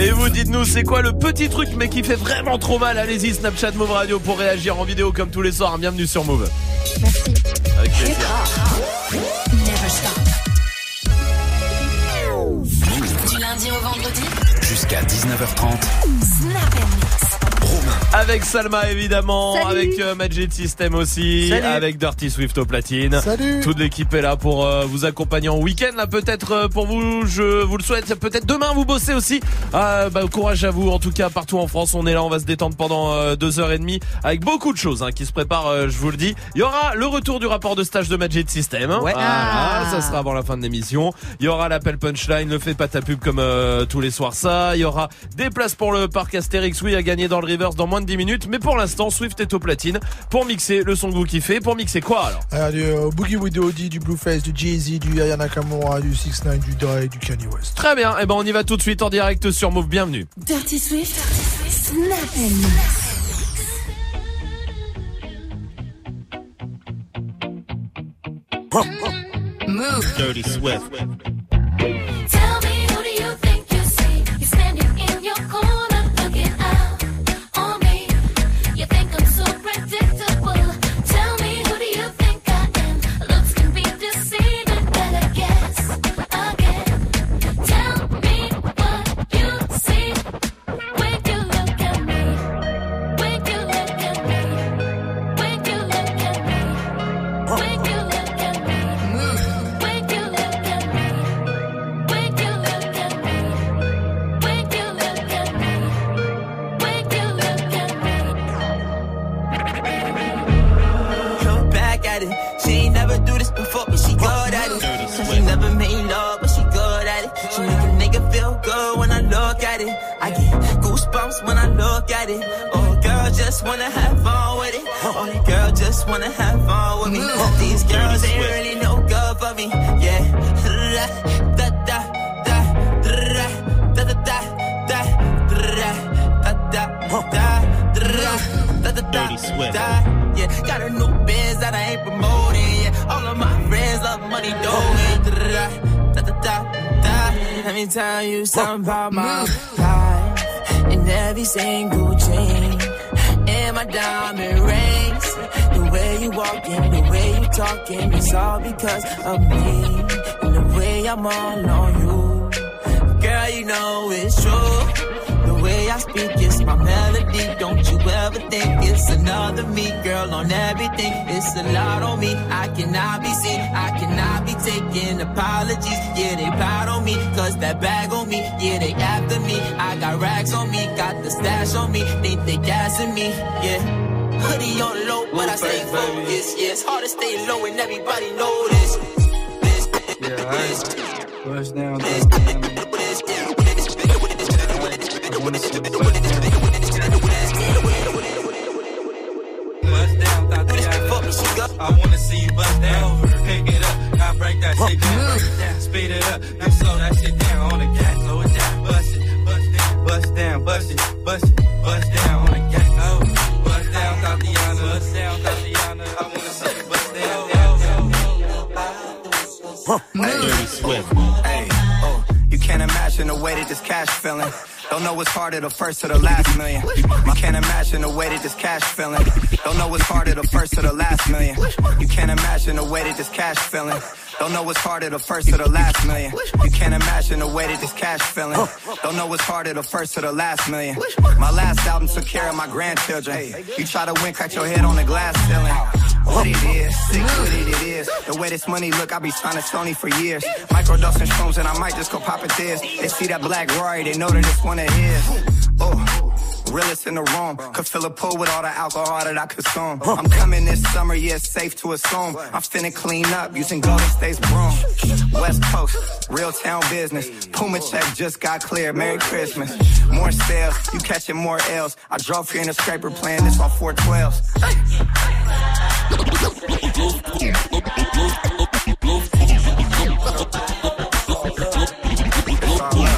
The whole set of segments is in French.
Et vous dites-nous, c'est quoi le petit truc mais qui fait vraiment trop mal? Allez-y, Snapchat Move Radio pour réagir en vidéo comme tous les soirs. Bienvenue sur Move. Merci. Avec plaisir. Du lundi au vendredi, Jusqu'à 19h30. Snap Avec Salma évidemment, Salut. avec euh, Magic System aussi, Salut. avec Dirty Swift au platine. Salut. Toute l'équipe est là pour euh, vous accompagner en week-end. Là peut-être euh, pour vous, je vous le souhaite. Peut-être demain vous bossez aussi. Euh, bah, courage à vous. En tout cas partout en France, on est là, on va se détendre pendant euh, deux heures et demie avec beaucoup de choses hein, qui se préparent. euh, je vous le dis. Il y aura le retour du rapport de stage de Magic System. Ouais. Voilà, Ah. ça sera avant la fin de l'émission. Il y aura l'appel punchline, le fait pas ta pub comme euh, tous les soirs ça. Il y aura des places pour le parc Astérix, oui, à gagner dans le dans moins de 10 minutes. Mais pour l'instant, Swift est au platine pour mixer le son que vous kiffez. Pour mixer quoi alors? Alors, du euh, Boogie with the OD, du Blueface, du Jay-Z, du Aya Nakamura, du 6 9 du Dre, du Kanye West. Très bien, et ben on y va tout de suite en direct sur Move. Bienvenue. Dirty Swift, Snap. Move. Dirty Swift. At it. Oh, girl, just wanna have fun with it. Oh, girl just wanna have fun with me. These girls ain't really no good for me. Yeah. Da da da da da da da da da da da da da da da Dirty Swift. yeah, got a new biz that I ain't promoting. Yeah, all of my friends love money, doing. Da, da, da, da, da. Let me tell you something about my life. In every single chain, and my diamond rings. The way you walking, the way you talking, it's all because of me. And the way I'm all on you. Girl, you know it's true. Speak is my melody. Don't you ever think it's another me, girl, on everything. It's a lot on me. I cannot be seen. I cannot be taking apologies. Yeah, they proud on me. Cause that bag on me. Yeah, they after me. I got racks on me. Got the stash on me. Think they gassing me. Yeah. Hoodie on low, but I stay focused. Yeah, it's hard to stay low and everybody know this. This, this, Bust down, this, bust down. This, this. I wanna see you bust down. Bust down, Tatiana. Fuck me, she go. I wanna see you bust down. Pick it up, now break that shit down. Break it down, speed it up, now slow that shit down on the gas, slow it down. Bust it, bust down, bust down, bust it, bust it, bust down on the gas. Oh, bust down, Tatiana. Bust down, Tatiana. I wanna see you bust down. Dirty Swift. Hey, oh, you can't imagine the way that this cash feeling. Don't know what's harder, the first or the last million. You can't imagine the way that this cash feeling. Don't know what's harder, the first or the last million. You can't imagine the way that this cash feeling. Don't know what's harder, the first or the last million. You can't imagine the way that this cash feeling. Don't know what's harder, the first or the last million. My last album took care of my grandchildren. You try to win, crack your head on the glass ceiling. What it is, sick with it, is. The way this money look, I be signing Sony for years. Microdosing shrooms and I might just go pop it this. They see that black Rory, they know that it's one of his. Oh. Realest in the room, could fill a pool with all the alcohol that I consume. I'm coming this summer, yeah, it's safe to assume. I'm finna clean up using Golden State's broom. West Coast, real town business. Puma check just got cleared. Merry Christmas. More sales, you catching more L's. I drove here in a scraper playing this on 412s.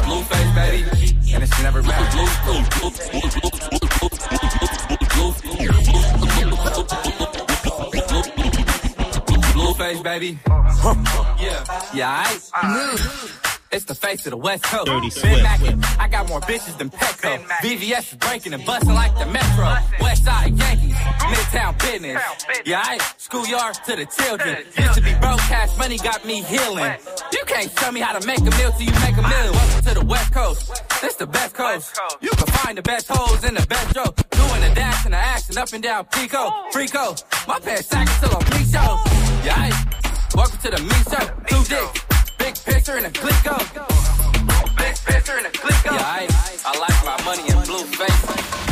Blueface, baby, and it's never back. Blueface, baby. Yeah, yeah, I. It's the face of the West Coast. Dirty Ben Swift. Mackin, I got more bitches than Petco. VVS is breaking and busting like the Metro. West Side Yankees, Midtown business. Yeah, I schoolyard to the children. Used to be broke, cash money got me healing. You can't tell me how to make a meal till you make a meal. Welcome to the West Coast. This the best coast. You can find the best hoes in the best row. Doing the dash and the action up and down Pico, Frico. My pants sagging till I'm pre-show. Yeah, I welcome to the me show. Two dicks, big picture and a Glico. Big picture and a Glico. Yeah, I, I like my money in blue face.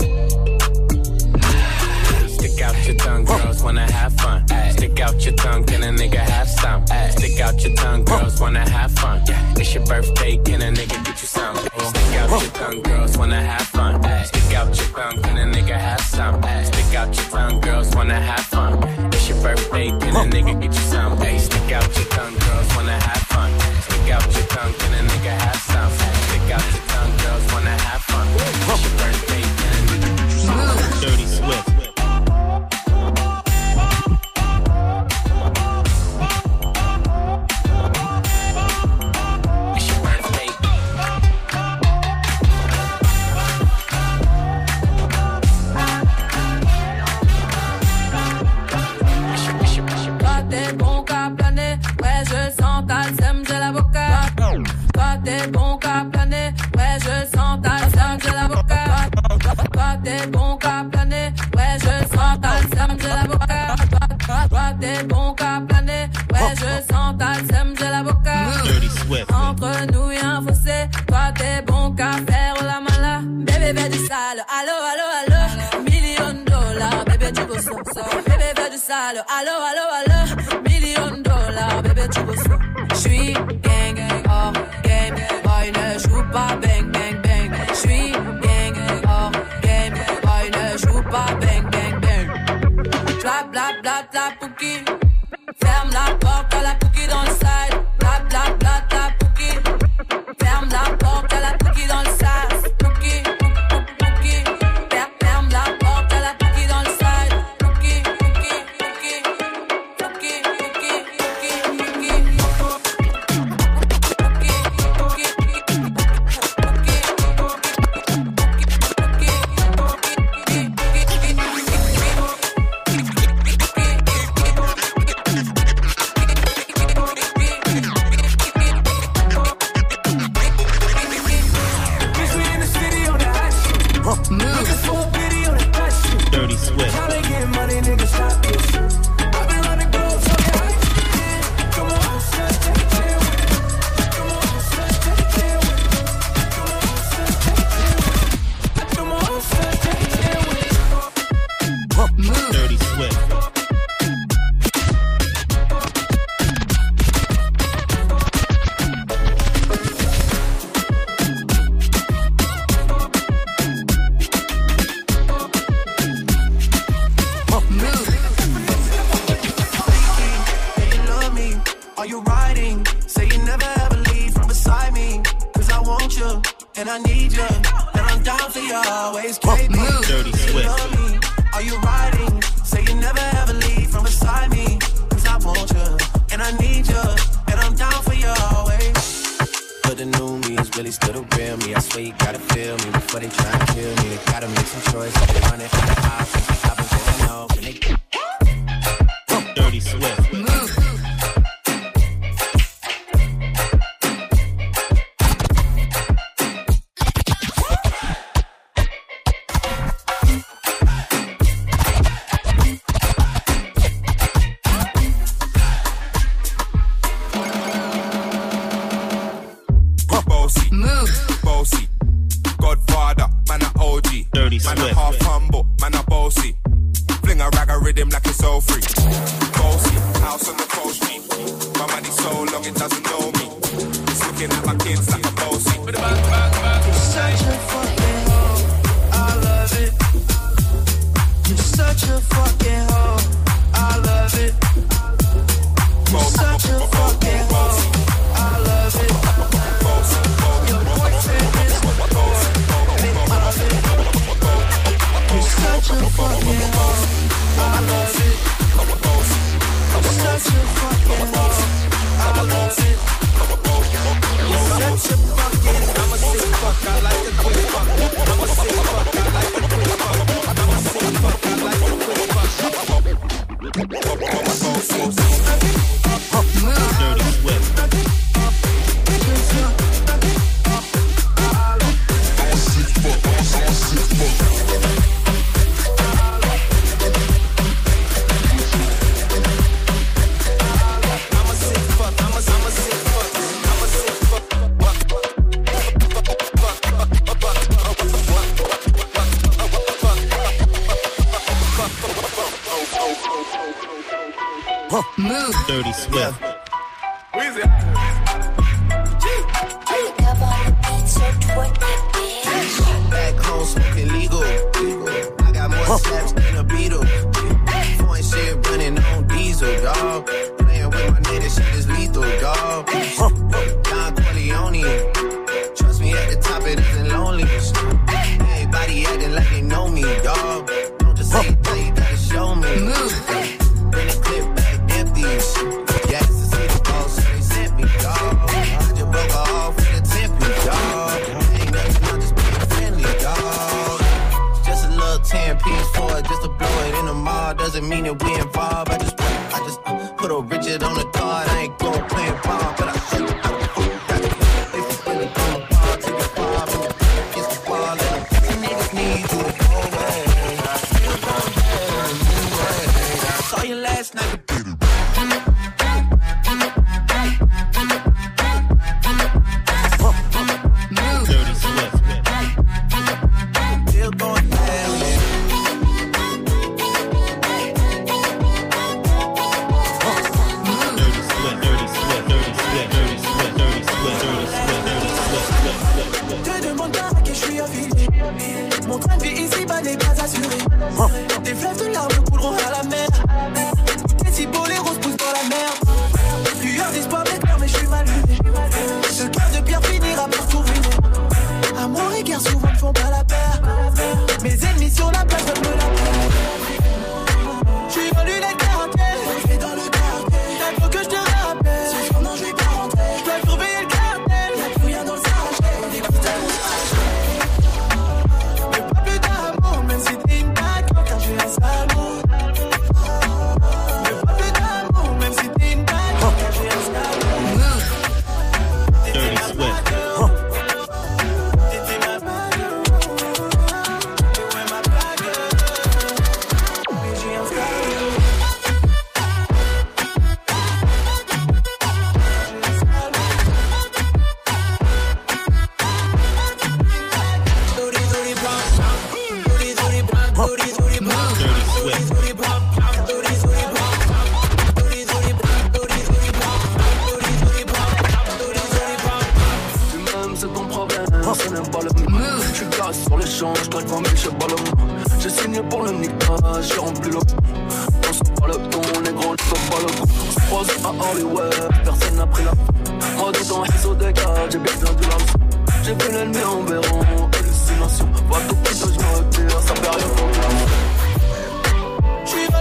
Your tongue, girls wanna have fun. Stick out your tongue, can a nigga have some? Stick out your tongue, girls wanna have fun. It's your birthday, can a nigga get you some? Stick out your tongue, girls wanna have fun. Stick out your tongue, can a nigga have some? Stick out your tongue, girls wanna have fun. It's your birthday, can a nigga get you some? Stick out your tongue, girls wanna have fun. Stick out your tongue, t'es bon qu'à planer, ouais je sens ta sème, j'ai l'avocat. Toi t'es bon qu'à planer, ouais je sens ta sème, j'ai l'avocat. Toi t'es bon qu'à planer, ouais je sens ta sème, j'ai l'avocat. Toi t'es bon qu'à planer, ouais je sens ta sème, j'ai l'avocat. Entre nous y'a un fossé, toi t'es bon qu'à faire la mala. Bébé fais du sale, allo allo sale, allo allo allo, million dollars, bébé tu bosses. J'suis gang gang hors game, boy ne joue pas bang bang bang. J'suis gang gang hors game, boy ne joue pas bang bang bang. Bla bla bla bla pouki. Ferme la porte à la pouki dans le side.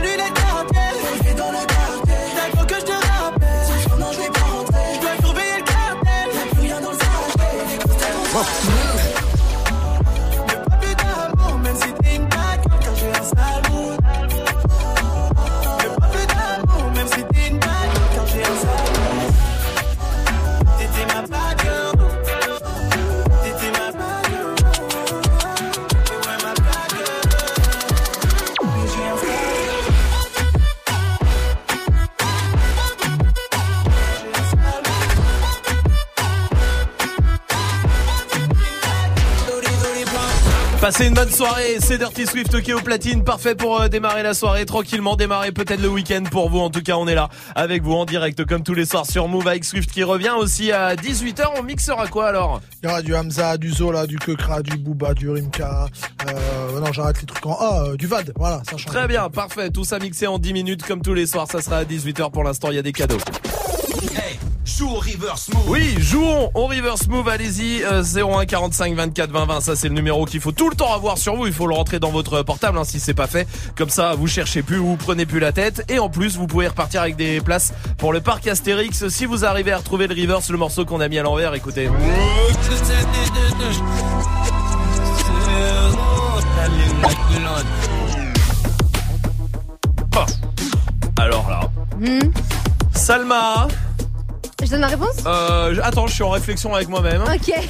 J'suis une bonne soirée, c'est Dirty Swift qui est au platine, parfait pour euh, démarrer la soirée tranquillement, démarrer peut-être le week-end pour vous. En tout cas, on est là avec vous en direct comme tous les soirs sur Move avec Swift qui revient aussi à 18h. On mixera quoi alors? Il y aura du Hamza, du Zola, du Kekra, du Booba, du Rimka. Euh, non, j'arrête les trucs en A, euh, du VAD. Voilà, ça change. Très bien, parfait. Tout ça mixé en 10 minutes comme tous les soirs. Ça sera à 18h pour l'instant. Il y a des cadeaux. Joue au reverse move. Oui, jouons au reverse move, allez-y, euh, 01 45 24 20 20, ça c'est le numéro qu'il faut tout le temps avoir sur vous, il faut le rentrer dans votre portable hein, si c'est pas fait, comme ça vous cherchez plus, vous prenez plus la tête, et en plus vous pouvez repartir avec des places pour le parc Astérix, si vous arrivez à retrouver le reverse, le morceau qu'on a mis à l'envers, écoutez. Ah. Alors là, Hmm. Salma, Je donne ma réponse? Euh, attends, je suis en réflexion avec moi-même. Ok.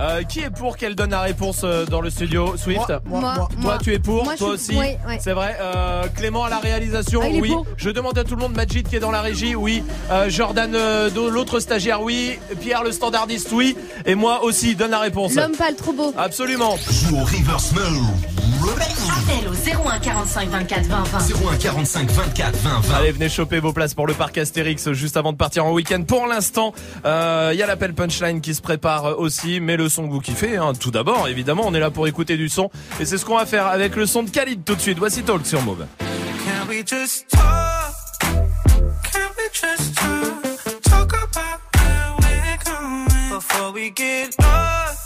Euh, qui est pour qu'elle donne la réponse euh, dans le studio Swift? Moi, moi, Toi, moi. tu es pour Toi suis- aussi oui, oui. C'est vrai. Euh, Clément à la réalisation Ah, Oui. Je demande à tout le monde. Majid qui est dans la régie Oui. Euh, Jordan, euh, l'autre stagiaire Oui. Pierre le standardiste Oui. Et moi aussi. Donne la réponse. L'homme pâle, trop beau. Absolument. Joue au. Appel au 01 45 24 20 20. 01 45 24 20 20. Allez, venez choper vos places pour le parc Astérix juste avant de partir en week-end. Pour l'instant, euh, il y a l'appel punchline qui se prépare aussi, mais le son que vous kiffez, hein, tout d'abord, évidemment, on est là pour écouter du son. Et c'est ce qu'on va faire avec le son de Khalid tout de suite. Voici Talk sur Move. Can we just talk? Can we just talk? Talk about where we're going before we get lost?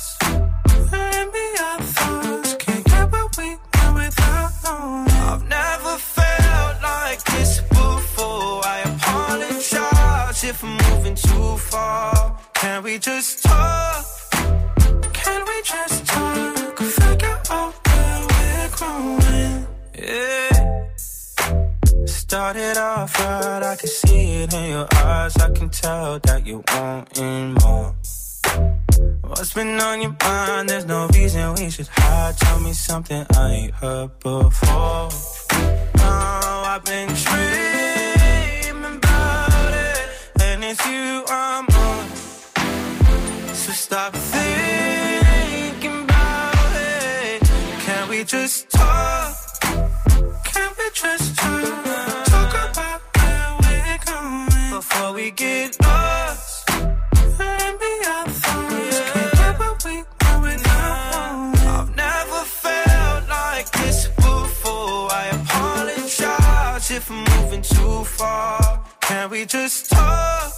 Too far. Can we just talk? Can we just talk? Figure out where we're growing. Yeah. Started off right, I can see it in your eyes. I can tell that you wanting more. What's been on your mind? There's no reason we should hide. Tell me something I ain't heard before. Now I've been it, it's you I'm on. So stop thinking about it. Can we just talk? Can we just talk? Talk about where we're going before we get lost. Let me we. I've never felt like this before. I apologize if I'm moving too far. Can we just talk?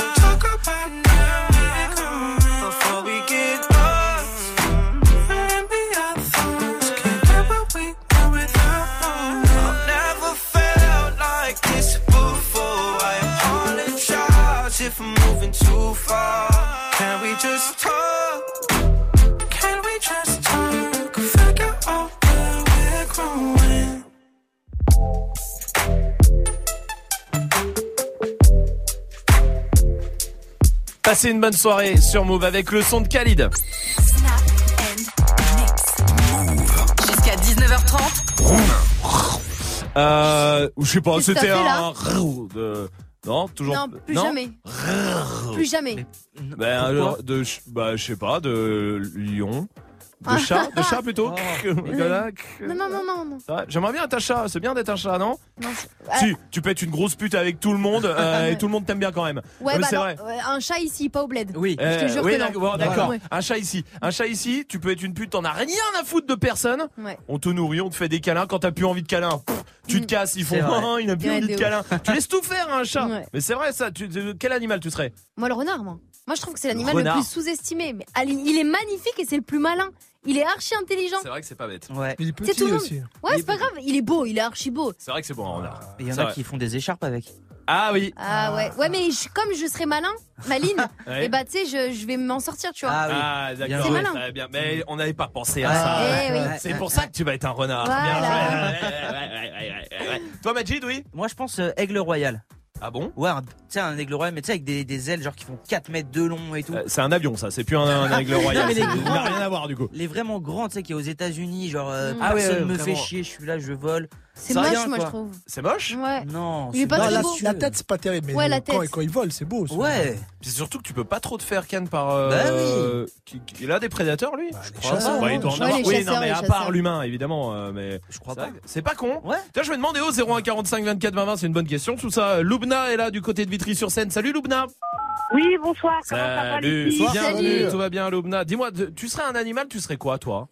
Passez une bonne soirée sur Move avec le son de Khalid. Jusqu'à 19h30. Euh, je sais pas, c'était un de non, toujours Non, plus jamais. Plus jamais. Ben alors de bah je sais pas de lion, de Ah. chat, de chat plutôt. Voilà. Non, non, non, non. non. J'aimerais bien être un chat, c'est bien d'être un chat, non? Non c'est- Si, tu peux être une grosse pute avec tout le monde euh, et tout le monde t'aime bien quand même. Ouais, Mais bah c'est non, vrai. ouais, un chat ici, pas au bled. Oui. Je te Euh, jure oui, que non. d'accord, bon, d'accord. Ouais. Un chat ici, un chat ici, tu peux être une pute, t'en as rien à foutre de personne. Ouais. On te nourrit, on te fait des câlins. Quand t'as plus envie de câlin, pff, tu te casses. Ils font, C'est vrai. Ah, il n'a plus Ouais, envie de de câlin. tu laisses tout faire à un chat. Ouais. Mais c'est vrai ça. Tu, quel animal tu serais? Moi, le renard, moi. Moi, je trouve que c'est l'animal le renard. plus sous-estimé. Mais allez, il est magnifique et c'est le plus malin. Il est archi intelligent. C'est vrai que c'est pas bête. Ouais. Il est C'est tout petit le monde. aussi. Ouais, c'est pas grave. Il est beau, il est archi beau. C'est vrai que c'est bon un renard. Il y en a qui font des écharpes avec. Ah oui. Ah ouais. Ouais, mais je- comme je serais malin, maline, Ouais. et bah, tu sais, je, je vais m'en sortir, tu vois. Ah oui. Ah d'accord. C'est ouais, malin. très bien. Mais on n'avait pas pensé à Ouais. ça. Eh oui. C'est pour ça que tu vas être un renard. Voilà. Bien joué. Ouais, ouais, ouais, ouais, ouais, ouais. Toi Majid, oui? Moi, je pense euh, aigle royal. Ah bon Ouais, un- tu sais, un aigle royal, mais tu sais, avec des, des ailes genre qui font 4 mètres de long et tout. Euh, C'est un avion ça, c'est plus un, un aigle royal. Non, mais les Ça grands- n'a rien à voir du coup. Les vraiment grands, tu sais, qui est aux États-Unis, genre euh, Mm. Ah ouais, personne ouais, me fait chier, je suis là, je vole. C'est Ça moche, rien, moi, quoi. je trouve. C'est moche? Ouais. Non, Il est pas Non, très la, beau. la tête, c'est pas terrible, mais Ouais, la quand, tête. quand il vole, c'est beau. ça. Ouais. Puis c'est surtout que tu peux pas trop te faire ken par. euh, Bah qui- Il a des prédateurs lui Bah, Je crois chasseurs, pas. Ouais, il doit en avoir. Oui, non, mais à part l'humain évidemment, euh, mais Je crois pas. c'est pas con. Ouais. Tiens, je vais demander au 01 45 24 20 20, c'est une bonne question. Tout ça, Loubna est là du côté de Vitry-sur-Seine. Salut Loubna. Oui, bonsoir. Comment ça va, Salut. les filles Bienvenue. Salut. Tout va bien Loubna. Dis-moi, tu serais un animal, tu serais quoi toi?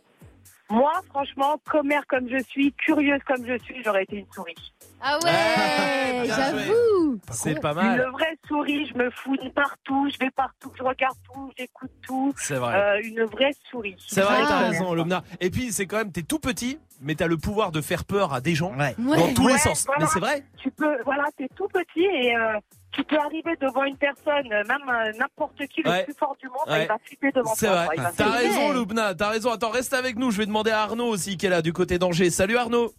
Moi, franchement, commère comme je suis, curieuse comme je suis, j'aurais été une souris. Ah ouais, j'avoue. C'est pas Une mal. vraie souris, je me fouille partout, je vais partout, je regarde tout, j'écoute tout. C'est vrai. Euh, une vraie souris. C'est vrai, Ah. t'as raison, Loubna. Et puis, c'est quand même, t'es tout petit, mais t'as le pouvoir de faire peur à des gens Ouais. dans Ouais. tous les Ouais, sens. voilà. Mais c'est vrai Tu peux, voilà, t'es tout petit et euh, tu peux arriver devant une personne, euh, même euh, n'importe qui, le Ouais. plus fort du monde, Ouais. il va flipper devant C'est toi. vrai. Il va T'as raison, Loubna. T'as raison. Attends, reste avec nous. Je vais demander à Arnaud aussi qui est là du côté d'Angers. Salut Arnaud.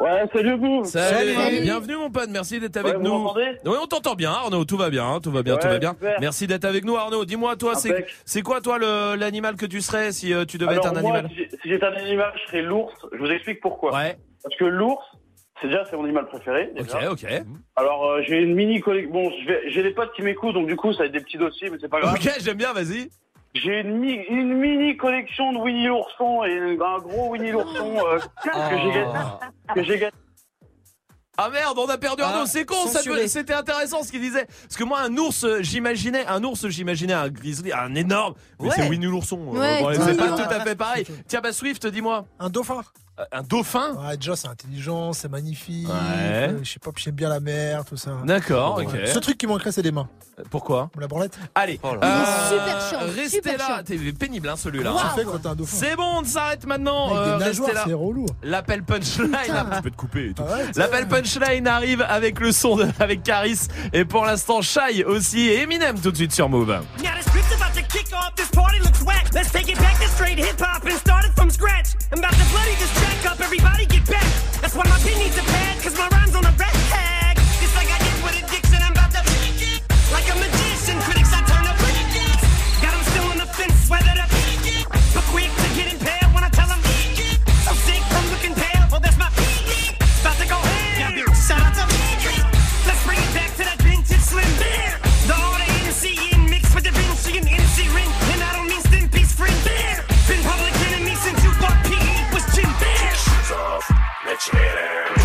Ouais, salut vous. Salut. Salut. Bienvenue mon pote. Merci d'être avec Ouais, vous nous. Oui, on t'entend bien, Arnaud. Tout va bien. hein, Tout va bien. Ouais, tout va bien. super. Merci d'être avec nous, Arnaud. Dis-moi, toi, c'est c'est quoi toi l'animal que tu serais si euh, tu devais Alors être un moi, animal? si j'étais un animal, je serais l'ours. Je vous explique pourquoi. Ouais. Parce que l'ours, c'est déjà c'est mon animal préféré. déjà. Ok, ok. Alors euh, j'ai une mini collection. Bon, je vais- j'ai des potes qui m'écoutent, donc du coup ça va être des petits dossiers, mais c'est pas grave. Ok, j'aime bien. Vas-y. J'ai une, mi- une mini collection de Winnie l'ourson et un gros Winnie l'ourson euh, que j'ai gagné. Que j'ai gagné. Ah merde, on a perdu Arnaud, Ah, c'est con, ça censuré. c'était intéressant ce qu'il disait. Parce que moi, un ours, euh, j'imaginais, un ours, j'imaginais un grizzly, un énorme. Mais Ouais. c'est Winnie l'ourson. euh, Ouais, bon, tout c'est pas tout à fait pareil. Tiens, bah Swift, dis-moi. Un dauphin. Euh, Un dauphin Ouais, déjà, c'est intelligent, c'est magnifique. Ouais. Euh, Je sais pas, puis j'aime bien la mer, tout ça. D'accord, ok. Ce truc qui manquerait, c'est des mains. Pourquoi La branlette Allez, Oh là euh. Super chiant, restez super là. chiant. T'es pénible, hein, celui-là. Qu'est-ce que tu fais quand t'as un dauphin C'est bon, on s'arrête maintenant. Avec des Euh, nageoires, restez là. c'est relou. L'appel punchline. là, Tu peux te couper et tout. Ah ouais, L'appel punchline arrive avec le son de, avec Caris et pour l'instant Shai aussi et Eminem tout de suite sur Move. Now the kick off. This party looks whack. Let's take it back to straight hip hop and start it from scratch. I'm about to bloody this track up. Everybody get back. That's why my pin needs a pad, cause my rhymes on a red tag. It's like I get with addiction. I'm about to like a magician. Critics, I turn up. Got 'em still on the fence, weathered let your head out.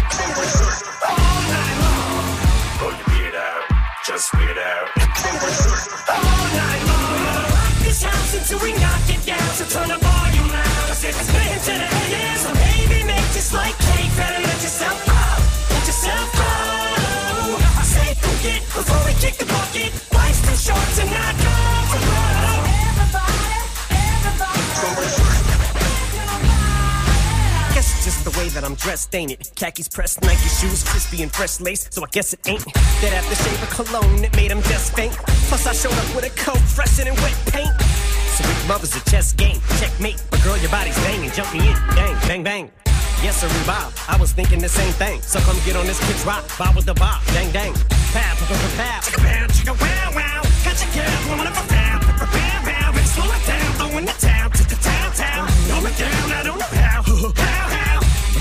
All night long, Pull your beard out, just weird out. all night long. Rock this house until we knock it down. So turn the way that I'm dressed, ain't it? Khakis pressed, Nike shoes, crispy and fresh lace, so I guess it ain't that aftershave of cologne that made him just faint. Plus I showed up with a coat fresher than wet paint. So big mother's a chess game, checkmate. But girl, your body's banging, jump me in, bang, bang, bang. Yes, sir, Bob. I was thinking the same thing. So come get on this kid's rock, bob with the bob, dang, dang. Pow, pow, pow. Chicka, chicka, wow, wow. Got your girl blowing up a pow, pow. Better slow it down, throwing the town, to the town, town. Throw it down, I don't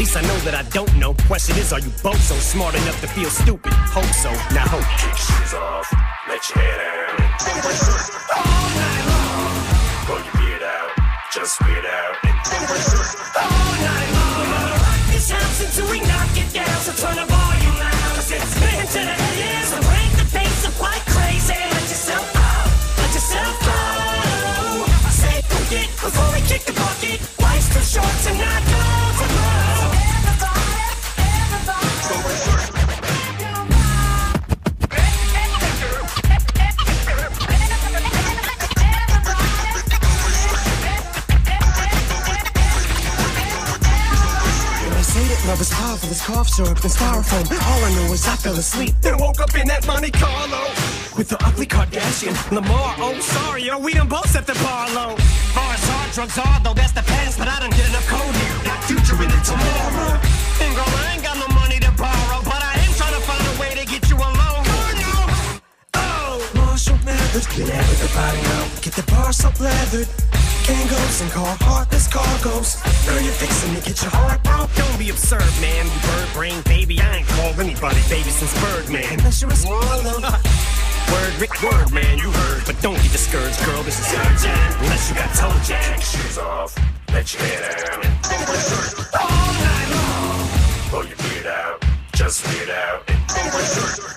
least I know that I don't know. Question is, are you both so smart enough to feel stupid? Hope so. Now hope. Kick shoes off, let your head out. All night long, Pull your beard out, just weird out. all night long. Rock this house until we knock it down. So turn the volume loud. Cause it's spin to the AM. So crank the pace up like crazy. Let yourself go. Let yourself go. I say forget before we kick the bucket. Life's too short to not go. Go. Love is powerful as cough syrup and styrofoam. All I know is I fell asleep, then woke up in that Monte Carlo with the ugly Kardashian, Lamar. Oh, sorry, yo, we done both set the bar low. Far as hard drugs are, though, that's the past, but I done get enough code here. Got future in it tomorrow. And girl, I ain't got no money to borrow, but I am trying to find a way to get you alone. Oh, oh. Marshall Mathers, get out of the body now. Get the bar so leathered. Kangos and car heartless cargoes. Girl, you're fixing to get your heart broke. Don't be absurd, man. You bird brain baby. I ain't called anybody baby since Birdman. Unless you're a swallow. Word, Rick, word, man, you heard. But don't get discouraged, girl. This is urgent. Unless you got toe jack. Shoes off, let your head out. All night long, Pull your beard out, just weird out.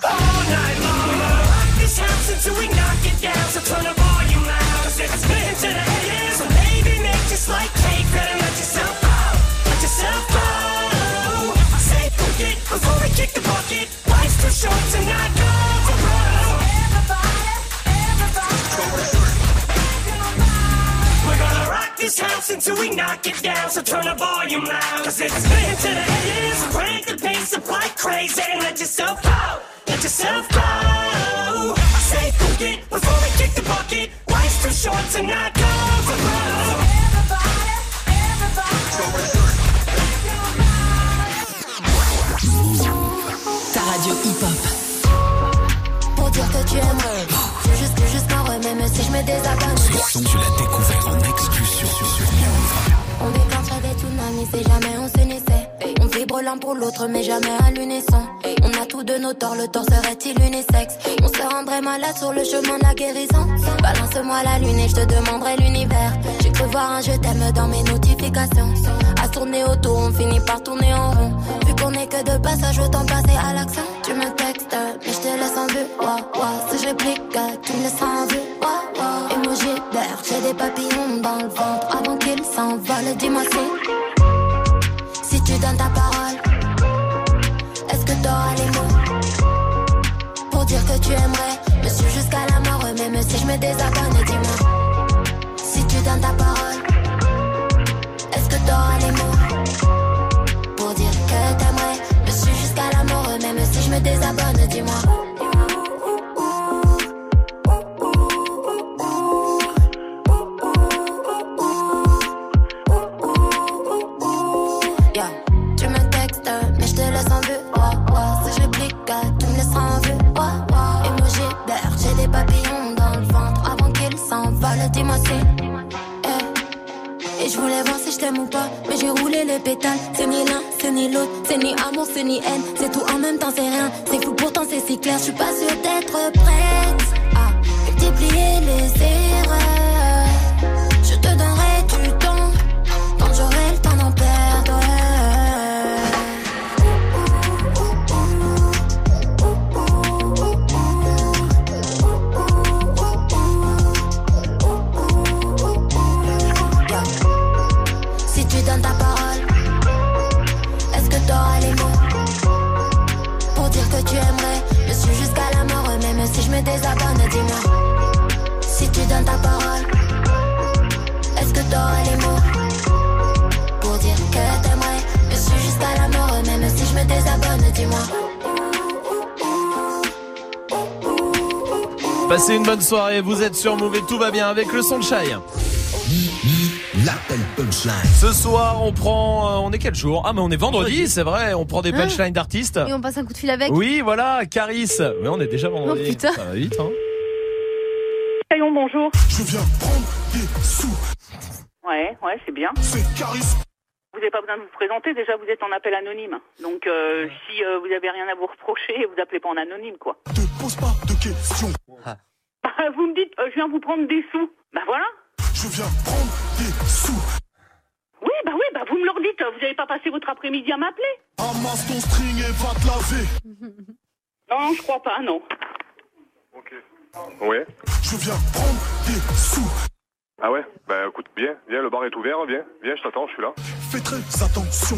all night long. Rock this house until we knock it down. So turn the volume loud. Cause it's spin to the AM. Just like cake. Better let yourself go. Let yourself go. I say forget before we kick the bucket. Life's too short to not go. To go. We're gonna rock this house until we knock it down. So turn the volume loud. Cause it's spin to the. So crank the pace up like crazy. And let yourself go. Let yourself go. I say book it before we kick the bucket. Life's too short to not go for broke. Ta radio hip-hop. Pour dire que tu aimerais. Je juste, je juste m'en remets, mais si je me désabonne. Ce son, tu l'as découvert en exclusion sur, Move. On déclencherait des tsunamis si jamais on s'unissait. On l'un pour l'autre, mais jamais à l'unisson. On a tous de nos torts, le tort serait-il unisexe On se rendrait malade sur le chemin de la guérison. Balance-moi la lune et je te demanderai l'univers. J'ai cru voir un je t'aime dans mes notifications. À tourner autour, on finit par tourner en rond. Vu qu'on est que de passage, autant passer à l'action. Tu me textes, mais je te laisse en vue. Ouah, ouah. Si je réplique, tu me laisses en vue. Ouah, ouah. Emoji vert, j'ai des papillons dans le ventre. Avant qu'ils s'envolent, dis-moi si. Si tu donnes ta que les mots pour dire que tu aimerais me suivre jusqu'à la mort, même si je me désabonne, dis-moi. Si tu donnes ta parole, est-ce que t'auras les mots? Pour dire que t'aimerais me suivre jusqu'à la mort, même si je me désabonne, dis-moi. Je t'aime ou pas, mais j'ai roulé les pétales. C'est ni l'un, c'est ni l'autre, c'est ni amour, c'est ni haine. C'est tout en même temps, c'est rien. C'est fou, pourtant c'est si clair. Je suis pas sûre d'être prête à multiplier les erreurs. Bonne soirée, vous êtes sur Move et tout va bien avec le son de Shai. L'appel punchline. Ce soir, on prend. euh, on est quel jour? Ah, mais on est vendredi, c'est vrai. On prend des Hein punchlines d'artistes. Et on passe un coup de fil avec. Oui, voilà, Caris. Mais on est déjà vendredi. Oh, putain. Ça va vite, hein. Caillon, bonjour. Je viens prendre des sous. Ouais, ouais, c'est bien. C'est Caris. Vous n'avez pas besoin de vous présenter, déjà vous êtes en appel anonyme. Donc euh, si euh, vous avez rien à vous reprocher, vous appelez pas en anonyme, quoi. Te pose pas de questions. Bah, vous me dites, euh, je viens vous prendre des sous. Bah voilà. Je viens prendre des sous. Oui, bah oui, bah vous me le redites, vous n'avez pas passé votre après-midi à m'appeler Amasse ton string et va te laver. Non, je crois pas, non. Ouais. Je viens prendre des sous. Ah ouais? Bah écoute, viens, viens, le bar est ouvert, viens, viens, je t'attends, je suis là. Fais très attention.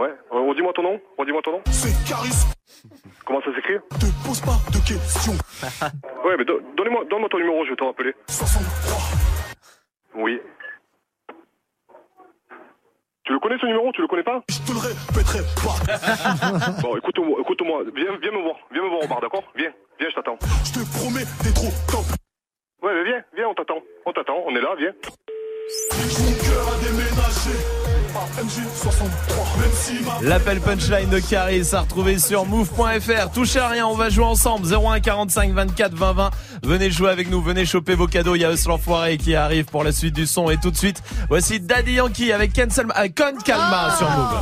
Ouais, euh, redis-moi ton nom, redis-moi ton nom. C'est Caris. Comment ça s'écrit? Te pose pas de questions. Ouais, mais do- donne-moi ton numéro, je vais te rappeler. 63. Oui. Tu le connais ce numéro? Tu le connais pas? Je te le répéterai pas. Bon, écoute-moi, écoute-moi, viens, viens me voir, viens me voir au bar, d'accord? Viens, viens, je t'attends. Je te promets, t'es trop top. Ouais, mais viens, viens, on t'attend, on t'attend, on est là, viens. Mon cœur a déménagé. À MJ63. Même si ma L'appel punchline de Caris à retrouver sur move.fr. Touchez à rien, on va jouer ensemble. 01 45 24 20 20. Venez jouer avec nous, venez choper vos cadeaux. Il y a Eus l'enfoiré qui arrive pour la suite du son. Et tout de suite, voici Daddy Yankee avec Cancel, euh, Con Calma sur Move.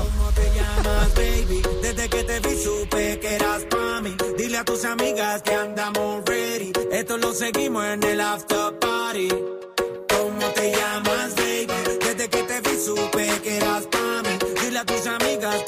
Dile a tus amigas que andamos ready. Esto lo seguimos en el after party. ¿Cómo te llamas, supe que eras pa' mí. Dile a tus amigas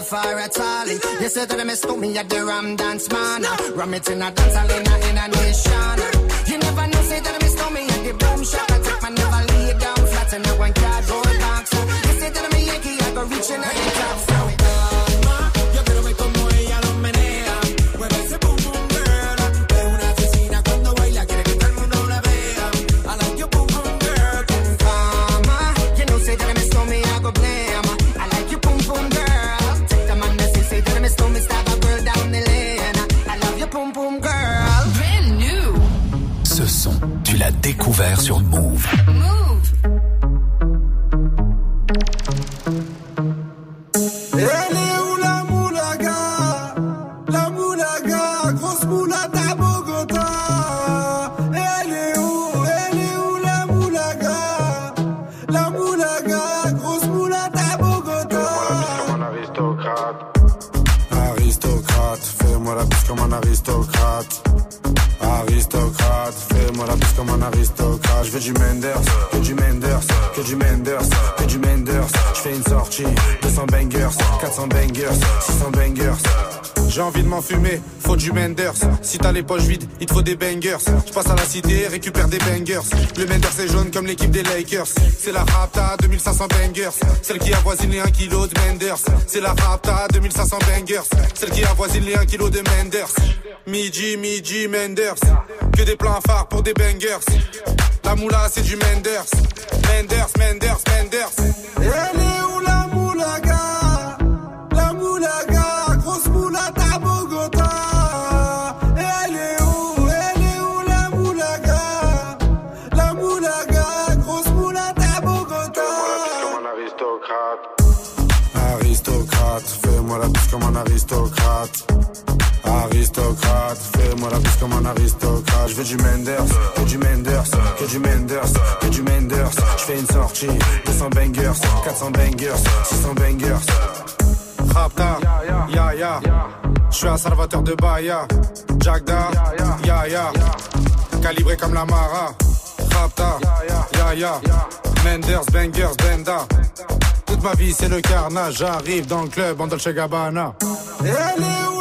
left her at all. You said that me stole me at the Ram Dance Man. Ram it in a dance hall in a, in a nation. You never know, say that me stole me at the boom shop. I take my never lay down flat in a one cardboard box. You said that me Yankee, I go reaching out the top. Découvert sur Move. Les poches vides, il te faut des bangers. Je passe à la cité, récupère des bangers. Le Menders est jaune comme l'équipe des Lakers. C'est la Rapta, 2500 bangers. Celle qui avoisine les 1 kg de Menders. C'est la Rapta, 2500 bangers. Celle qui avoisine les 1 kg de Menders. Midi, midi, Menders. Que des plans phares pour des bangers. La moula, c'est du Menders. Menders, Menders, Menders. Comme un aristocrate. Je veux du Menders, que du Menders, que du Menders, que du Menders. Je fais une sortie, 200 bangers, 400 bangers, 600 bangers. Rapta, ya ya. Je suis un salvateur de Bahia. Jagda, ya ya. Calibré comme la Mara. Rapta, ya ya. Menders, bangers, benda. Toute ma vie c'est le carnage. J'arrive dans le club en Dolce Gabbana. Elle est où?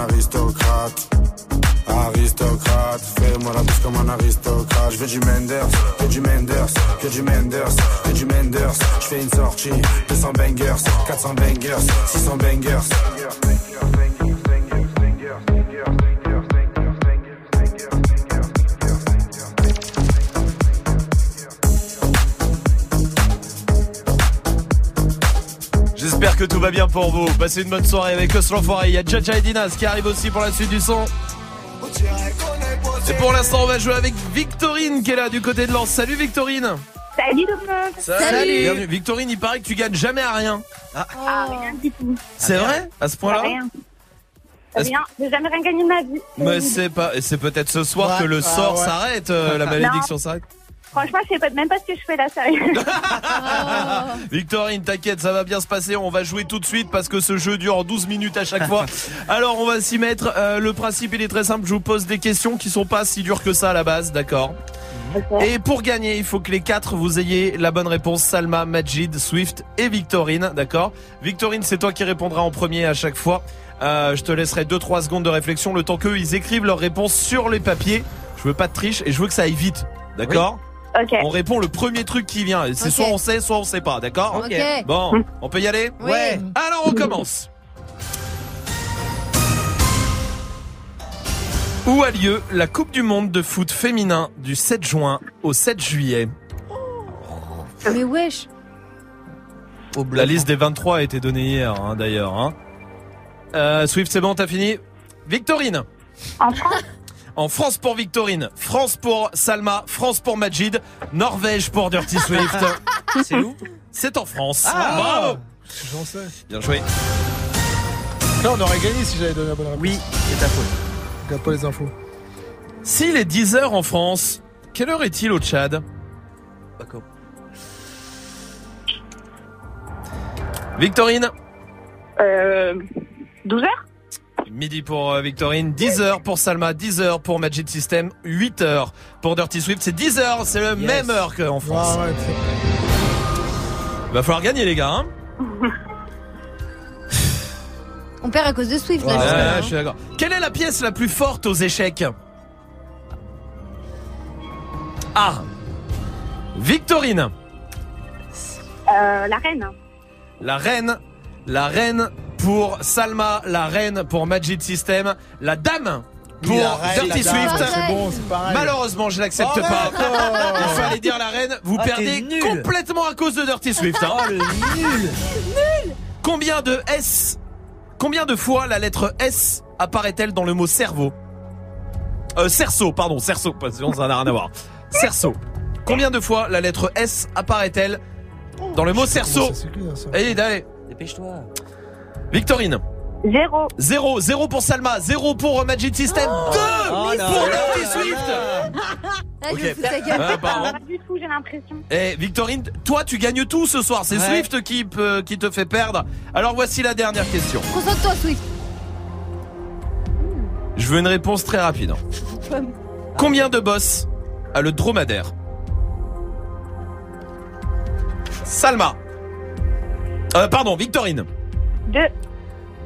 Aristocrate. Aristocrate, fais-moi la bise comme un aristocrate. Je veux du Menders, que du Menders, que du Menders, que du Menders. Je fais une sortie, 200 bangers, 400 bangers, 600 bangers. Que tout va bien pour vous. Passez une bonne soirée avec l'Enfoiré. Il y a Jaja et Dinas qui arrivent aussi pour la suite du son. Et pour l'instant, on va jouer avec Victorine qui est là du côté de Lens. Salut Victorine. Salut tout le monde Bienvenue. Victorine, il paraît que tu gagnes jamais à rien. Ah, rien du tout. C'est vrai À ce point-là Rien. J'ai jamais rien gagné de ma vie. Mais c'est pas, et c'est peut-être ce soir Ouais. que le Ah sort ouais. s'arrête, euh, la malédiction s'arrête. Franchement, je sais pas, même pas ce que je fais là, sérieux. Victorine, t'inquiète, ça va bien se passer. On va jouer tout de suite parce que ce jeu dure 12 minutes à chaque fois. Alors, on va s'y mettre. Euh, le principe, il est très simple. Je vous pose des questions qui sont pas si dures que ça à la base, d'accord Et pour gagner, il faut que les quatre vous ayez la bonne réponse. Salma, Majid, Swift et Victorine, d'accord Victorine, c'est toi qui répondras en premier à chaque fois. Euh, je te laisserai 2-3 secondes de réflexion le temps qu'eux ils écrivent leurs réponses sur les papiers. Je veux pas de triche et je veux que ça aille vite, d'accord Ok. On répond le premier truc qui vient. C'est soit on sait, soit on sait pas, d'accord Ok. Bon, on peut y aller Oui. Ouais. Alors on commence. Où a lieu la Coupe du Monde de foot féminin du 7 juin au 7 juillet Mais wesh. La liste des 23 a été donnée hier, hein, d'ailleurs. hein. Euh, Swift, c'est bon, t'as fini Victorine En France? En France pour Victorine, France pour Salma, France pour Majid, Norvège pour Dirty Swift. C'est où? C'est en France. Ah. Bravo J'en sais. Bien joué. Là, on aurait gagné si j'avais donné la bonne réponse. Oui, c'est ta faute. Regarde pas les infos. S'il est 10h en France, quelle heure est-il au Tchad? Paco. Victorine? Euh, 12 heures Midi pour euh, Victorine, 10h pour Salma, 10h pour Magic System, 8h pour Dirty Swift. C'est 10h, c'est le même heure qu'en France. Ah ouais, Va falloir gagner les gars. Hein On perd à cause de Swift, là. Ouais, hein. je suis d'accord. Quelle est la pièce la plus forte aux échecs? A. Victorine. euh, La reine. La reine. La reine pour Salma. La reine pour Magic System. La dame. Pour Oui, la reine, Dirty Swift. bon. Malheureusement, je l'accepte Oh, pas. Il fallait dire la reine. Vous Ah, perdez nul. complètement à cause de Dirty Swift. hein. Oh le nul Combien de S Combien de fois la lettre S apparaît-elle dans le mot cerveau? Euh, Cerceau, pardon, cerceau, parce que ça n'a rien à voir. Cerceau. Combien de fois la lettre S apparaît-elle dans le mot cerceau? Allez, allez. Dépêche-toi. Victorine. Zéro. 0, 0 pour Salma, 0 pour Magic System, 2 Oh là pour là Dirty là Swift. Ah, gueule. Ah, pardon. Pas du tout, j'ai l'impression. Eh Victorine, toi tu gagnes tout ce soir, c'est Ouais. Swift qui te fait perdre. Alors voici la dernière question. Concentre-toi, Swift. Je veux une réponse très rapide. Combien de boss a le dromadaire? Salma. Euh, pardon, Victorine. Deux.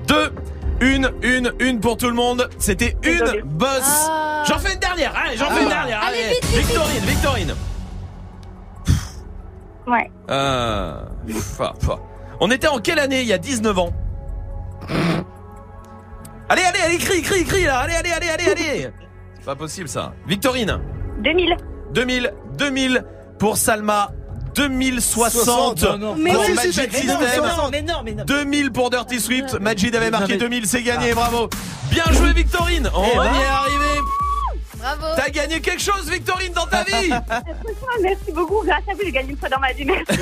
Deux. Une, une, une pour tout le monde. C'était une Désolée. boss. Ah. J'en fais une dernière. Allez, j'en fais une dernière. Allez, vite, vite, vite. Victorine, Victorine. Ouais. Euh, pff, ah, pff. On était en quelle année? Il y a 19 ans Allez, allez, allez, crie, crie, crie là. Allez, allez, allez, allez, allez. C'est pas possible ça. Victorine. 2000. 2000, 2000 pour Salma, 2060 Non, non. Mais pour Magic System, non, mais non, mais non. 2000 pour Dirty Swift. Majid avait marqué Non, mais- 2000, c'est gagné, bravo. Bien joué Victorine, on Eh va ben. y arriver. Bravo. T'as gagné quelque chose Victorine dans ta vie merci beaucoup. Grâce à vous, j'ai gagné une fois dans ma vie. Merci.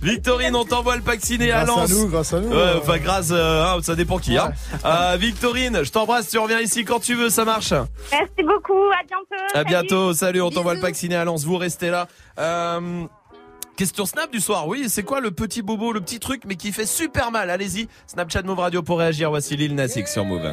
Victorine, on t'envoie le pack ciné à Grâce à Lens. nous, grâce à nous. Ouais, euh, enfin grâce, euh, hein, ça dépend qui. Hein. Euh, Victorine, je t'embrasse, tu reviens ici quand tu veux, ça marche. merci beaucoup. À bientôt. À bientôt, salut, on t'envoie le pack ciné à Lens, vous restez là. Euh, question Snap du soir, oui, c'est quoi le petit bobo, le petit truc mais qui fait super mal? Allez-y, Snapchat Move Radio pour réagir, voici Lil Nas X sur Move.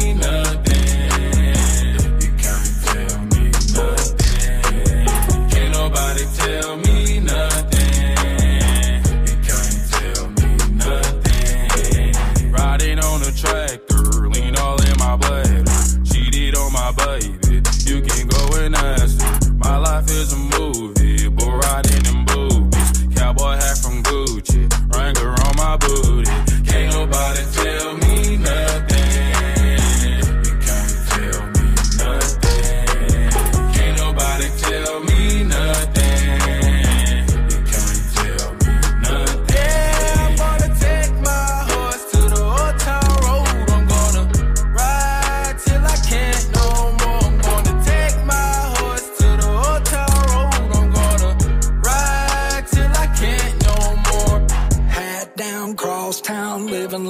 baby, you can go and ask her. My life is a movie, bull riding in boobies. Cowboy hat from Gucci, Wrangler on my booty. Can't nobody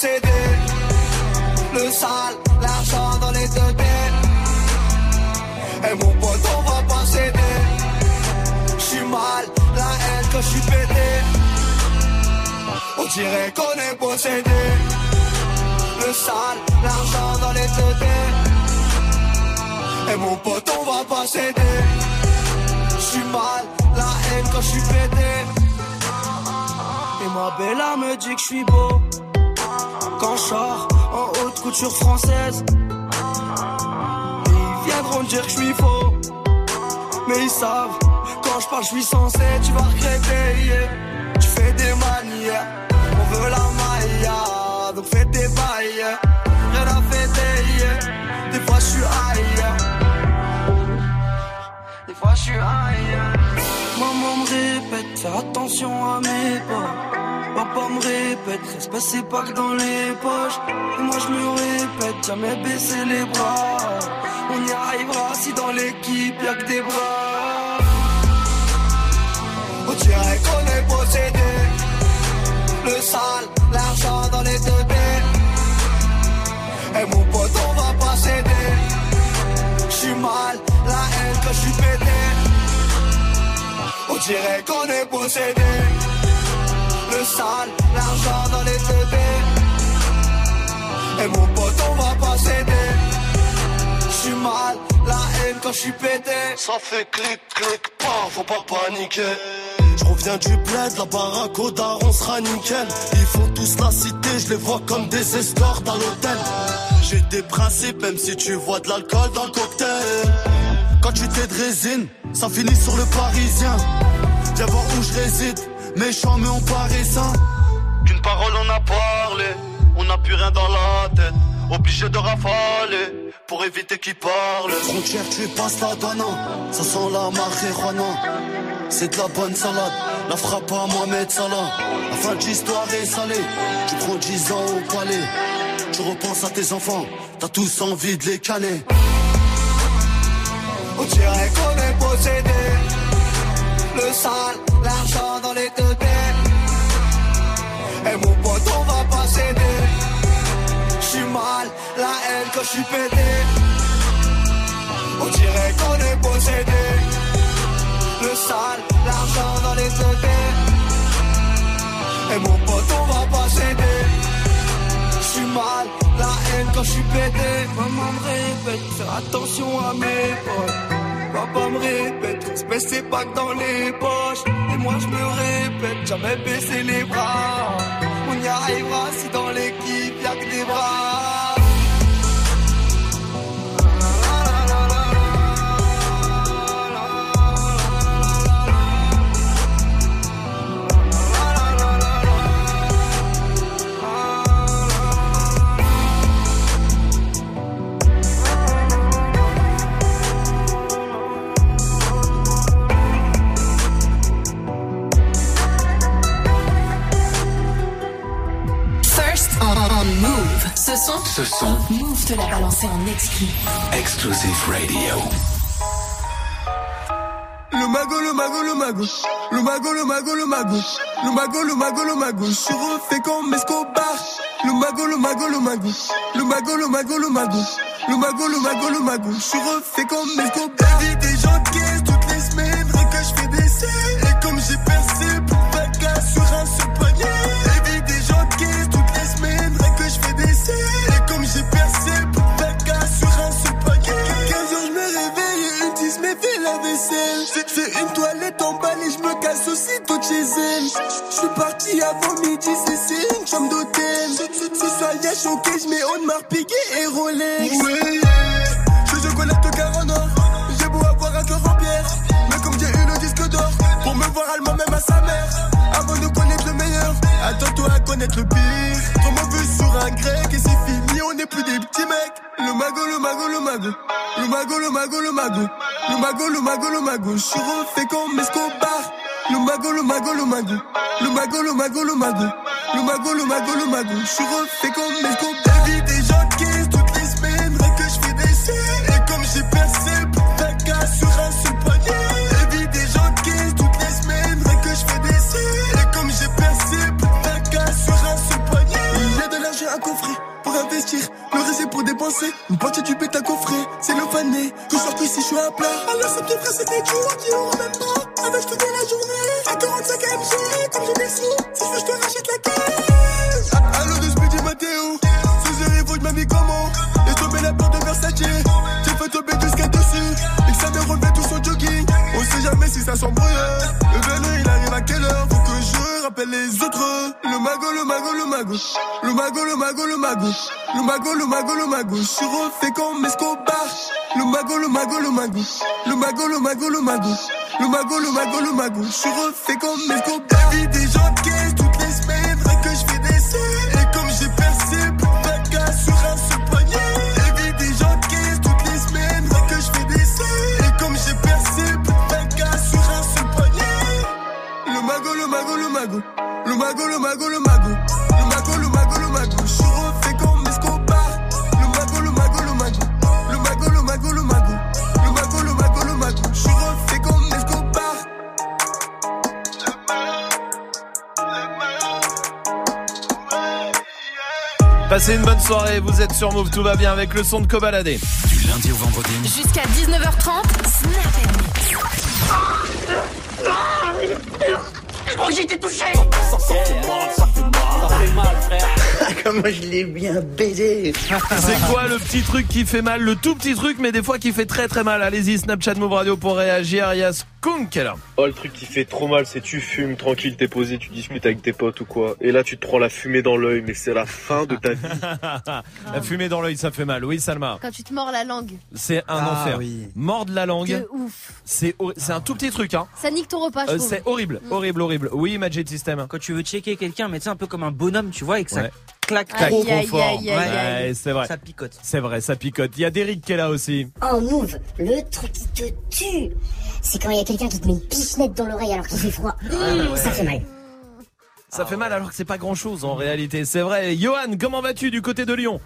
Le sale, l'argent dans les deux têtes. Et mon pote, on va pas céder. J'suis mal, la haine quand j'suis pété. On dirait qu'on est possédé. Le sale, l'argent dans les deux têtes. Et mon pote, on va pas céder. J'suis mal, la haine quand j'suis pété. Et ma bella me dit que j'suis beau. Quand j'sors en haute couture française. Ils viendront dire que j'suis faux. Mais ils savent, quand je parle, je suis censé, tu vas regretter. yeah. Tu fais des manières, on veut la maille, donc fais tes bails. Rien à fêter, yeah. des fois je suis ailleurs. Des fois je suis ailleurs. Maman me répète, fais attention à mes pas. Papa me répète, c'est pas que dans les poches. Et moi je me répète, jamais baisser les bras. On y arrivera si dans l'équipe y'a que des bras. On dirait qu'on est possédé. Le sale, l'argent dans les deux têtes. Et mon pote, on va pas céder. J'suis mal, la haine quand j'suis pété. On dirait qu'on est possédé. Le sale, l'argent dans les têtes. Et mon pote, on va pas céder. J'suis mal, la haine quand j'suis pété. Ça fait clic, clic, pas, faut pas paniquer. Je reviens du bled, la baraque au daron sera nickel. Ils font tous la cité, je les vois comme des escortes à l'hôtel. J'ai des principes, même si tu vois de l'alcool dans le cocktail. Quand tu t'es de résine, ça finit sur le parisien. Viens voir où je réside, méchant mais on paraît sain. Qu'une parole on a parlé, on n'a plus rien dans la tête. Obligé de rafaler pour éviter qu'ils parlent. Frontière, tu passes la donna, ça sent la marijuana. C'est de la bonne salade, la frappe à Mohamed Salah. La fin de l'histoire est salée, tu prends 10 ans au palais. Tu repenses à tes enfants, t'as tous envie de les caler. On dirait qu'on est possédé. Le sale, l'argent dans les deux têtes. Et mon pote, on va pas céder. J'suis mal, la haine quand j'suis pété. On dirait qu'on est possédé. Le sale, l'argent dans les deux têtes. Et mon pote, on va pas céder. J'suis mal, la haine quand j'suis pété. Maman me répète, attention à mes potes. Papa me répète, respect c'est pas que dans les poches. Et moi je me répète, jamais baisser les bras. On y arrivera si dans l'équipe y'a que des bras. Ce son, Ce son, Move te l'a balancé en exclu. Exclusive Radio. Le mago, le mago, le mago. Le mago, le mago, le mago. Le mago, le mago, le mago. Je suis refait comme Escobar. Le mago, le mago, le mago. Le mago, le mago, le mago. Le mago, le mago, le mago. Je suis refait comme Escobar. Vie des gens de caisse toutes les semaines. Que je fais des. Parti avant midi, c'est une chambre d'hôtel. Ce soir, y'a choqué, je mets Audemars Piguet et Rolex. Ouais, je joue chocolat au caron or. J'ai beau avoir un cœur en pierre. Mais comme j'ai eu le disque d'or, pour me voir allemand même à sa mère. Avant de connaître le meilleur, attends-toi à connaître le pire. Trop mauvais sur un grec et c'est fini, on n'est plus des petits mecs. Le mago, le mago, le mago. Le mago, le mago, le mago. Le mago, le mago, le mago. Je suis refait comme Escobar. Le mago, le mago, le mago. Le mago, le mago, le mago. Le mago, le mago, le mago. Je suis refait comme mes comptes David et j'encaisse toutes les semaines. Rien que je fais des scènes. Et comme j'ai percé le d'un sur un seul poignet. David et j'encaisse toutes les semaines. Rien que je fais des scènes. Et comme j'ai percé le d'un sur un seul poignet. Il y a de l'argent à coffrer pour investir. Le reste pour dépenser. Une partie du bête à coffrer. C'est le fané. Que je sors ici, je suis à plat. Alors c'est bien frère, c'est des jours qui ont même pas. Avec toute la journée, à 45 MG, comme des sous. Si je veux, je te rachète la caisse. Les autres. Le mago, le mago, le mago. Le mago, le mago, le mago. Le mago, le mago, le mago. Je suis refait comme Escobar. Le mago, le mago, le mago. Le mago, le mago, le mago. Le mago, le mago, le mago. Je suis refait comme Escobar. Vie des mago, le mago, le mago. Le mago, le mago, le mago. Le mago, le mago, le mago. Je suis refait comme Escobar. Le mago, le mago, le mago. Le mago, le mago, le mago. Le mago, le mago, le mago. Je suis refait comme Escobar. Passez une bonne soirée, vous êtes sur Move, tout va bien avec le son de Kobalade. Du lundi au vendredi. Jusqu'à 19h30, Snap Oh, j'ai été touché Ça fait mal, ça fait mal. Ça fait mal, frère. Comment je l'ai bien baisé C'est quoi le petit truc qui fait mal? Le tout petit truc, mais des fois qui fait très très mal. Allez-y, Snapchat Move Radio pour réagir. Il y a Là. Oh, le truc qui fait trop mal, c'est tu fumes tranquille, t'es posé, tu discutes avec tes potes ou quoi. Et là, tu te prends la fumée dans l'œil, mais c'est la fin de ta vie. La fumée dans l'œil, ça fait mal. Oui, Salma. Quand tu te mords la langue. C'est un Ah, enfer. oui. Mordre la langue. De ouf. C'est c'est un tout petit truc, hein. Ça nique ton repas, je Euh, c'est horrible, horrible, horrible. Oui, Magic System. Quand tu veux checker quelqu'un, mais tu sais, un peu comme un bonhomme, tu vois, et que ça Ouais. claque Claque trop, trop aïe, fort. aïe, Ouais, c'est vrai. Ça picote. C'est vrai, ça picote. Il y a Derek qui est là aussi. Oh Move, le truc qui te tue, c'est quand il y a quelqu'un qui te met une pichenette dans l'oreille alors qu'il fait froid. Mmh, Ça fait mal. Ça fait mal alors que c'est pas grand chose en réalité. C'est vrai. Johan, comment vas-tu du côté de Lyon?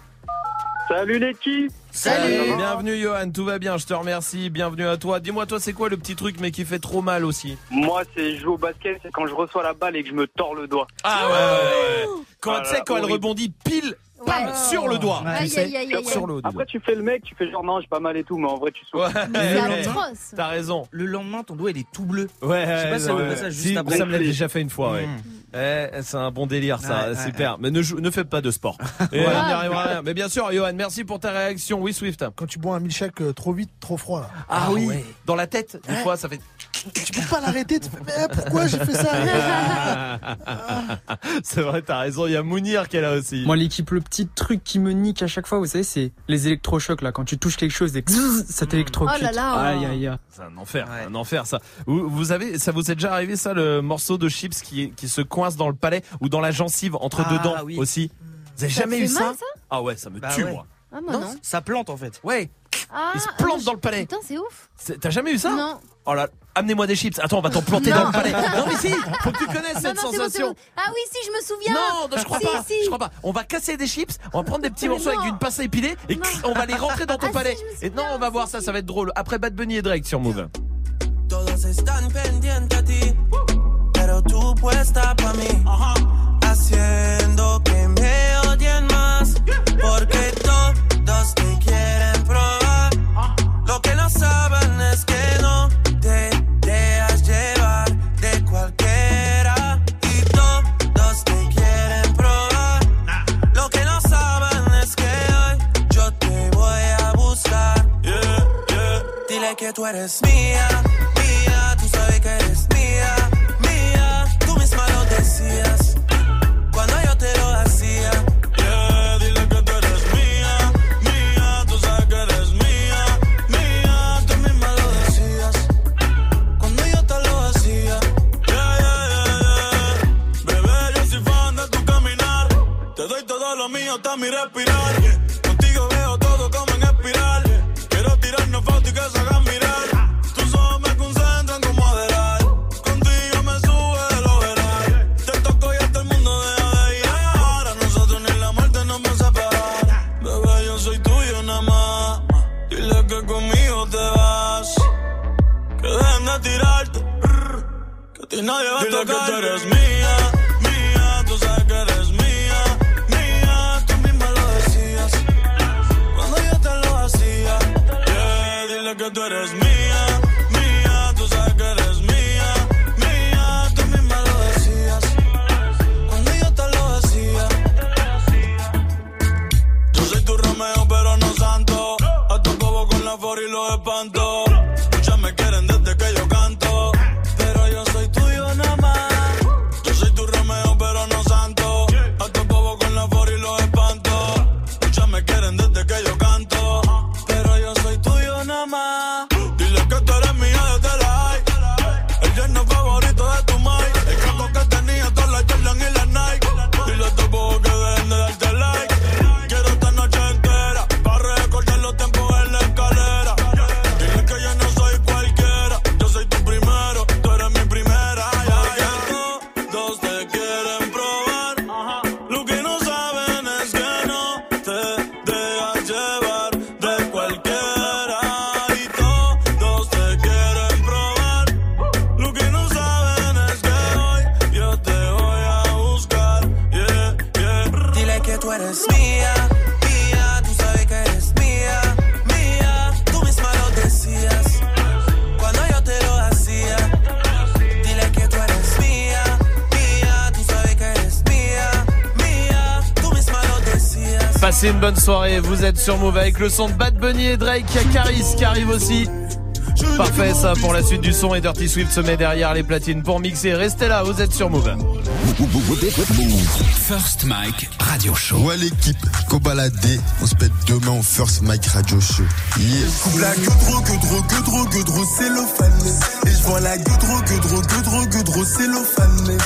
Salut l'équipe Salut Bienvenue Johan, tout va bien, je te remercie. Bienvenue à toi. Dis-moi, toi, c'est quoi le petit truc mais qui fait trop mal aussi? Moi, c'est jouer au basket, c'est quand je reçois la balle et que je me tords le doigt. Ah ouais, ouais, ouais. Quand Ah tu sais, quand elle rebondit pile Ouais. sur le doigt. Aïe, Tu sais, aïe, aïe, aïe, sur aïe. le doigt. Après, tu fais le mec, tu fais genre non, j'ai pas mal et tout, mais en vrai, tu souffres. Ouais, C'est ouais. atroce. T'as raison. Le lendemain, ton doigt, il est tout bleu. Ouais, Je sais pas si ça me juste Si, après. Ça me l'a déjà fait une fois, ouais. Mm. Eh, c'est un bon délire, ça, Ouais, ouais, super. Mais ne, ne faites pas de sport. Et Ouais. on n'y arrivera rien. Mais bien sûr, Johan, merci pour ta réaction. Oui, Swift. Quand tu bois un milkshake euh, trop vite, trop froid là. Ah, oui, dans la tête, des fois, ça fait. Tu peux pas l'arrêter, tu fais mais pourquoi j'ai fait ça? C'est vrai, t'as raison. Il y a Mounir qui est là aussi. Moi, l'équipe, le petit truc qui me nique à chaque fois, vous savez, c'est les électrochocs, là. Quand tu touches quelque chose et ça t'électrocute. Oh là là. Aïe, aïe, aïe. C'est un enfer, un enfer ça. Vous, vous avez, ça vous est déjà arrivé ça, le morceau de chips qui, qui se coince dans le palais ou dans la gencive entre Ah, deux dents oui. aussi? Vous avez Ça jamais eu ça, mal, ça? Ah ouais, ça me Bah tue ouais. moi. Ah, moi non. Ça plante en fait. Ouais, Ah, il se ah, plante non, dans le palais. Putain, c'est ouf. T'as jamais eu ça? Non. Oh là, amenez-moi des chips. Attends, on va t'en planter dans le palais. Non mais si, faut que tu connaisses Non, cette non, sensation. bon. Ah oui, si, je me souviens. Non, non, je crois Si, pas. si. Je crois pas. On va casser des chips, on va prendre des petits Mais morceaux avec une pince à épiler et on va les rentrer dans ton Ah, palais. et non, on va voir ça, ça va être drôle. Après Bad Bunny et Drake sur Move. Todos están pendientes a ti, pero tú puesta pa' mí, haciendo que tú eres mía, mía, tú sabes que eres mía, mía. Tú misma lo decías cuando yo te lo hacía. Yeah, dile que tú eres mía, mía, tú sabes que eres mía, mía. Tú misma lo decías cuando yo te lo hacía. Yeah, yeah, yeah, yeah. Bebé, yo soy fan de tu caminar. Te doy todo lo mío, hasta mi respirar. Que tú eres mía, soirée, vous êtes sur Move avec le son de Bad Bunny et Drake, il y a Caris qui arrive aussi. Parfait ça pour la suite du son et Dirty Swift se met derrière les platines pour mixer. Restez là, vous êtes sur Move. First Mike Radio Show. Ouais l'équipe, go balader, on se pète demain au First Mike Radio Show. Coupe la. Et je vois la gueudro, gueudro, gueudro, cellophane.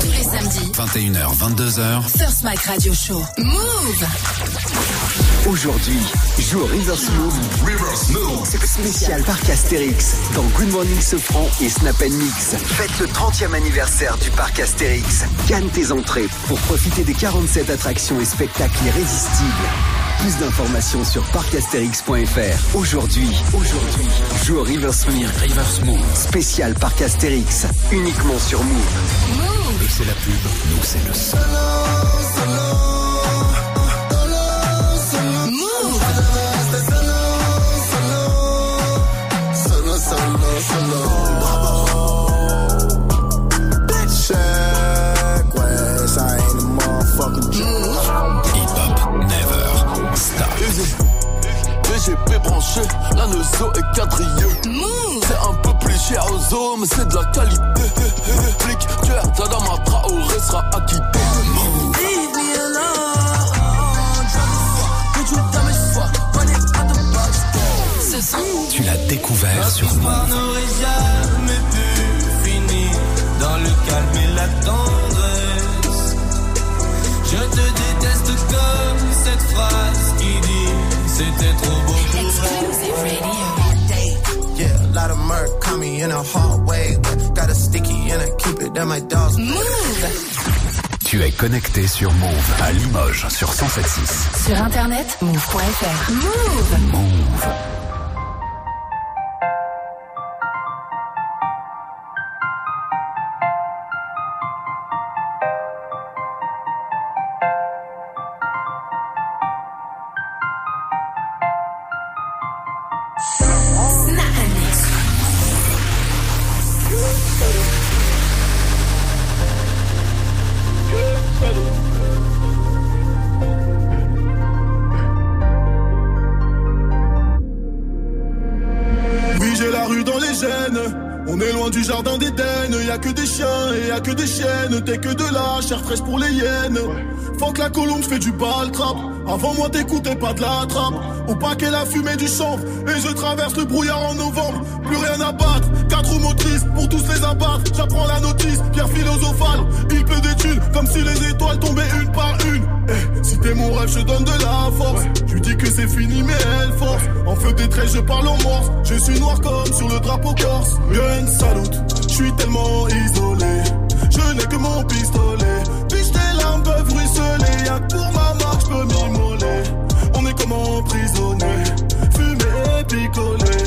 Tous les samedis, 21h, 22h. First Mike Radio Show. Move Aujourd'hui, joue au River Smooth. Spécial Parc Astérix dans Good Morning Sofran et Snap Mix. Faites le 30e anniversaire du Parc Astérix. Gagne tes entrées pour profiter des 47 attractions et spectacles irrésistibles. Plus d'informations sur parcastérix.fr. Aujourd'hui, aujourd'hui, joue au River Smooth. River Smooth. Spécial Parc Astérix, uniquement sur Move. Et c'est la pub, nous c'est le son. VGP branché, la nozo est quadrillée. C'est un peu plus cher aux mais c'est de la qualité. Flic, tu es dans ma Traoré sera acquitté. Tu l'as découvert sur Move. n'aurait jamais pu finir dans le calme et la tendresse. Je te déteste comme cette phrase qui dit c'était trop in a hallway. But got a sticky and I keep it at my dog's Tu es connecté sur Move à Limoges sur 107.6. Sur internet, move.fr. Move Move. Chiens et y a que des chiennes. T'es que de la chair fraîche pour les hyènes. Faut que la colombe fait du bal trap. Avant moi, t'écoutais pas de la trappe. Au paquet, la fumée du chanvre. Et je traverse le brouillard en novembre. Plus rien à battre. Quatre motrices pour tous les abattre. J'apprends la notice. Pierre philosophale. Il pleut des thunes comme si les étoiles tombaient une par une. Eh, si t'es mon rêve, je donne de la force. Tu dis que c'est fini, mais elle force. En feu des traits, je parle en morse. Je suis noir comme sur le drapeau corse. Gun salute, je suis tellement isolé je n'ai que mon pistolet. Puis tes larmes peuvent ruisseler, y'a que pour ma marque, peux m'immoler. On est comme emprisonnés, fumés et picolés.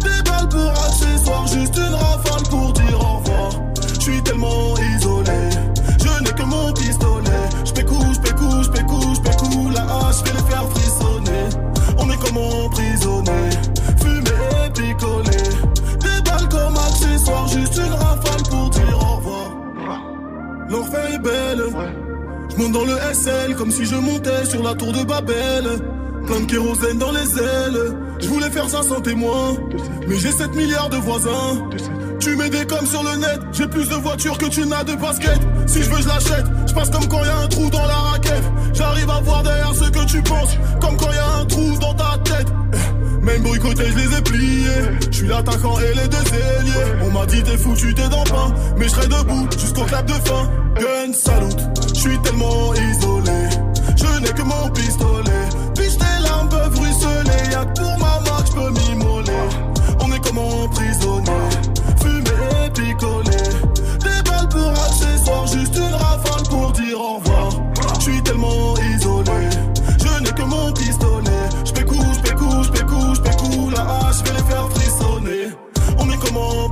Des balles pour accessoires, juste une rafale pour dire au revoir. Je suis tellement isolé, je n'ai que mon pistolet. Je pécou, je pécou, je je la hache, je vais les faire frissonner. On est comme emprisonnés, fumés et. Des balles comme accessoires, juste une rafale pour dire au. L'enfer est belle. Je monte dans le SL comme si je montais sur la tour de Babel. Plein de kérosène dans les ailes. Je voulais faire ça sans témoin. Mais j'ai 7 milliards de voisins. Tu mets des coms sur le net. J'ai plus de voitures que tu n'as de baskets. Si je veux, je l'achète. Je passe comme quand y a un trou dans la raquette. J'arrive à voir derrière ce que tu penses. Comme quand y a un trou dans ta tête. Même boycotté, je les ai pliés. Je suis l'attaquant et les deux ailiers. On m'a dit t'es foutu, t'es dans pain. Mais je serai debout jusqu'au clap de fin. Gun salute, je suis tellement isolé. Je n'ai que mon pistolet. Puis tes larmes peuvent ruisseler. Y'a que pour ma marque, je peux m'immoler. On est comme emprisonné. Fumer et picoler. Des balles pour accessoires, juste une rafale pour dire au revoir. Je suis tellement On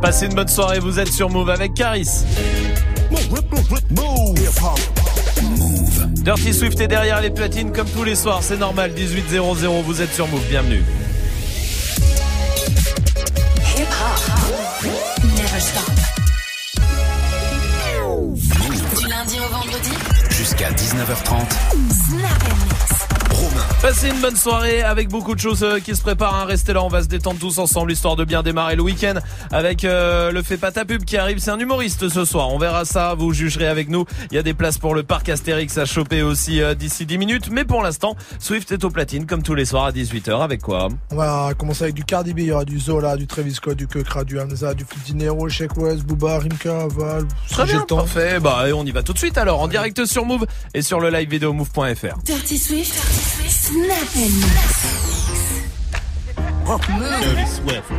Passez une bonne soirée, vous êtes sur Move avec Caris. Dirty Swift est derrière les platines comme tous les soirs, c'est normal, 18.00, vous êtes sur Move, bienvenue. Hip hop. Never stop. Du lundi au vendredi. Jusqu'à 19h30. Passez une bonne soirée avec beaucoup de choses euh, qui se préparent. hein. Restez là, on va se détendre tous ensemble histoire de bien démarrer le week-end avec euh, le fait pas ta pub qui arrive. C'est un humoriste ce soir. On verra ça. Vous jugerez avec nous. Il y a des places pour le parc Astérix à choper aussi euh, d'ici 10 minutes. Mais pour l'instant, Swift est au platine comme tous les soirs à 18h. Avec quoi? On va commencer avec du Cardi B, il y aura du Zola, du Travis Scott, du Kekra, du Hamza, du Dinero, Sheik West, Booba, Rimka, Val. Très j'ai bien, le temps. parfait. Bah, et on y va tout de suite alors en direct sur Move et sur le live vidéo move.fr. Dirty Swift. Snap and mix. Dirty Swift.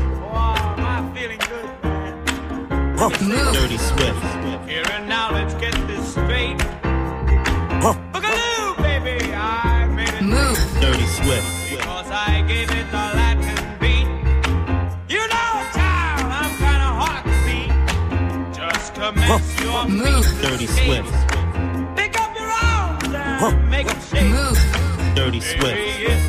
Dirty Swift. Here and now, let's get this straight. Boogaloo, baby, I made it. Move. Dirty Swift. Because I gave it the Latin beat. You know, child, I'm kinda hard to beat. Just commence your Move. Dirty Swift. Pick up your arms and make 'em shake. Move. Dirty Swift.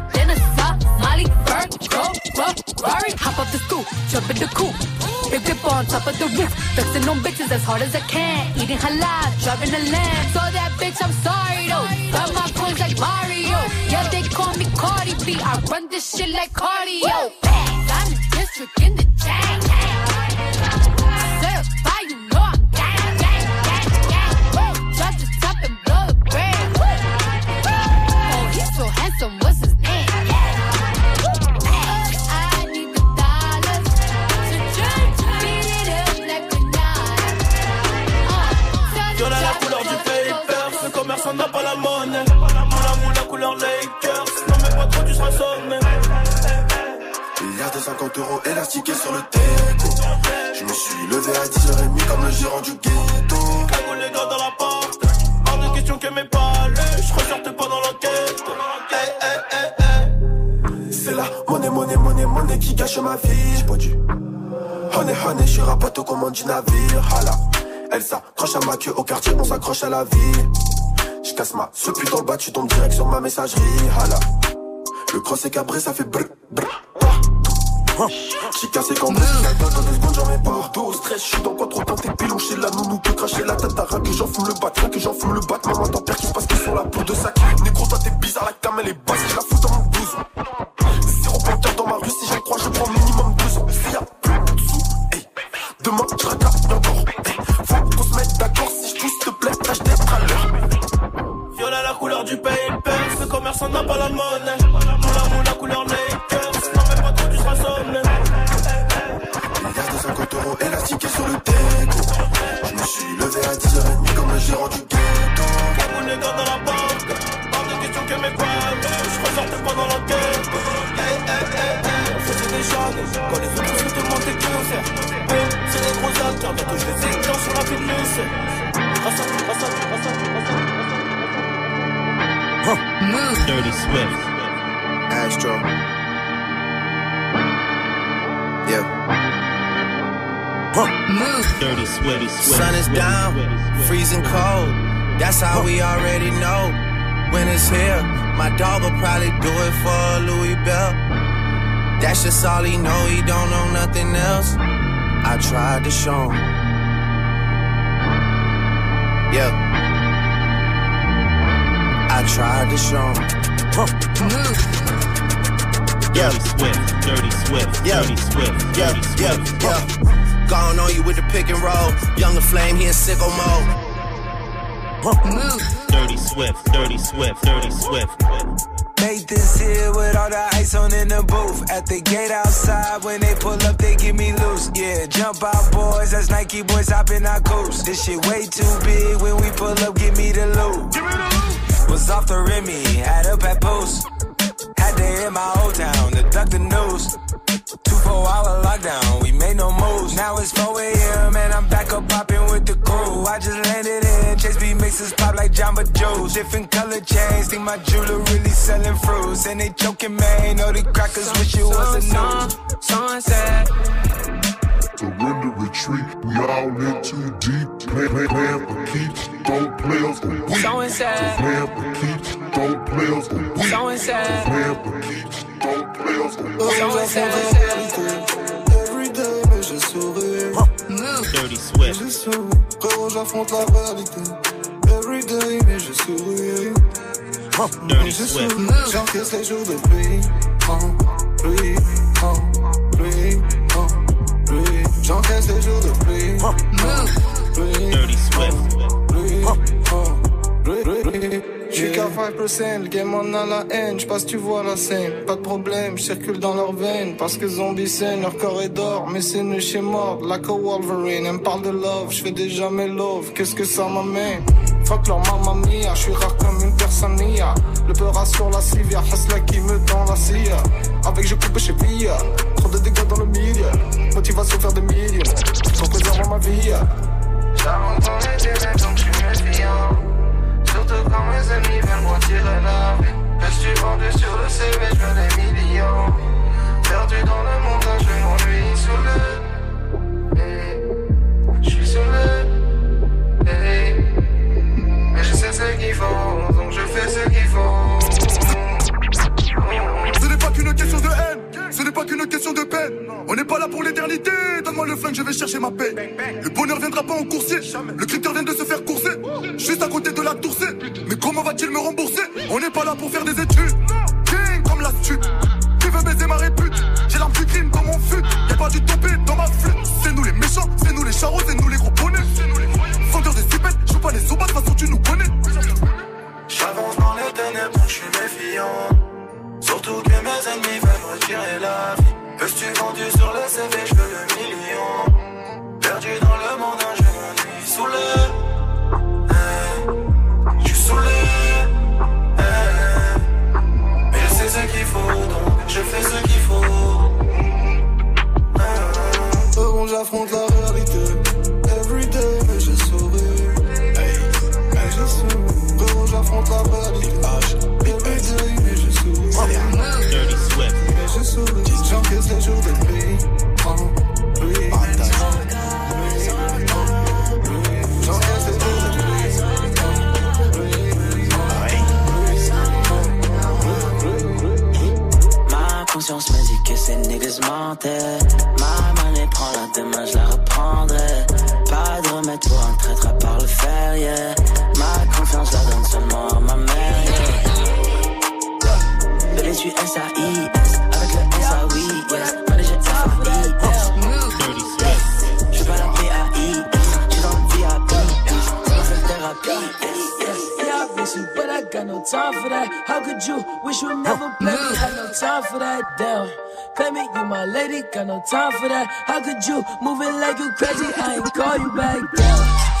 go, hop up the stoop, jump in the coop. Big dip on top of the roof, flexing on bitches as hard as I can. Eating halal, driving a lamb. So that bitch, I'm sorry though. Got my coins like Mario. Yeah, they call me Cardi B. I run this shit like cardio. I'm the district in the chain. Commerçant n'a pas la monnaie. Moula moula couleur Lakers, non mais pas trop tu seras sonné. Milliard de 50 euros élastiqués sur le déco. Je me suis levé à 10h30 comme le gérant du ghetto. Cagoule les gars dans la porte, hors de question que mes palais, je pas dans l'enquête. Hey, hey, hey, hey. C'est la monnaie, monnaie, monnaie, monnaie qui gâche ma vie. J'ai pas dû Honey, honey, je suis rapato comme un du navire. Hala. Elle s'accroche à ma queue au quartier, on s'accroche à la vie. Je casse ma ce dans le bas, tu tombes direct sur ma messagerie. Hala. Le cross est cabré, ça fait brr, brr. J'ai cassé quand même, dans deux secondes, j'en mets pas. Dos au stress, j'suis dans quoi trop temps, t'es pilou chez la nounou, que cracher la tatara, que j'en fume le bat, que j'en fume le bat, maman t'en perds qui se passe qu'ils sont là pour de sac. Négro, toi t'es bizarre, la cam elle est basse, je la fous dans mon blouson. Zéro pointeur dans ma rue, si j'en crois, je prends minimum deux ans. S'il y a plus de sous, hey. Demain, je La du paper, ce commerçant n'a pas la monnaie. Moula moula couleur Lakers, n'en fais pas trop, tu seras sommet. Milliard de 50 euros élastiqués sur le déco. Je me suis levé à 10h30 comme le gérant du ghetto. Mon nègre dans la banque, pas de questions que mes poils. Je ressortais pas dans l'enquête. Hey, hey, hey, hey. On faisait des jaloux, quand les autres se demandaient faire. Eux, c'est des gros acteurs, bientôt je les éclate sur la ville de. Rassa, rassa, rassa, rassa, Move. Dirty Swift. Astro. Yeah. Move. Dirty Swift. Sun is down, freezing cold. That's how we already know. When it's here, my dog will probably do it for Louis Bell. That's just all he know, he don't know nothing else. I tried to show him. Yeah. I tried to show him. Dirty Swift. Dirty Swift. Yeah. Dirty Swift. Yeah, Dirty yeah, Swift. yeah. Gone on you with the pick and roll. Younger flame, he in sicko mode. Move. Dirty Swift. Dirty Swift. Dirty Swift. Made this here with all the ice on in the booth. At the gate outside, when they pull up, they give me loose. Yeah, jump out, boys. That's Nike boys hopping our coast. This shit way too big. When we pull up, give me the loot. Was off the Remy, had up at post. Had to hit my old town to duck the news. Two four hour lockdown, we made no moves. Now it's 4 a.m. and I'm back up popping with the crew. I just landed in Chase B mixes pop like Jamba Joe's. Different color chains, think my jeweler really selling fruits. And they joking, man. Know the crackers wish it was a news. Sunset. Surrender, retreat. We all in too deep. Play, play, playing for keeps. Don't play us for weak. So inside. Playing for keeps. Don't play us for weak. So inside. Playing for keeps. Don't play us for weak. So inside. Everyday, mais je souris. Dirty Swift. Je souris. Frérot, j'affronte la réalité. Everyday, mais je souris. Dirty Swift. J'encaisse les jours de pluie. Oh, pluie. Oh, pluie. Oh, pluie. J'encaisse les jours de pluie. Pluie. Dirty Swift. Pluie. Oh, 5%, le game en a la haine, j'passe tu vois la scène, pas de problème, j'circule dans leurs veines, parce que zombie saignent, leur corps est d'or, mais c'est nu chez mort, like a Wolverine, elle me parle de love, j'fais déjà mes love, qu'est-ce que ça m'amène? Fuck leur mamma mia, j'suis rare comme une personne nia, le peur sur la cive, y'a Hasla qui me tend la scie, avec je coupe chez Via, trop de dégâts dans le milieu, motivation faire des millions, trop préservant ma vie. J'avance dans les délais donc j'suis méfiant. Quand mes ennemis veulent m'en tirer la vie. Je suis vendu sur le CV, je veux des millions. Perdu dans le monde, je m'ennuie sous le. Je suis sous le. Mais je sais ce qu'il faut, donc je fais ce qu'il faut. Qu'une question de peine. On n'est pas là pour l'éternité, donne-moi le flingue, je vais chercher ma paix. Le bonheur viendra pas en coursier, le critère vient de se faire courser. Juste à côté de la tourcée, mais comment va-t-il me rembourser? On n'est pas là pour faire des études, King comme l'astuce. Qui veut baiser ma répute? J'ai l'arme du crime dans mon fut, y'a pas du topé dans ma flûte. C'est nous les méchants, c'est nous les charros, c'est nous les gros bonnets. Vendeur de cipettes, joue pas les sombats, de façon tu nous connais. J'avance dans les ténèbres, je suis méfiant. Surtout mes ennemis veulent retirer la vie. Suis vendu sur le CV, je veux le million. Perdu dans le monde, hein, je m'ennuie le. Hey, je suis le. Hey, mais je sais ce qu'il faut, donc je fais ce qu'il faut. Bon, j'affronte la réalité. Everyday, mais souris. Mais je souris. Bon, j'affronte la réalité. listen. Conscience me dit que ces niggas mentaient. Ma monnaie prend la demain, je la reprendrai. Pas de remède pour un traître à part le fer, yeah. Ma confiance la donne seulement à ma mère, yeah. Bébé, tu S-A-I-S-A. you, but I got no time for that. How could you wish you never play me? Had no time for that. Damn. Claiming you my lady, got no time for that. How could you moving like you crazy? I ain't call you back. Damn.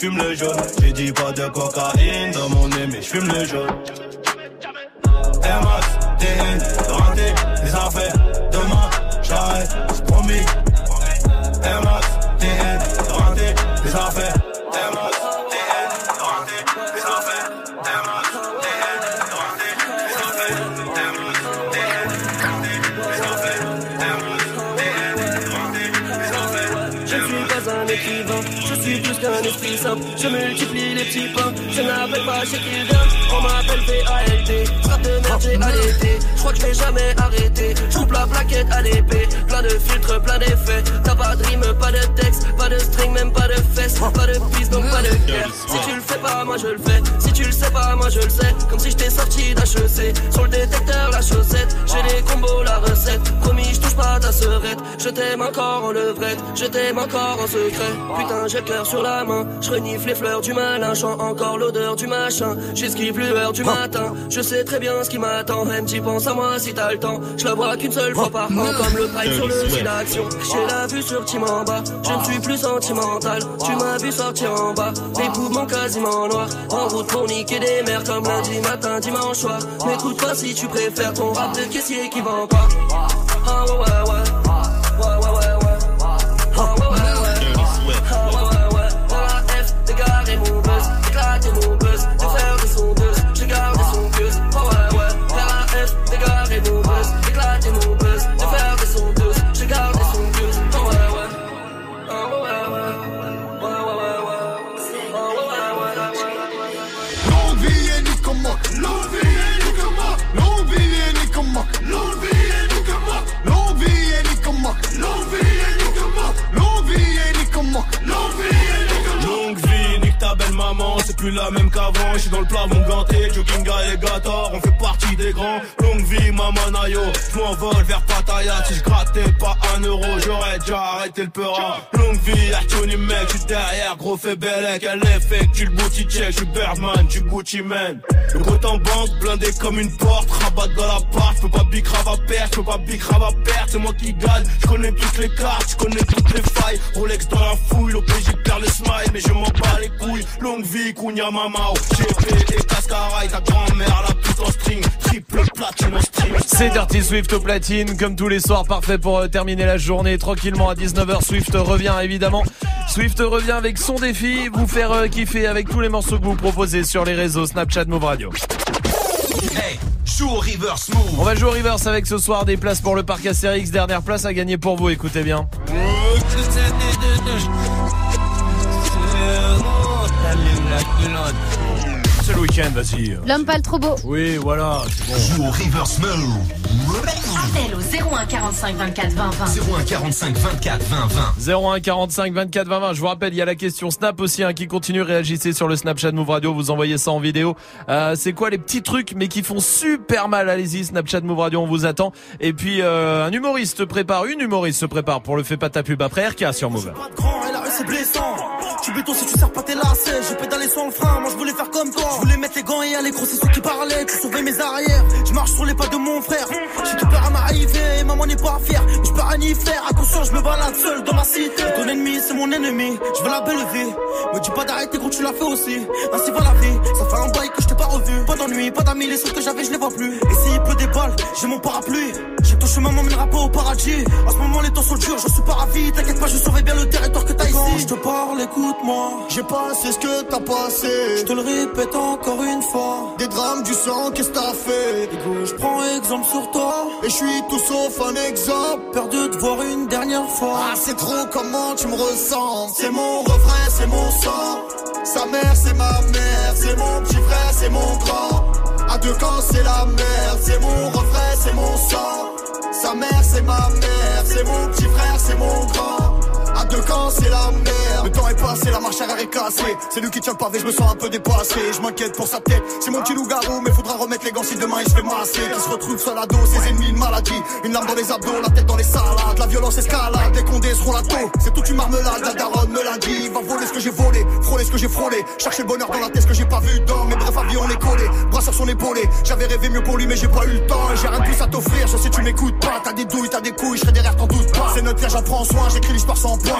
fume le jaune. Si tu le sais pas, moi je le sais. Comme si j'étais sorti d'HEC. Je t'aime encore en levrette, je t'aime encore en secret. Putain, j'ai le cœur sur la main, je renifle les fleurs du malin, chant encore l'odeur du machin. J'esquive l'heure du matin, je sais très bien ce qui m'attend. Même tu penses à moi si t'as le temps, je la vois qu'une seule fois par an, comme le prime sur le fil d'action. J'ai la vue sur bas, je ne suis plus sentimental. Tu m'as vu sortir en bas, mes poumons quasiment noirs. En route pour niquer des mers comme lundi matin, dimanche soir. Mais M'écoute pas si tu préfères ton rap de caissier qui vend pas. Ah. M'envole vers Pattaya. Si je grattais pas un euro, j'aurais déjà arrêté le peura. Longue vie, Artoni mec, je suis derrière, gros fait bellec. Elle effectue le booty check, je suis Birdman, du Gucci man. Le compte en banque, blindé comme une porte, rabat dans la part. Je peux pas bicrave à perdre, je peux pas bicrave à perdre. C'est moi qui gagne, je connais toutes les cartes, je connais toutes les failles. Rolex dans la fouille, l'OPJ perd le smile, mais je m'en bats les couilles. Longue vie, Kounia Mamao, GP et Cascaraï, ta grand-mère, la pute en string, triple. C'est Dirty Swift au platine, comme tous les soirs, parfait pour euh, terminer la journée tranquillement à 19h. Swift revient évidemment. Swift revient avec son défi, vous faire euh, kiffer avec tous les morceaux que vous proposez sur les réseaux Snapchat Move Radio. Hey, joue au reverse move. On va jouer au reverse avec ce soir des places pour le parc Astérix. Dernière place à gagner pour vous, écoutez bien. Week-end, vas-y. L'homme pas le trop beau. Oui, voilà, c'est bon. Joue au reverse. Appel au 01 45 24 20 20. 01 45 24 20 20. 01 45 24 20 20. Je vous rappelle, il y a la question Snap aussi hein, qui continue. Réagissez sur le Snapchat Move Radio. Vous envoyez ça en vidéo. Euh, c'est quoi les petits trucs mais qui font super mal? Allez-y, Snapchat Move Radio, on vous attend. Et puis euh, un humoriste se prépare, une humoriste se prépare pour le fait pas ta pub après RK sur Move. Tu béton si tu sers pas tes lacets. Je pédalé sans le frein, moi je voulais faire comme toi. Je voulais mettre les gants et aller gros, c'est ceux qui parlaient. Tu sauvais mes arrières. Je marche sur les pas de mon frère. J'ai tout peur à m'arriver et maman n'est pas fière. Mais je peux rien y faire. À conscience, je me balade seul dans ma cité. Ton ennemi, c'est mon ennemi. Je veux la belle vie. Me dis pas d'arrêter gros, tu l'as fait aussi. Ainsi va la vie. Ça fait un bail que je t'ai pas revu. Pas d'ennui, pas d'amis, les seuls que j'avais, je les vois plus. Et s'il pleut des balles, j'ai mon parapluie. J'ai ton chemin, m'emmènera pas au paradis. En ce moment, les temps sont durs, je suis pas ravi. T'inquiète pas, je saurais bien le territoire que t'as ici. Quand je te parle, écoute-moi. J'ai passé ce que t'as passé. Je te le répète encore une fois. Des drames, du sang, qu'est-ce que t'as fait? Je prends exemple sur toi. Et je suis tout sauf un exemple. Peur de te voir une dernière fois. Ah, c'est trop comment tu me ressembles. C'est mon refrain, c'est mon sang. Sa mère, c'est ma mère. C'est mon petit frère, c'est mon grand. À deux camps, c'est la merde. C'est mon refrain, c'est mon sang. Sa mère, c'est ma mère. C'est mon petit frère, c'est mon grand. Deux camps, c'est la merde. Le temps est passé, la marche arrière est cassée. C'est lui qui tient le pavé, je me sens un peu dépassé. Je m'inquiète pour sa tête. C'est mon petit loup-garou, mais faudra remettre les gants si demain il se fait masser. Qui se retrouve seul à dos, ses ennemis, une maladie. Une lame dans les abdos, la tête dans les salades. La violence escalade, les condés seront la taux. C'est toute une marmelade, la daronne me l'a dit. Va voler ce que j'ai volé, frôler ce que j'ai frôlé. Chercher le bonheur dans la tête, ce que j'ai pas vu dans mes brefs avis, on est collé. Bras sur son épaulé. J'avais rêvé mieux pour lui, mais j'ai pas eu le temps. J'ai rien de plus à t'offrir, je sais tu m'écoutes pas. T'as des douilles, t'as des couilles, je serai derrière, t'en doute. C'est notre pierre, j'en prends soin, j'écris l'histoire sans point.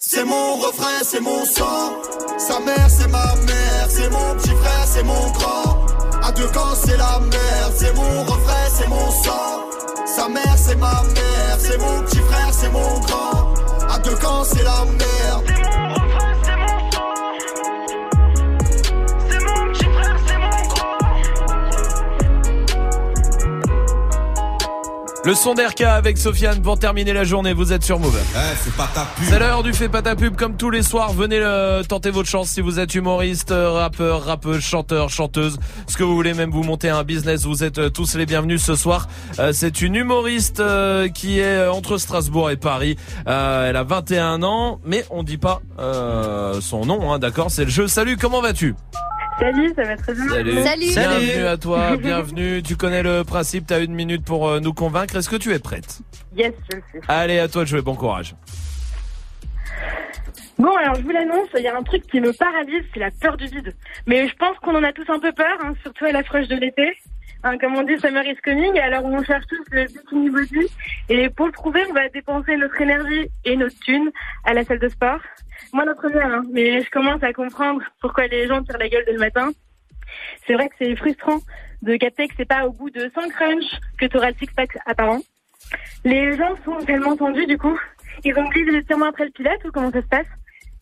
C'est mon refrain, c'est mon sang. Sa mère, c'est ma mère. C'est mon petit frère, c'est mon grand. À deux camps, c'est la merde. C'est mon refrain, c'est mon sang. Sa mère, c'est ma mère. C'est mon petit frère, c'est mon grand. À deux camps, c'est la merde. Le son d'RK avec Sofiane pour terminer la journée. Vous êtes sur Move. Eh, c'est pas ta pub. C'est l'heure du fait pas ta pub comme tous les soirs. Venez euh, tenter votre chance si vous êtes humoriste, euh, rappeur, rappeuse, chanteur, chanteuse, ce que vous voulez, même vous monter un business. Vous êtes euh, tous les bienvenus ce soir. Euh, c'est une humoriste euh, qui est entre Strasbourg et Paris. Euh, elle a 21 ans, mais on dit pas euh, son nom, hein, d'accord? C'est le jeu. Salut, comment vas-tu? Salut, ça va très bien. Salut. Bienvenue à toi, bienvenue. Tu connais le principe, tu as une minute pour euh, nous convaincre. Est-ce que tu es prête? Yes, je le sais. Allez, à toi de jouer, bon courage. Bon, alors je vous l'annonce, il y a un truc qui me paralyse, c'est la peur du vide. Mais je pense qu'on en a tous un peu peur, hein, surtout à l'approche de l'été. Hein, comme on dit, summer is coming, alors on cherche tous le bikini body. Et pour le trouver, on va dépenser notre énergie et notre thune à la salle de sport. Moi, la première, hein, mais je commence à comprendre pourquoi les gens tirent la gueule dès le matin. C'est vrai que c'est frustrant de capter que c'est pas au bout de 100 crunch que tu auras le six-pack apparent. Les gens sont tellement tendus du coup. Ils ont oublié de tirer après le pilote ou comment ça se passe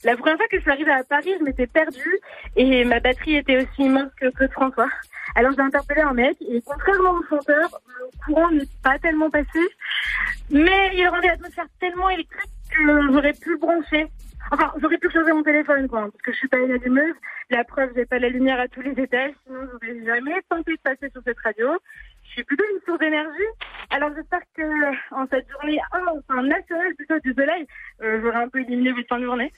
La première fois que je suis arrivée à Paris, je m'étais perdue et ma batterie était aussi morte que, François. Alors j'ai interpellé un mec et contrairement au chanteur, le courant n'est pas tellement passé, mais il rendait l'atmosphère tellement électrique que j'aurais pu le brancher. Enfin, j'aurais pu changer mon téléphone, quoi, parce que je suis pas une allumeuse. La preuve, j'ai pas la lumière à tous les étages, sinon j'aurais jamais tenté de passer sur cette radio. Je suis plutôt une source d'énergie. Alors j'espère que en cette journée, oh, enfin nationale plutôt du soleil, euh, j'aurai un peu éliminé votre fin de journée.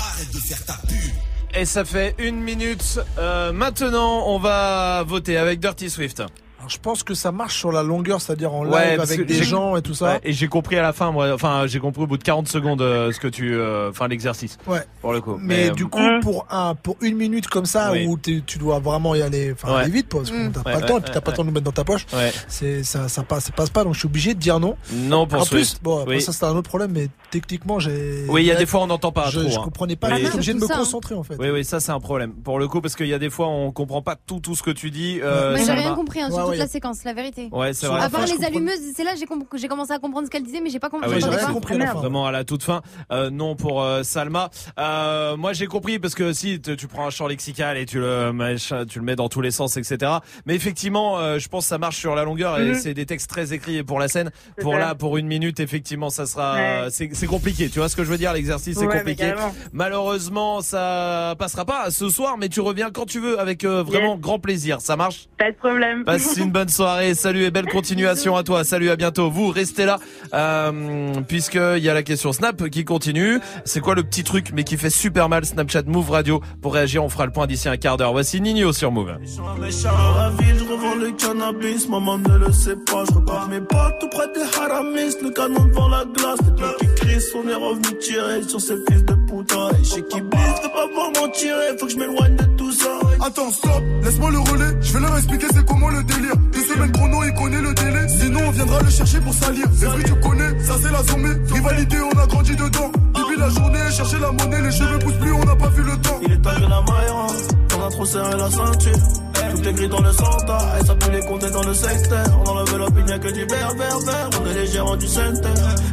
Arrête de faire ta pub. Et ça fait une minute. Euh, maintenant, on va voter avec Dirty Swift. Alors, je pense que ça marche sur la longueur, c'est-à-dire en live Ouais, parce avec des gens et tout ça. Ouais, et j'ai compris à la fin, moi. Enfin, j'ai compris au bout de 40 secondes euh, ce que tu, euh, enfin l'exercice. Ouais. Pour le coup. Mais, euh, du coup, pour un, pour une minute comme ça, Oui. où tu dois vraiment y aller, enfin, Ouais. aller vite, parce que Mm. t'as Ouais, pas le temps, ouais, et puis t'as pas ouais, le temps de nous mettre dans ta poche. Ouais. C'est, ça, ça passe, ça passe pas, donc je suis obligé de dire non. Non pour En plus, bon, après Oui. ça c'est un autre problème, mais techniquement, j'ai. Oui, il y a des fois on n'entend pas je, trop. je hein. comprenais pas, Oui. j'étais obligé de me concentrer en fait. Oui, oui, ça c'est un problème. Pour le coup, parce qu'il y a des fois on comprend pas tout, tout ce que tu dis. Moi, j'ai rien compris hein, toute la séquence, la vérité. Ouais, c'est vrai. À part les allumeuses, c'est là j'ai com- que j'ai commencé à comprendre ce qu'elle disait, mais j'ai pas compris. Ah oui, j'ai pas. compris. Vraiment à la toute fin. Euh, non pour euh, Salma. Euh, moi j'ai compris parce que si tu prends un champ lexical et tu le mets, tu le mets dans tous les sens, etc. Mais effectivement, euh, je pense que ça marche sur la longueur et Mhm. c'est des textes très écrits pour la scène. Pour là, pour une minute, effectivement, ça sera, c'est c'est compliqué. Tu vois ce que je veux dire? L'exercice c'est compliqué. Malheureusement, ça passera pas ce soir, mais tu reviens quand tu veux avec vraiment grand plaisir. Ça marche? Pas de problème. Passe une bonne soirée, salut et belle continuation à toi. Salut, à bientôt. Vous restez là, euh, puisque il y a la question Snap qui continue. C'est quoi le petit truc, mais qui fait super mal Snapchat Move Radio? Pour réagir. On fera le point d'ici un quart d'heure. Voici Nino sur Move. le cannabis, maman ne le sait pas, je repars mes potes tout près des haramis, le canon devant la glace, les deux qui crient, on est revenu tirer sur ces fils de putain, et chez qui bise, de pas voir m'en tirer, faut que je m'éloigne de. Attends, stop, laisse-moi le relais. Je vais leur expliquer c'est comment le délire. Deux semaines chrono, il connaît le délai. Sinon, on viendra le chercher pour salir. Les fruits, tu connais, ça c'est la sommée. Rivalité, on a grandi dedans. Depuis la journée, chercher la monnaie, les cheveux poussent plus, on n'a pas vu le temps. Il est que la maille on a trop serré la ceinture. Tout gris dans le centre, et ça pue les compter dans le secteur. On enlève l'opinion que du vert, vert, vert. On est les gérants du center.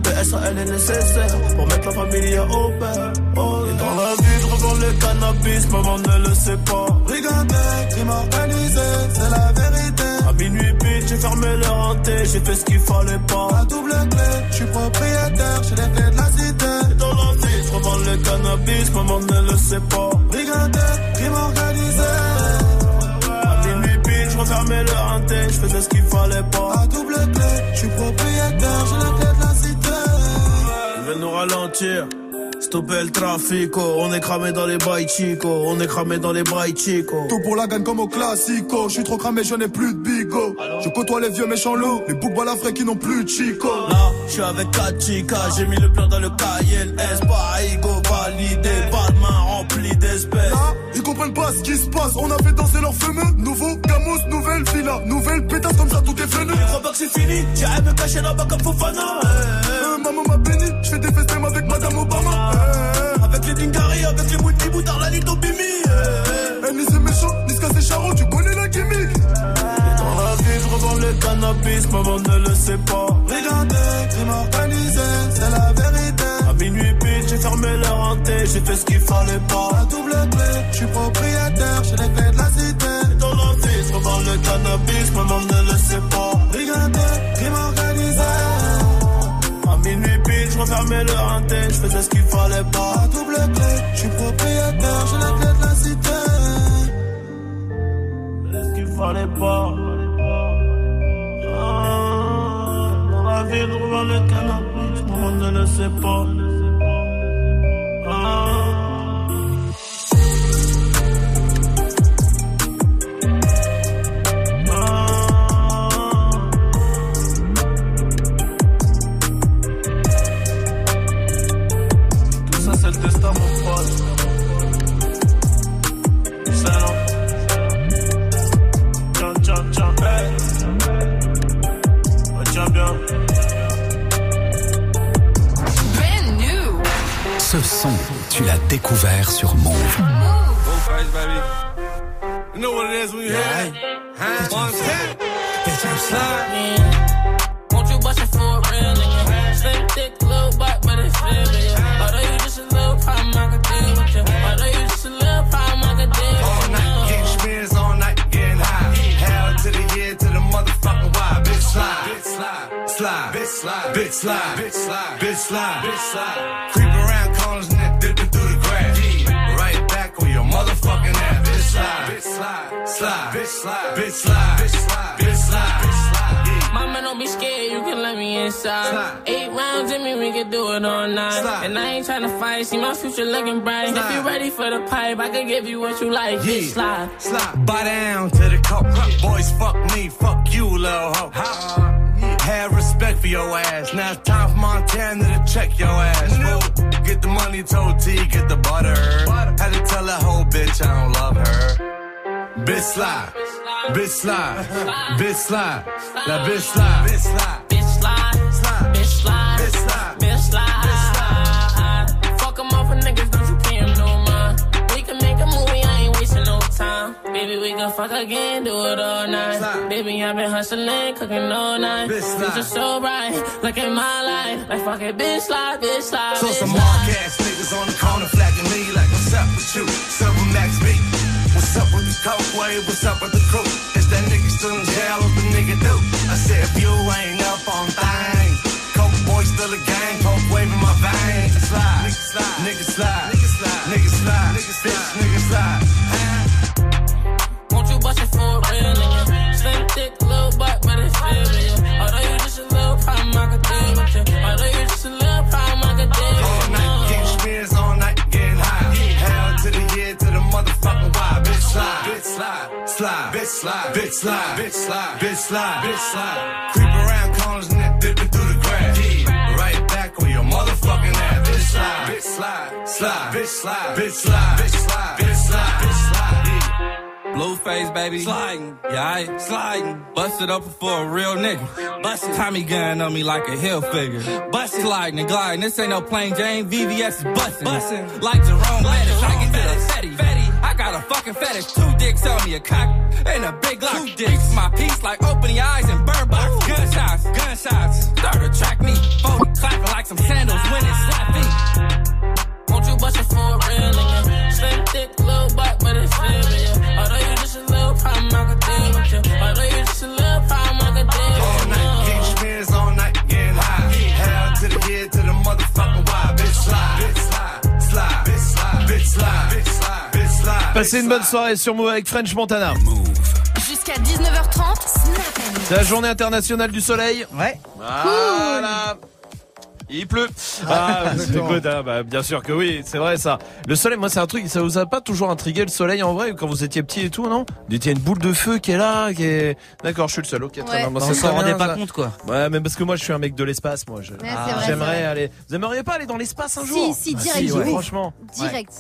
Le SAL est nécessaire pour mettre la famille au père. Oh, et dans la vie, je revends le cannabis, maman ne le sait pas. Brigandais, crime organisé, c'est la vérité. À minuit pile, j'ai fermé leur hanté, j'ai fait ce qu'il fallait pas. La double clé, je suis propriétaire, j'ai les clés de la cité. Et dans la vie, je revends le cannabis, maman ne le sait pas. Je hanté, faisais ce qu'il fallait pas. La double clé, je suis propriétaire, j'ai les clés de la cité. Ils veulent nous ralentir. Stopper le trafic, oh. on est cramé dans les bails chico, on est cramé dans les bails chico. Tout pour la gagne comme au classico. Je suis trop cramé, je n'ai plus de bigo. Je côtoie les vieux méchants loups, les boucs balafrés qui n'ont plus de chico. Là, je suis avec 4 chicas, j'ai mis le plan dans le pas ego validé, pas de main remplie d'espèces. Comprennent pas ce qui se passe. On a fait danser leur fameux. Nouveau Gamos, nouvelle villa. Nouvelle pétasse comme ça, tout est venu. Je crois pas que c'est fini, j'arrive me cacher là-bas comme Fofana. Euh, maman m'a béni, je fais des festins avec Madame Obama. Euh, Avec les Dingari, avec les Woody Boutard, la Lito Bimi. eh, ni c'est méchant, ni ce c'est charron, tu connais la gimmick. Dans la vie, je revends le cannabis, maman ne le sait pas. Brigandais, crime organisé, c'est la fermé leur hanté, j'ai fait ce qu'il fallait pas. La double clé, je suis propriétaire, j'ai les clés de la cité. Dans la vie, je revends le cannabis, maman ne le sait pas. Brigandais, crime organisé. À minuit pile, je refermais le hanté, je faisais ce qu'il fallait pas. La double clé, je suis propriétaire, j'ai les clés de la cité. Ce qu'il fallait pas. Ah, dans la vie, je revends le cannabis, maman ne le sait pas. Ah. Ce son, tu l'as découvert sur Move. Baby. You know what it is when you hear that? One step. Bitch, I'm sliding. Slide, slide, bitch slide, bitch slide, bitch slide, bitch slide, bitch slide. Creep around corners and then dipping through the grass. Yeah. Right back on your motherfucking ass. Bitch slide, bitch slide, slide, bitch slide, bitch slide, bitch slide, bitch slide, bitch slide. Yeah. Mama, don't be scared, you can let me inside. Eight rounds in me, we can do it all night. Slide. And I ain't tryna fight, see my future looking bright. If you ready for the pipe, I can give you what you like. Yeah. Bitch, slide. Slide. Buy down to the coke. Boys, fuck me, fuck you, little hoe. Have respect for your ass. Now it's time for Montana to check your ass. fool. Get the money, told T, get the butter. Had to tell that whole bitch I don't love her. Bitch slide, bitch slide, bitch slide, that bitch slide, bitch slide. Bitch, slide. Bitch, slide. Bitch slide. Bitch, slide. Baby, we can fuck again, do it all night. Slide. Baby, I've been hustling, cooking all night. Bitch, slide. Future so bright, look at my life. Like fuck it, bitch, slide, bitch, slide. So bitch, some slide. ass niggas on the corner flagging me like, what's up with you? Silver Max B. What's up with the coke wave? What's up with the crew? Is that nigga still in jail? What the nigga do? I said, if you ain't up on things, coke boy still a gang, coke wave in my veins. Slide, nigga slide, nigga slide, nigga slide, nigga slide, nigga bitch, nigga slide. Won't you bust All night, getting spins all night, getting high. Hell to the year, to the motherfucking why. Bitch slide, bitch slide, slide, bitch slide, bitch slide, bitch slide, bitch slide, bitch slide. Creep around corners and then dipping through the grass. Right back on your motherfucking ass. Bitch slide, bitch slide, slide, bitch slide, bitch slide, bitch slide, bitch slide. Yeah. Blueface, baby. Sliding. Yeah, I sliding. Busted up for a real nigga. Busted. Tommy gun on me like a hill figure. Busted. Sliding and gliding. This ain't no plain Jane. VVS is busting. Busting. Like Jerome Lettuce. I get to the fetty. Fetty. I got a fucking fetish. Two dicks on me, a cock and a big lock. Two dicks. My piece like open your eyes and burn box. Gunshots. Gunshots. Start to track me. 40 clapping like some sandals when it slap me. Won't you bust it for a real nigga? Slim, thick, little butt, but it's real, yeah. Although you just a little problem, I could deal with you. Although you just a little problem, I could deal All with night, you. getting spins all night, getting high. Hell to the year, to the motherfucking why. Bitch slide, bitch slide, slide, bitch slide, bitch slide, bitch slide, bitch slide. Passez une bonne soirée sur Move avec French Montana. Jusqu'à 19h30, Snap C'est la journée internationale du soleil. Ouais. Voilà. Il pleut. Ah, Exactement. écoute, hein, bah, bien sûr que oui, c'est vrai ça. Le soleil, moi c'est un truc, ça vous a pas toujours intrigué le soleil en vrai quand vous étiez petit et tout, non? Il y a une boule de feu qui est là, qui est. D'accord, je suis le seul. Ok, très Ouais. bien. Moi, On ça s'en rendait pas ça. compte, quoi. Ouais, mais parce que moi je suis un mec de l'espace, moi. je- c'est c'est J'aimerais aller. Vous aimeriez pas aller dans l'espace un Si, jour? si, Ah, direct, ouais, oui. franchement. Direct.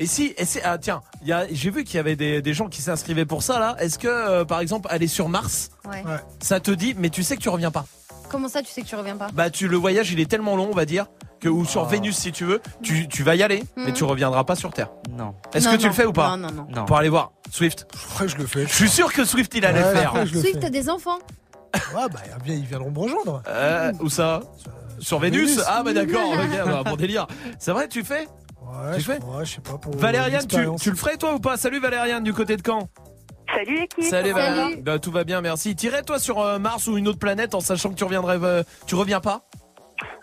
Et si, et c'est, ah tiens, j'ai vu qu'il y avait des, des gens qui s'inscrivaient pour ça là. Est-ce que, euh, par exemple, aller sur Mars, Ouais. Ouais. ça te dit, mais tu sais que tu reviens pas? Comment ça, tu sais que tu reviens pas Bah, tu le voyage, il est tellement long, on va dire, que ou sur Vénus si tu veux, tu, tu vas y aller, mais tu reviendras pas sur Terre. Non. Est-ce Non, que tu non. le fais ou pas Non, non, non. Non. Pour aller voir Swift. Après, je le fais. Je suis sûr que Swift il allait Ouais, le faire. après, je le Swift, t'as des enfants. Ouais, bah, bien, ils viendront me rejoindre. Euh, où ça Sur Vénus, Vénus. Ah bah d'accord, regarde, bah, bon délire. C'est vrai, tu fais Ouais, Tu je, fais ouais, je sais pas. Pour Valériane, tu, tu le ferais toi ou pas? Salut Valériane du côté de Caen. Salut l'équipe. Salut Salut. Valériane. Bah, tout va bien, merci. T'irais toi sur euh, Mars ou une autre planète en sachant que tu reviendrais, euh, tu reviens pas?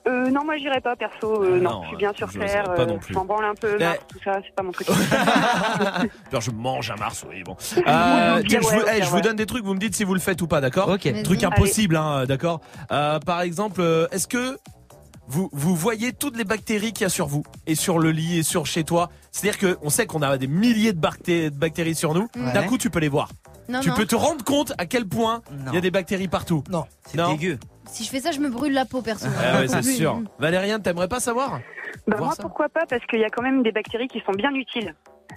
Euh, non, moi j'irai pas perso. euh, Ah, non, non, je suis bien sur je Terre. pas euh, non plus. je m'en branle un peu, Eh. Mars, tout ça, c'est pas mon truc. Je mange à Mars, oui bon. Euh, tiens, je, vous, eh, je vous ouais. donne des trucs, vous me dites si vous le faites ou pas, d'accord? Ok. Truc impossible, hein, d'accord? Euh, Par exemple, est-ce que vous, vous voyez toutes les bactéries qu'il y a sur vous et sur le lit et sur chez toi C'est-à-dire que on sait qu'on a des milliers de, bacté- de bactéries sur nous. Ouais. D'un coup, tu peux les voir. Non, tu non. peux te rendre compte à quel point il y a des bactéries partout. Non. C'est Non. dégueu. Si je fais ça, je me brûle la peau, perso. Ah ouais, c'est sûr. Valériane, t'aimerais pas savoir? Bah, Voir moi, ça? pourquoi pas Parce qu'il y a quand même des bactéries qui sont bien utiles.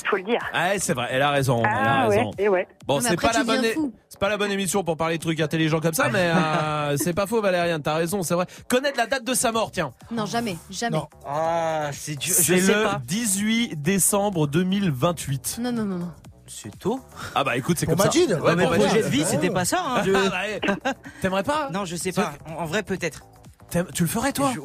Faut le dire. Ouais, c'est vrai, elle a raison. elle a Ah ouais, raison. et ouais. Bon, c'est pas la bonne, c'est pas la bonne émission pour parler de trucs intelligents comme ça, mais euh, c'est pas faux, Valériane. T'as raison, c'est vrai. Connaître la date de sa mort, tiens. Non, jamais, jamais. Ah, c'est dur. Je C'est sais le pas. 18 décembre 2028. Non, non, non, non. C'est tôt. Ah bah écoute, c'est comme Majid. ça. Ouais, mais pour projet de vie, c'était pas ça. hein, je- Ah, bah, ouais. T'aimerais pas Non, je sais pas. En, en vrai, peut-être. Tu le ferais, toi? Je,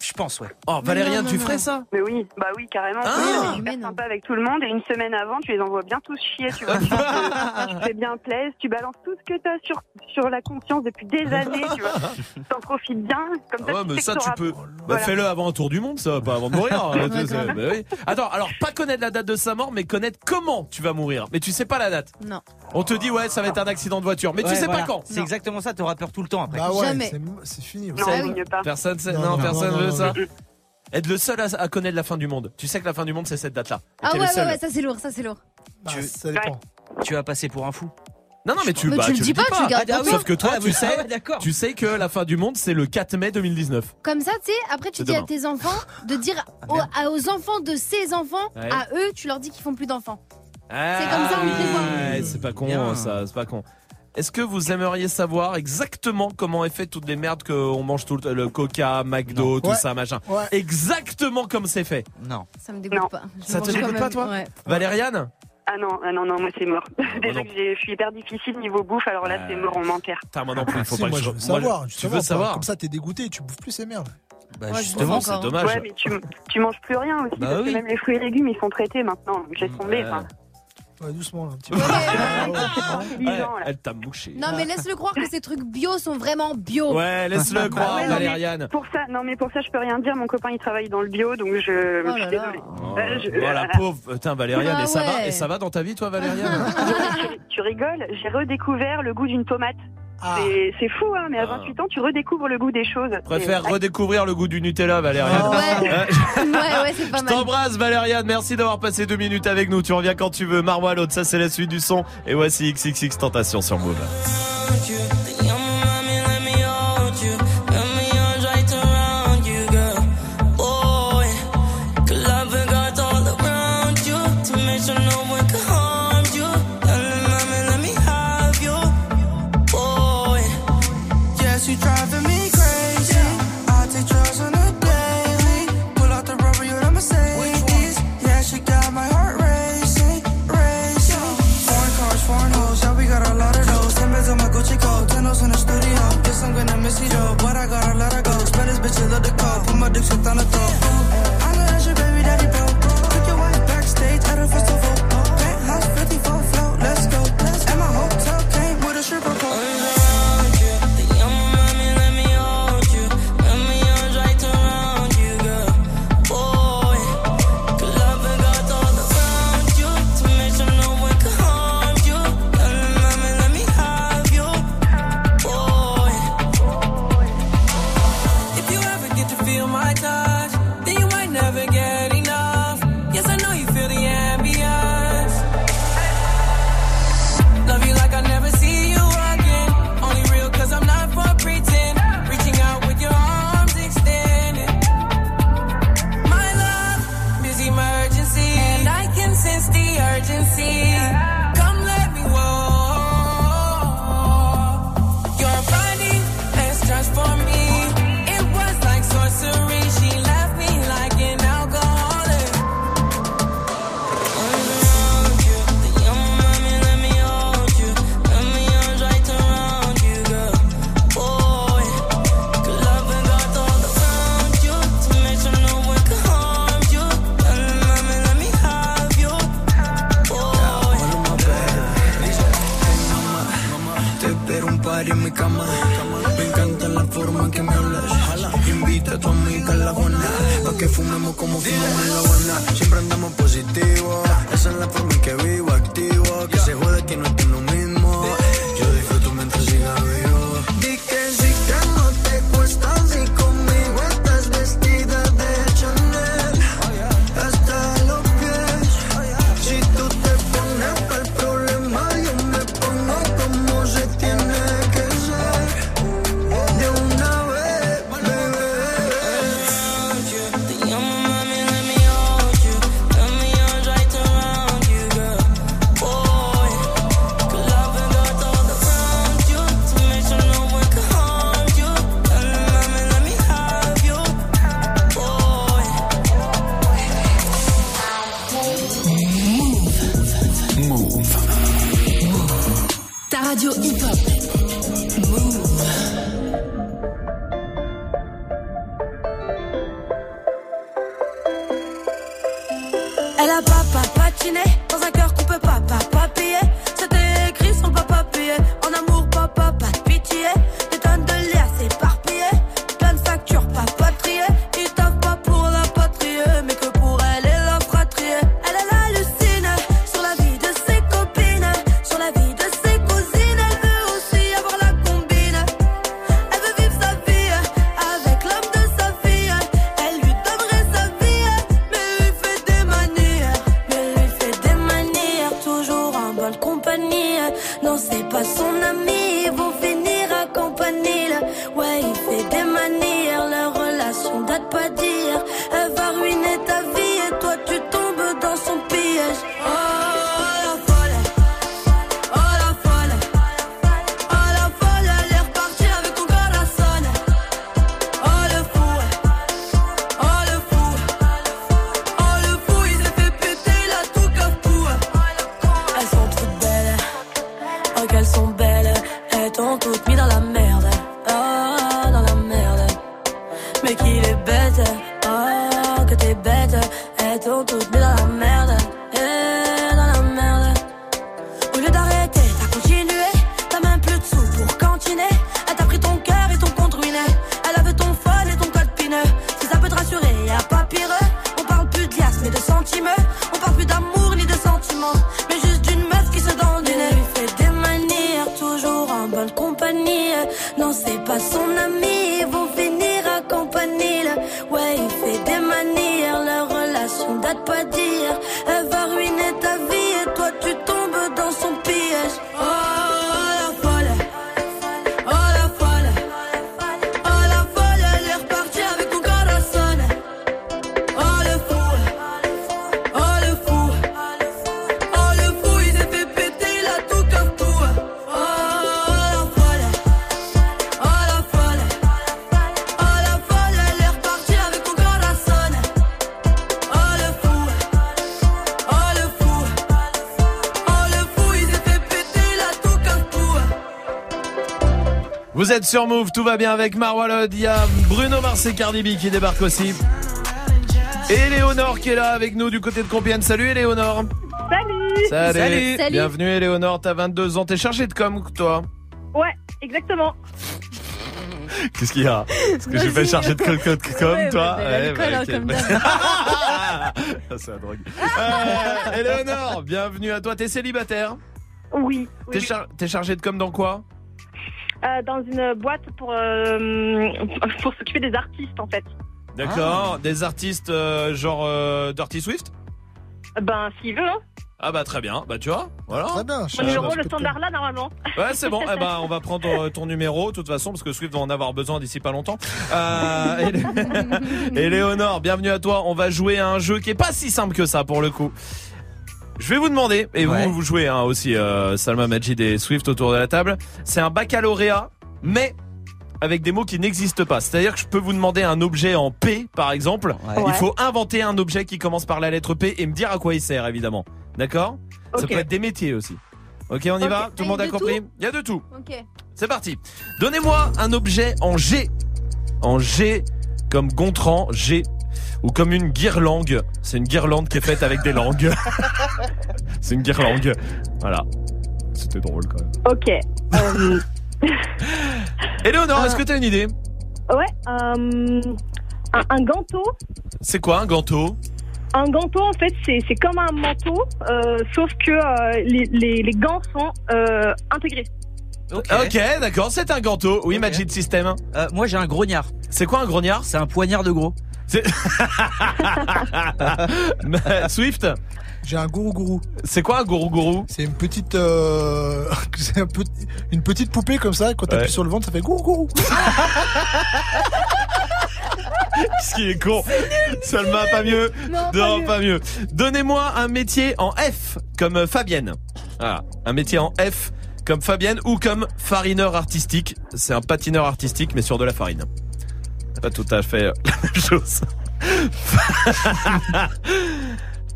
je pense, ouais. Oh, Valériane, tu ferais ça Mais oui, bah oui, carrément. Ah. Oui, c'est super sympa avec tout le monde et une semaine avant, tu les envoies bien tous chier, tu vois. tu, te- tu fais bien plaisir, tu balances tout ce que t'as sur, sur la conscience depuis des années, tu vois. T'en profites bien, comme ça. Ouais, tu mais sais ça, que tu peux. Bah, Voilà. fais-le avant un tour du monde, ça, pas avant de mourir. hein. Bah oui. Attends, alors, pas connaître la date de sa mort, mais connaître comment tu vas mourir. Mais tu sais pas la date. Non. On te dit, ouais, ça va être un accident de voiture. Mais tu Ouais, sais voilà. pas quand. C'est exactement ça. T'auras peur tout le temps après. Bah ouais, Jamais. c'est- fini. Non, mieux pas. Personne sait, Non, non, non, personne ça. Être le seul à, à connaître la fin du monde. Tu sais que la fin du monde, c'est cette date-là. Ah ouais, le ouais, seul. ouais, ça c'est lourd, ça c'est lourd. Bah, Tu- ça dépend. Tu vas passer pour un fou. Non, non, mais tu, Mais bah, tu le le dis pas, tu le gardes Ah. Sauf que toi, Ah, tu sais, ah tu sais que la fin du monde, c'est le 4 mai 2019. Comme ça, tu sais, après tu dis à tes enfants de dire aux, à- aux enfants de ces enfants, Ouais. à eux, tu leur dis qu'ils font plus d'enfants. C'est comme ça, on prévoit. Ouais, c'est pas con, Bien. ça, c'est pas con. Est-ce que vous aimeriez savoir exactement comment est fait toutes les merdes qu'on mange tout le, le coca, McDo, tout Ouais. ça, machin Ouais. Exactement comme c'est fait. Non. Ça me dégoûte Non. pas. Je Ça te dégoûte même. pas, toi Ouais. Valériane Ah non, ah non, non, moi c'est mort. Déjà que j'ai- je suis hyper difficile niveau bouffe, alors là c'est mort, on m'enterre. Moi non plus, il faut Si, pas moi, que je veux savoir. Tu veux savoir Comme ça, t'es dégoûté, tu bouffes plus ces merdes. Bah, Ouais, justement, C'est dommage. Ouais, mais tu, tu manges plus rien aussi, Bah parce oui. que même les fruits et légumes, ils sont traités maintenant. donc Laisse tomber, Ouais. doucement là, un petit peu. Elle t'a mouché. Non, mais laisse-le croire que ces trucs bio sont vraiment bio. Ouais, laisse-le croire, Ouais, non, mais Valériane. Pour ça, non mais pour ça je peux rien dire. Mon copain il travaille dans le bio, donc je, Oh je là suis là. désolée. Oh, Euh, je- oh, la pauvre, putain, Valériane, Ah et ça va, ouais. et ça va dans ta vie, toi, Valériane tu, tu rigoles, j'ai redécouvert le goût d'une tomate. Ah. C'est- C'est fou, hein, mais à Ah. 28 ans, tu redécouvres le goût des choses. Préfère redécouvrir le goût du Nutella, Valériane. Oh. Ouais, Ouais. ouais, c'est pas Je mal. t'embrasse Valériane, merci d'avoir passé deux minutes avec nous. Tu reviens quand tu veux. Marwa l'autre, ça c'est la suite du son. Et voici XXX Tentation sur Move. Duks het aan het. Como fumamos en la Habana. Siempre andamos positivo. Esa es la forma en que vivo, activo. Que se jode que no estoy êtes sur Move, tout va bien avec Marwalod. Il y a Bruno Mars et Cardi B qui débarquent aussi. Et Léonore qui est là avec nous du côté de Compiègne. Salut Léonore. Salut Salut. Bienvenue Léonore, t'as 22 ans, t'es chargée de com toi. Ouais, exactement. Qu'est-ce qu'il y a Est-ce que j'ai fait charger de com, com, com, Ouais, toi bah, bah, comme Ah, C'est la drogue. Euh, Léonore, bienvenue à toi. T'es célibataire Oui. T'es char- t'es chargée de com dans quoi Euh, dans une boîte pour, euh, pour s'occuper des artistes en fait. D'accord. Des artistes euh, genre euh, Dirty Swift? Ben s'il veut, hein. Ah bah très bien. Bah tu vois, voilà. Très bien. Mon numéro, le standard là normalement. Ouais, c'est bon. Eh ben, on va prendre ton, ton numéro, de toute façon, parce que Swift va en avoir besoin d'ici pas longtemps. Euh, et, Lé- et Léonore, bienvenue à toi. On va jouer à un jeu qui est pas si simple que ça pour le coup. Je vais vous demander, et Ouais. vous, vous jouez hein, aussi, euh, Salma Majid et Swift autour de la table. C'est un baccalauréat, mais avec des mots qui n'existent pas. C'est-à-dire que je peux vous demander un objet en P, par exemple. Il faut inventer un objet qui commence par la lettre P et me dire à quoi il sert, évidemment. D'accord? Ça peut être des métiers aussi. Ok, on y va? Tout le monde a compris? Il y a de tout. Ok. C'est parti. Donnez-moi un objet en G. En G comme Gontran, G. Ou comme une guirlande. C'est une guirlande qui est faite avec des langues. C'est une guirlande. Voilà. C'était drôle quand même. Ok. Euh, Éléonore, est-ce que t'as une idée? Ouais. euh, un, un ganteau. C'est quoi un ganteau? Un ganteau, en fait, c'est c'est comme un manteau, euh, sauf que euh, les, les, les gants sont euh, intégrés. Ok. Ok, d'accord, c'est un ganteau. Oui, Magic System. Euh, moi j'ai un grognard. C'est quoi un grognard? C'est un poignard de gros. C'est- Swift J'ai un gourou gourou. C'est quoi un gourou gourou? C'est une petite, euh, c'est un peu, une petite poupée comme ça. Quand t'appuies Ouais. sur le ventre, ça fait gourou gourou. Ce qui est con. Salma, pas mieux. Non, pas Non, mieux. pas mieux. Donnez-moi un métier en F, comme Fabienne. Voilà. Un métier en F, comme Fabienne, ou comme farineur artistique. C'est un patineur artistique, mais sur de la farine. Pas tout à fait euh, la même chose.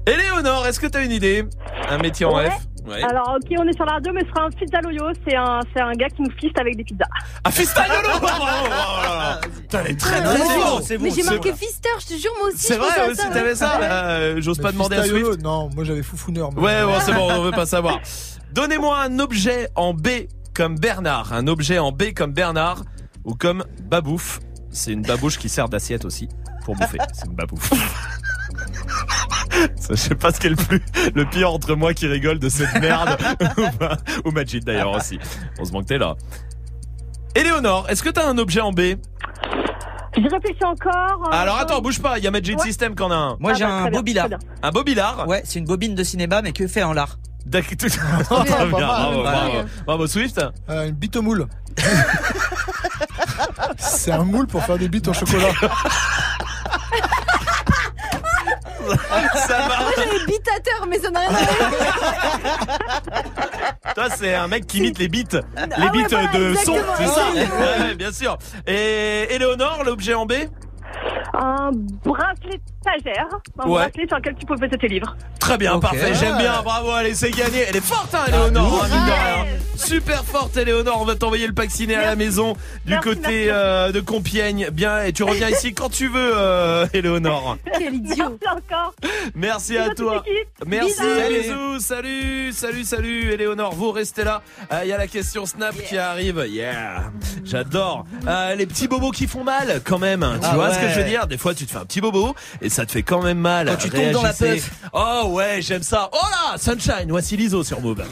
Éléonore, est-ce que t'as une idée? Un métier en Ouais. F Ouais. Alors, ok, on est sur la radio, mais ce sera un pizza loyo. C'est un, c'est un gars qui nous fiste avec des pizzas. Ah, Oh. Putain, elle est très très forte. Mais j'ai marqué Fister, je te jure, moi aussi. C'est vrai à aussi, t'avais ouais. ça Euh, J'ose pas demander à Swift. Non, moi j'avais Foufouneur. mais- Ouais, bon, c'est bon, on veut pas savoir. Donnez-moi un objet en B comme Bernard. Un objet en B comme Bernard ou comme babouf. C'est une babouche qui sert d'assiette aussi pour bouffer. C'est une babouf. Ça, Je sais pas ce qui est le plus, le pire entre moi qui rigole de cette merde ou, Majid d'ailleurs aussi. Heureusement que t'es là. Éléonore, est-ce que t'as un objet en B? Je réfléchis encore. euh, Alors attends, bouge pas, il y a Magic Ouais. System qu'on a un. Moi, Ah j'ai bah, un bien. Un bobillard? Ouais, c'est une bobine de cinéma, mais que fait en lard. D'accord. Bravo, mal. Bravo, Swift. Euh, une bite au moule. C'est un moule pour faire des bites au chocolat. Ça va. Moi j'avais bitateur, mais ça n'a rien à voir. Toi, c'est un mec qui imite les beats. Les Ah ouais, beats voilà, de son, c'est ça. Ouais, ouais, bien sûr. Et Éléonore, l'objet en B? Un bracelet stagiaire. Un Ouais. bracelet sur lequel tu peux mettre tes livres. Très bien, Ok. parfait, j'aime bien, bravo, allez, c'est gagné. Elle est forte, hein, Éléonore, hein, mine de rien. Super forte, Éléonore. On va t'envoyer le pack ciné à la maison du Merci, côté merci. euh, de Compiègne. Bien, et tu reviens ici quand tu veux, euh, Éléonore. Quel idiot. Merci encore. Merci à Bisous toi. l'équipe. Merci, Bisous. bisous, salut, salut, salut, Éléonore, vous restez là. Euh, Il y a la question Snap qui arrive. Yeah, j'adore. Euh, les petits bobos qui font mal, quand même. Tu Ah vois ce que ouais. je veux dire Des fois, tu te fais un petit bobo et ça te fait quand même mal. Quand tu tombes dans la puff. Oh ouais, j'aime ça. Oh là, Sunshine, voici l'ISO sur Move.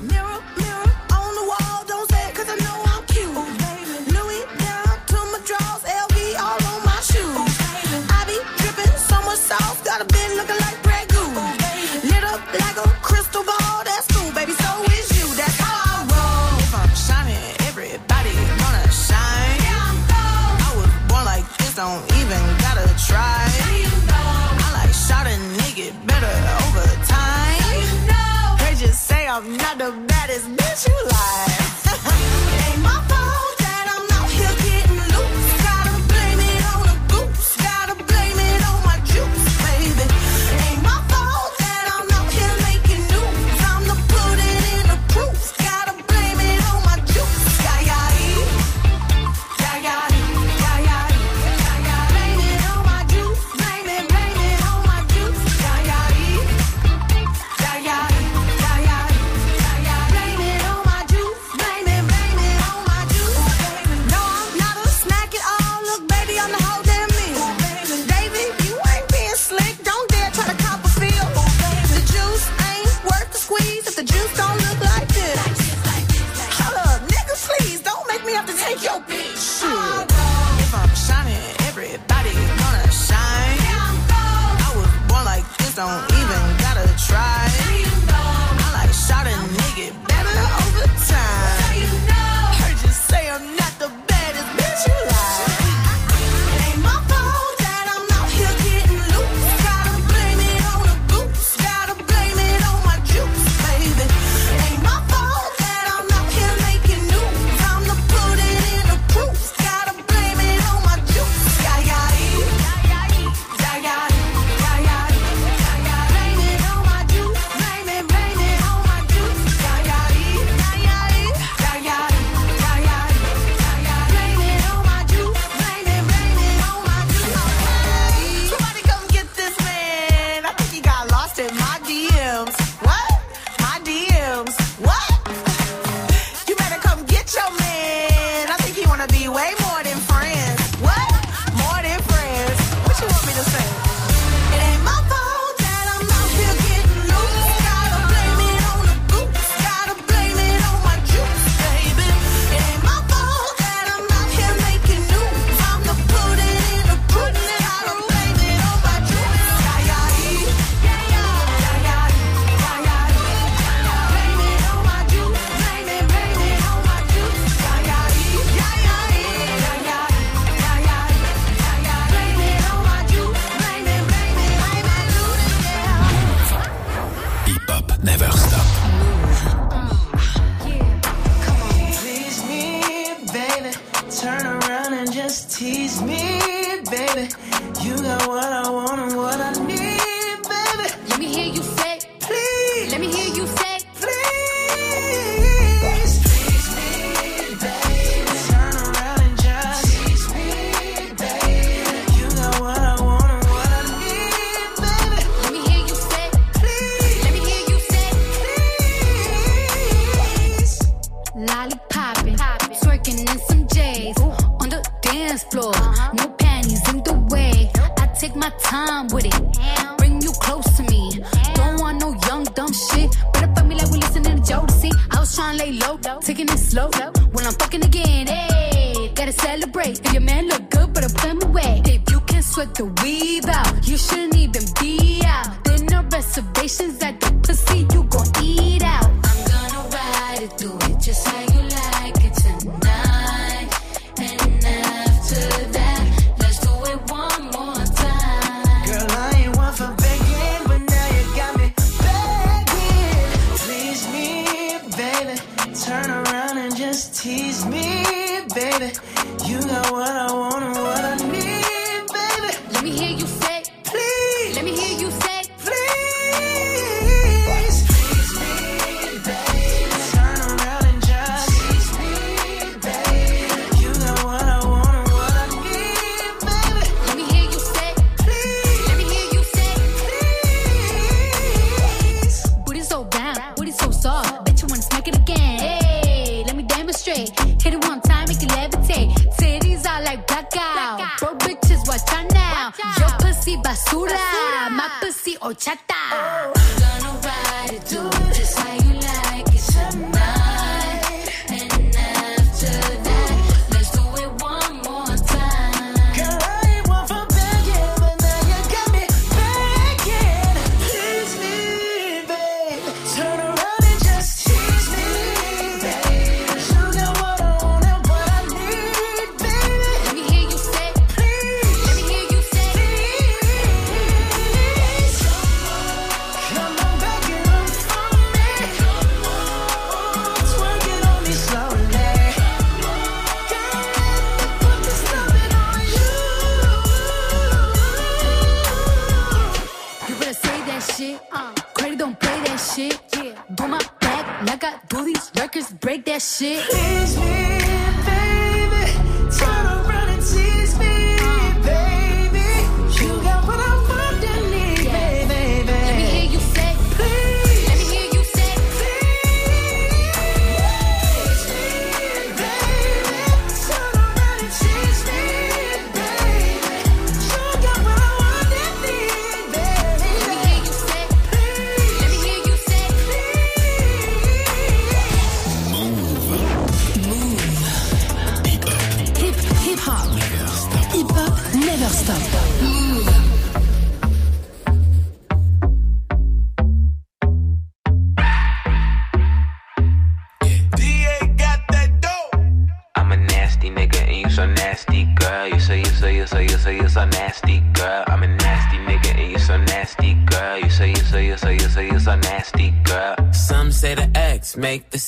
I like shot a nigga better over time. They just say I'm not the baddest bitch you like. Don't even gotta try.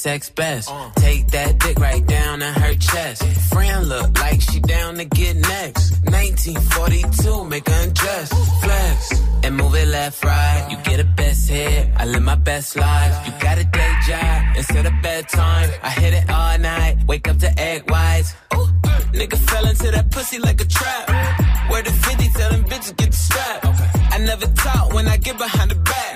Sex best. Take that dick right down in her chest. Friend look like she down to get next. 1942, make her undress. Flex and move it left, right. You get a best hit. I live my best life. You got a day job instead of bedtime. I hit it all night. Wake up to egg whites. Ooh, nigga fell into that pussy like a trap. Where the 50 tell them bitches get the strap. I never talk when I get behind the back.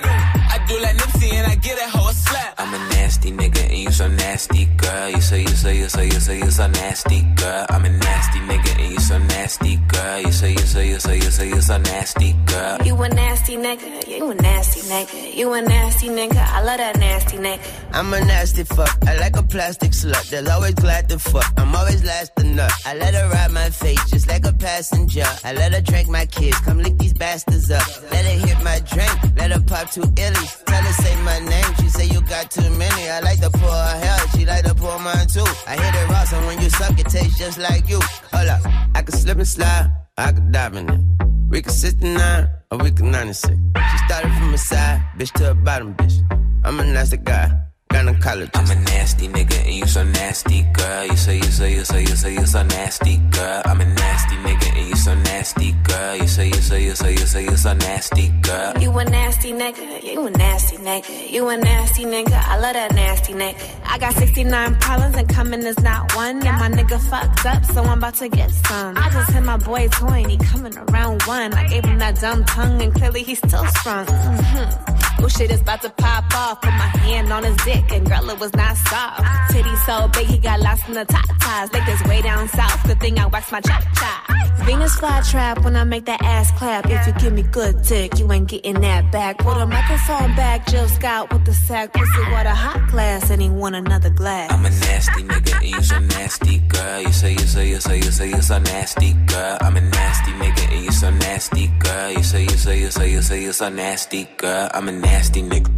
I do like Nipsey and I get a slap. I'm nasty nigga and you so nasty, girl. You so you so you so you so you so nasty, girl. I'm a nasty nigga and you so nasty, girl. You so you so you so you so you so nasty, girl. You a nasty nigga, you a nasty nigga, you a nasty nigga, I love that nasty nigga. I'm a nasty fuck. I like a plastic slut. They'll always glad to fuck. I'm always last to nut. I let her ride my face just like a passenger. I let her drink my kids. Come lick these bastards up. Let her hit my drink. Let her pop two illies. Tell her say my name. She say you got too many. I like to pour her hair. She like to pour mine too. I hit it raw, so when you suck, it tastes just like you. Hold up. I can slip and slide. I can dive in it. We can 69 or we can 96. She started from the side, bitch to the bottom, bitch. I'm a nasty guy. Gynecologist. I'm a nasty nigga and you so nasty, girl. You so you so you so you so you so nasty, girl. I'm a nasty nigga and you so nasty, girl. You so you so you so you so you so nasty, girl. You a nasty nigga, you a nasty nigga, you a nasty nigga, I love that nasty nigga. I got 69 problems and coming is not one. And my nigga fucked up, so I'm about to get some. I just hit my boy toy and he coming around one. I gave him that dumb tongue and clearly he's still sprung. hmm Shit is about to pop off. Put my hand on his dick and girl, it was not soft. Titty so big he got lost in the top ties. Like this way down south. Good thing I wax my chop chop. Venus fly trap when I make that ass clap. If you give me good dick, you ain't getting that back. Put a microphone back, Jill Scott with the sack. Pussy what a hot glass and he want another glass. I'm a nasty nigga and you so nasty, girl. You say, you say, you say, you say, you so nasty, girl. I'm a nasty nigga and you so nasty, girl. You say, you say, you say, you say, you so nasty, girl. I'm a nasty nigga.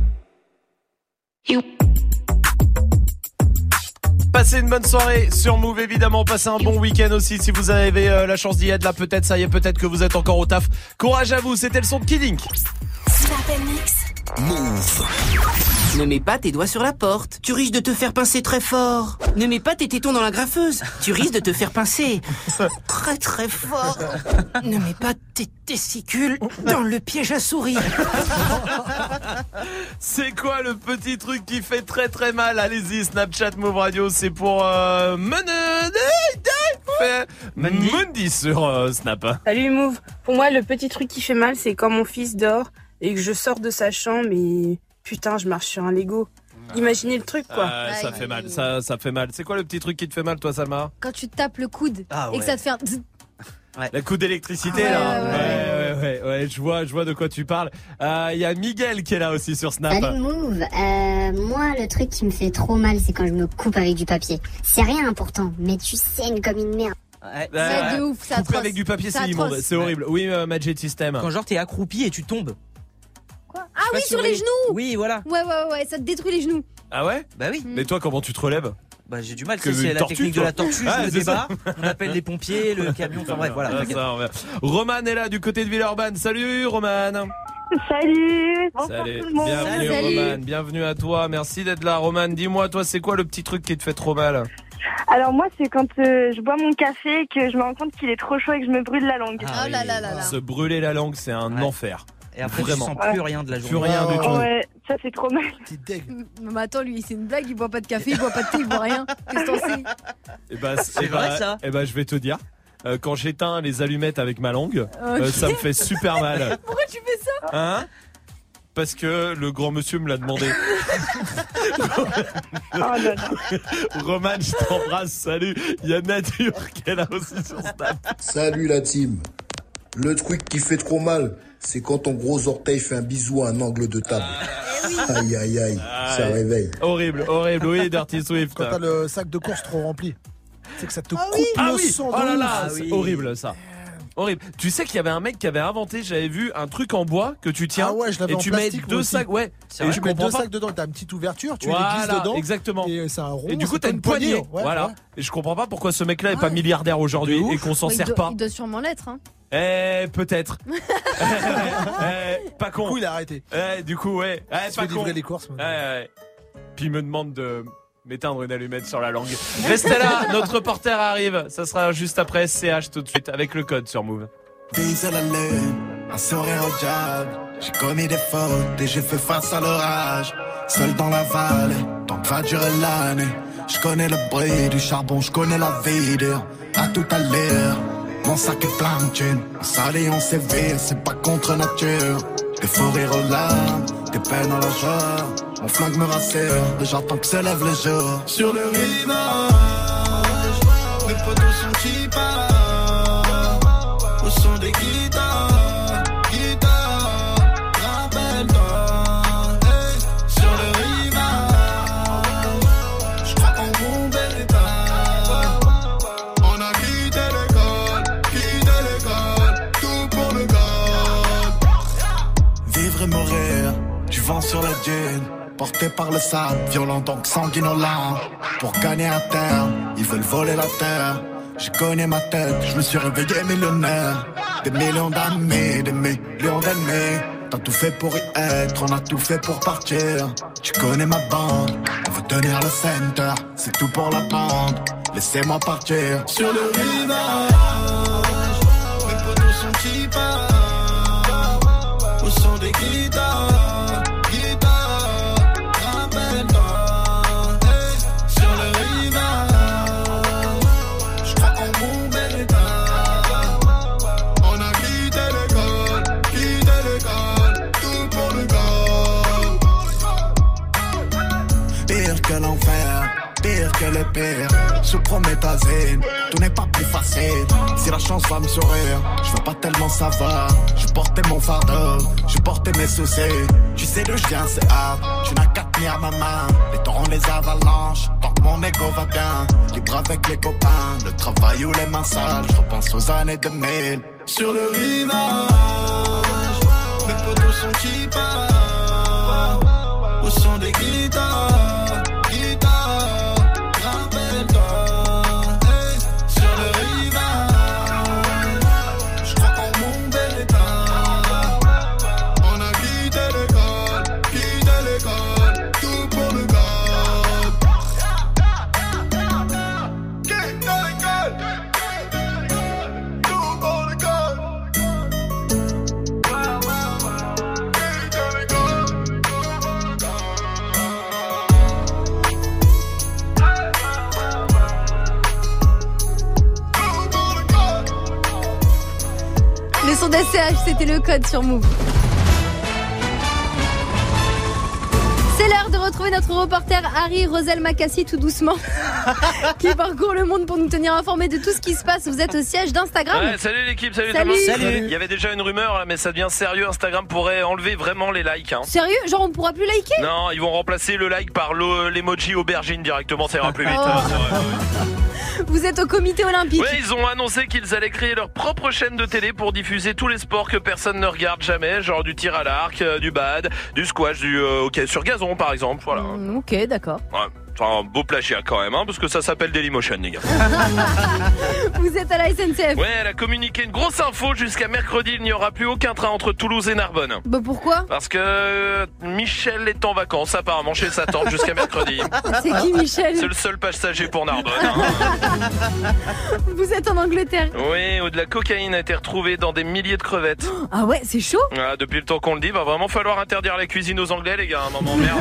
Passez une bonne soirée sur Move évidemment, passez un bon week-end aussi si vous avez euh, la chance d'y être là peut-être ça y est peut-être que vous êtes encore au taf. Courage à vous, c'était le son de Kidding. Move. Ne mets pas tes doigts sur la porte. Tu risques de te faire pincer très fort. Ne mets pas tes tétons dans la graffeuse. Tu risques de te faire pincer très très fort. Ne mets pas tes testicules dans le piège à souris. C'est quoi le petit truc qui fait très très mal? Allez-y, Snapchat Move Radio, c'est pour euh, Mundi sur euh, Snap. Salut Move. Pour moi, le petit truc qui fait mal, c'est quand mon fils dort et que je sors de sa chambre et putain, je marche sur un Lego. Imaginez le truc, quoi. Ah, ça fait mal, ça, ça fait mal. C'est quoi le petit truc qui te fait mal, toi, Salma? Quand tu te tapes le coude Ah et que ouais. ça te fait un... La coup d'électricité, Ah là. ouais, Ouais, ouais, ouais, ouais, je vois, je vois de quoi tu parles. Euh, Il y a Miguel qui est là aussi sur Snap. Salut Move, euh, moi le truc qui me fait trop mal c'est quand je me coupe avec du papier. C'est rien pourtant, mais tu saignes comme une merde. Ouais, de ouf, c'est couper atroce. avec du papier, C'est c'est immonde, c'est horrible. Oui, euh, Magic System. Quand genre t'es accroupi et tu tombes. Ah oui, sur les genoux Oui, voilà. Ouais, ouais, ouais, ça te détruit les genoux. Ah ouais? Bah oui. Mais toi, comment tu te relèves? Bah j'ai du mal, Que c'est une la tortue, technique de la tortue, Ah, je me c'est débat, ça. on appelle les pompiers, le camion, enfin bref, voilà. Ah, ça, on verra. Roman est là du côté de Villeurbanne. Salut Roman. Salut Bonsoir Salut, tout le monde bienvenue Roman, bienvenue à toi, merci d'être là Roman. Dis-moi, toi, c'est quoi le petit truc qui te fait trop mal? Alors moi, c'est quand euh, je bois mon café et que je me rends compte qu'il est trop chaud et que je me brûle la langue. Oh là là là là. Se brûler la langue, c'est un enfer. Et après, tu Vraiment. sens plus rien de la journée. Plus rien du tout. Ouais, ça fait trop mal. Mais attends, lui, c'est une blague, il boit pas de café, il boit pas de thé, il boit rien. Qu'est-ce que t'en sais? Eh ben, C'est eh ben, vrai, ça Eh ben, je vais te dire. euh, quand j'éteins les allumettes avec ma langue, euh, Ok. ça me fait super mal. Pourquoi tu fais ça? Hein? Parce que le grand monsieur me l'a demandé. Roman, je t'embrasse, salut. Il y a Nature qui est là aussi sur Snap. Salut la team. Le truc qui fait trop mal, c'est quand ton gros orteil fait un bisou à un angle de table. Aïe aïe aïe, ça Aïe. réveille. Horrible, horrible, oui, Dirty Swift. Quand t'as le sac de course trop rempli, c'est que ça te coupe Ah le oui, sang. oh là là, c'est horrible ça. Horrible. Tu sais qu'il y avait un mec qui avait inventé, j'avais vu un truc en bois que tu tiens Ah ouais, je l'avais et en tu mets deux sacs, ouais. Et tu mets deux sacs dedans, t'as une petite ouverture, tu les Voilà, glisses dedans. exactement. Et c'est un rond. Et du coup, t'as une poignée. ouais, voilà. ouais. Et je comprends pas pourquoi ce mec-là est pas milliardaire aujourd'hui et qu'on s'en sert doit- pas. Il doit sûrement l'être. Hein. Eh, peut-être. Eh, pas con. Du coup, il a arrêté. Eh, du coup, ouais. Eh, pas con. les courses. Ouais. Puis il me demande de m'éteindre une allumette sur la langue. Restez là, notre reporter arrive. Ça sera juste après CH tout de suite avec le code sur Move. À la lune, un sourire au diable. J'ai commis des fautes et j'ai fait face à l'orage. Seul dans la vallée, tant que va durer l'année. Je connais le bruit du charbon, je connais la vie dur. À tout à l'heure, mon sac est plein de thunes. On s'allie, on séville, c'est pas contre nature. Des rires aux larmes, des peines à la joie. Mon flingue me rassure, et j'attends que se lève le jour. Sur le rivage, mes potos sont qui partent dune. Porté par le sable, violent donc sanguinolent. Pour gagner à terre, ils veulent voler la terre. J'ai connu ma tête, je me suis réveillé millionnaire. Des millions d'amis, des millions d'ennemis. T'as tout fait pour y être, on a tout fait pour partir. Tu connais ma bande, on veut tenir le center. C'est tout pour la bande, laissez-moi partir. Sur le rivage, mes potos sont qui au son des guitares, Je promets ta zine, tout n'est pas plus facile. Si la chance va me sourire, je veux pas tellement savoir. Je portais mon fardeau, je portais mes soucis. Tu sais d'où je c'est hard. Tu n'as qu'à tenir ma main. Les torrents, les avalanches, tant que mon ego va bien. Libre avec les copains, le travail ou les mains sales. Je repense aux années 2000. Sur le rivage, mes potos sont qui partent Au son des guitares, D'ACH, c'était le code sur Move. C'est l'heure de retrouver notre reporter Harry Rosel Macassi tout doucement qui parcourt le monde pour nous tenir informés de tout ce qui se passe. Vous êtes au siège d'Instagram. Ouais, salut l'équipe, salut, Salut. Salut. Il y avait déjà une rumeur là, mais ça devient sérieux. Instagram pourrait enlever vraiment les likes. hein. Sérieux? Genre on pourra plus liker? Non, ils vont remplacer le like par l'emoji aubergine directement, ça ira plus vite. Oh. hein. Vous êtes au comité olympique. Ouais, ils ont annoncé qu'ils allaient créer leur propre chaîne de télé pour diffuser tous les sports que personne ne regarde jamais, genre du tir à l'arc, euh, du bad, du squash, du euh, hockey sur gazon par exemple. Voilà. Mm, Ok, d'accord. Ouais. Enfin, un beau plagiat quand même, hein, parce que ça s'appelle Dailymotion, les gars. Vous êtes à la SNCF. Ouais, elle a communiqué une grosse info. Jusqu'à mercredi, il n'y aura plus aucun train entre Toulouse et Narbonne. Bah pourquoi? Parce que euh, Michel est en vacances apparemment chez sa tante jusqu'à mercredi. C'est qui Michel? C'est le seul passager pour Narbonne. hein. Vous êtes en Angleterre. Oui, où de la cocaïne a été retrouvée dans des milliers de crevettes. Ah ouais, c'est chaud? Ah, depuis le temps qu'on le dit, va vraiment falloir interdire la cuisine aux Anglais, les gars. Un moment merde.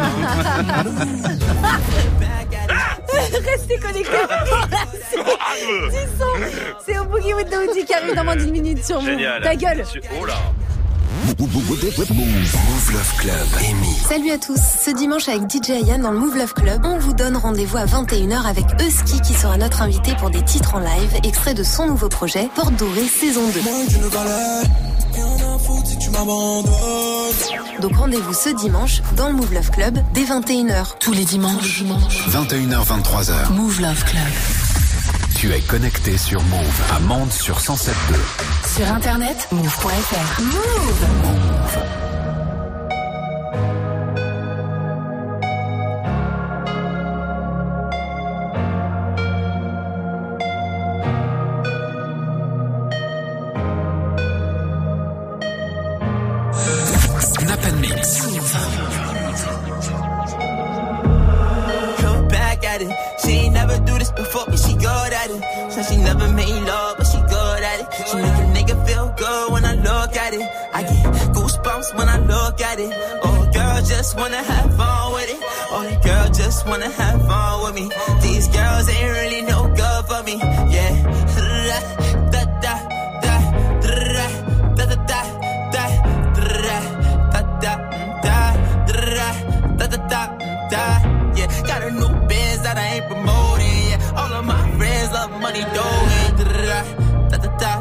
Restez connectés. C'est du son. C'est au Boogie Hoodie qui arrive dans moins d'une minute sur. Génial. Ta gueule. Oh là. Move Love Club. Amy. Salut à tous, ce dimanche avec DJ Ayan dans le Move Love Club, on vous donne rendez-vous à 21h avec Husky qui sera notre invité pour des titres en live, extrait de son nouveau projet, Porte Dorée saison 2. Donc rendez-vous ce dimanche dans le Move Love Club dès 21h. Tous les dimanches. 21h, 23h. Move Love Club. Tu es connecté sur Move à Mende sur 107.2. Sur internet, move.fr. Move Snap wanna have fun with it. Oh, the girl just wanna have fun with me. These girls ain't really no good for me. Yeah. Da, da, da, da, da, da, da, da, da, da, da, da, da, da, da, da, da. Yeah, got a new biz that I ain't promoting. Yeah, all of my friends love money, dough. Da, da, da, da,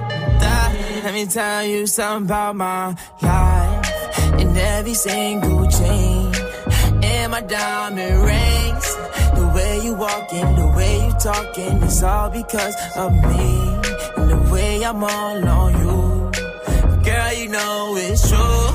da. Let me tell you something about my life. In every single chain, in my diamond rings. The way you walking, the way you talking, it's all because of me. And the way I'm all on you. Girl, you know it's true.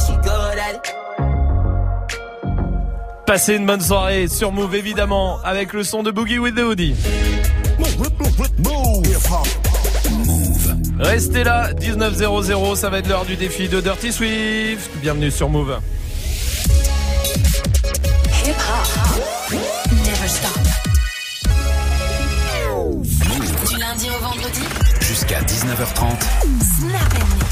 Passez une bonne soirée sur Move évidemment avec le son de Boogie with the Hoodie. Restez là, 19.00, ça va être l'heure du défi de Dirty Swift. Bienvenue sur Move. Hip hop. Never stop. Du lundi au vendredi. Jusqu'à 19h30. Snap and mix.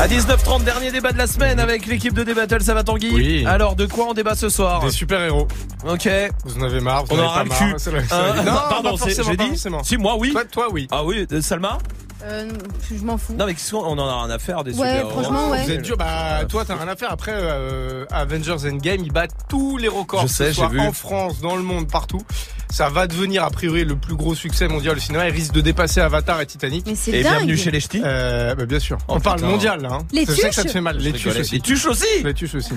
À 19h30, dernier débat de la semaine avec l'équipe de Débattle, ça va Tanguy Oui. Alors de quoi on débat ce soir Des super-héros. Ok. Vous en avez marre, vous On en aura marre, c'est Hein vrai. Non, Non, pardon, pas c'est- forcément, j'ai pas dit forcément. Si, moi oui. Toi, toi, oui. Ah oui, euh, Salma Euh, je m'en fous. Non mais qu'est-ce qu'on on en a rien à faire des Ouais, super franchement, ouais. Vous êtes dur, bah toi t'as rien à faire. Après euh, Avengers Endgame, ils battent tous les records, Je que sais, ce soit j'ai vu. en France, dans le monde, partout. Ça va devenir a priori le plus gros succès mondial au cinéma. Il risque de dépasser Avatar et Titanic. Mais c'est Et dingue. bienvenue chez les ch'tis. Euh, bah, bien sûr. Oh, On parle putain. mondial là. Hein. Les Je sais que ça te tuches fait mal. Je Les tuches aussi. Les tuches aussi Les tuches aussi.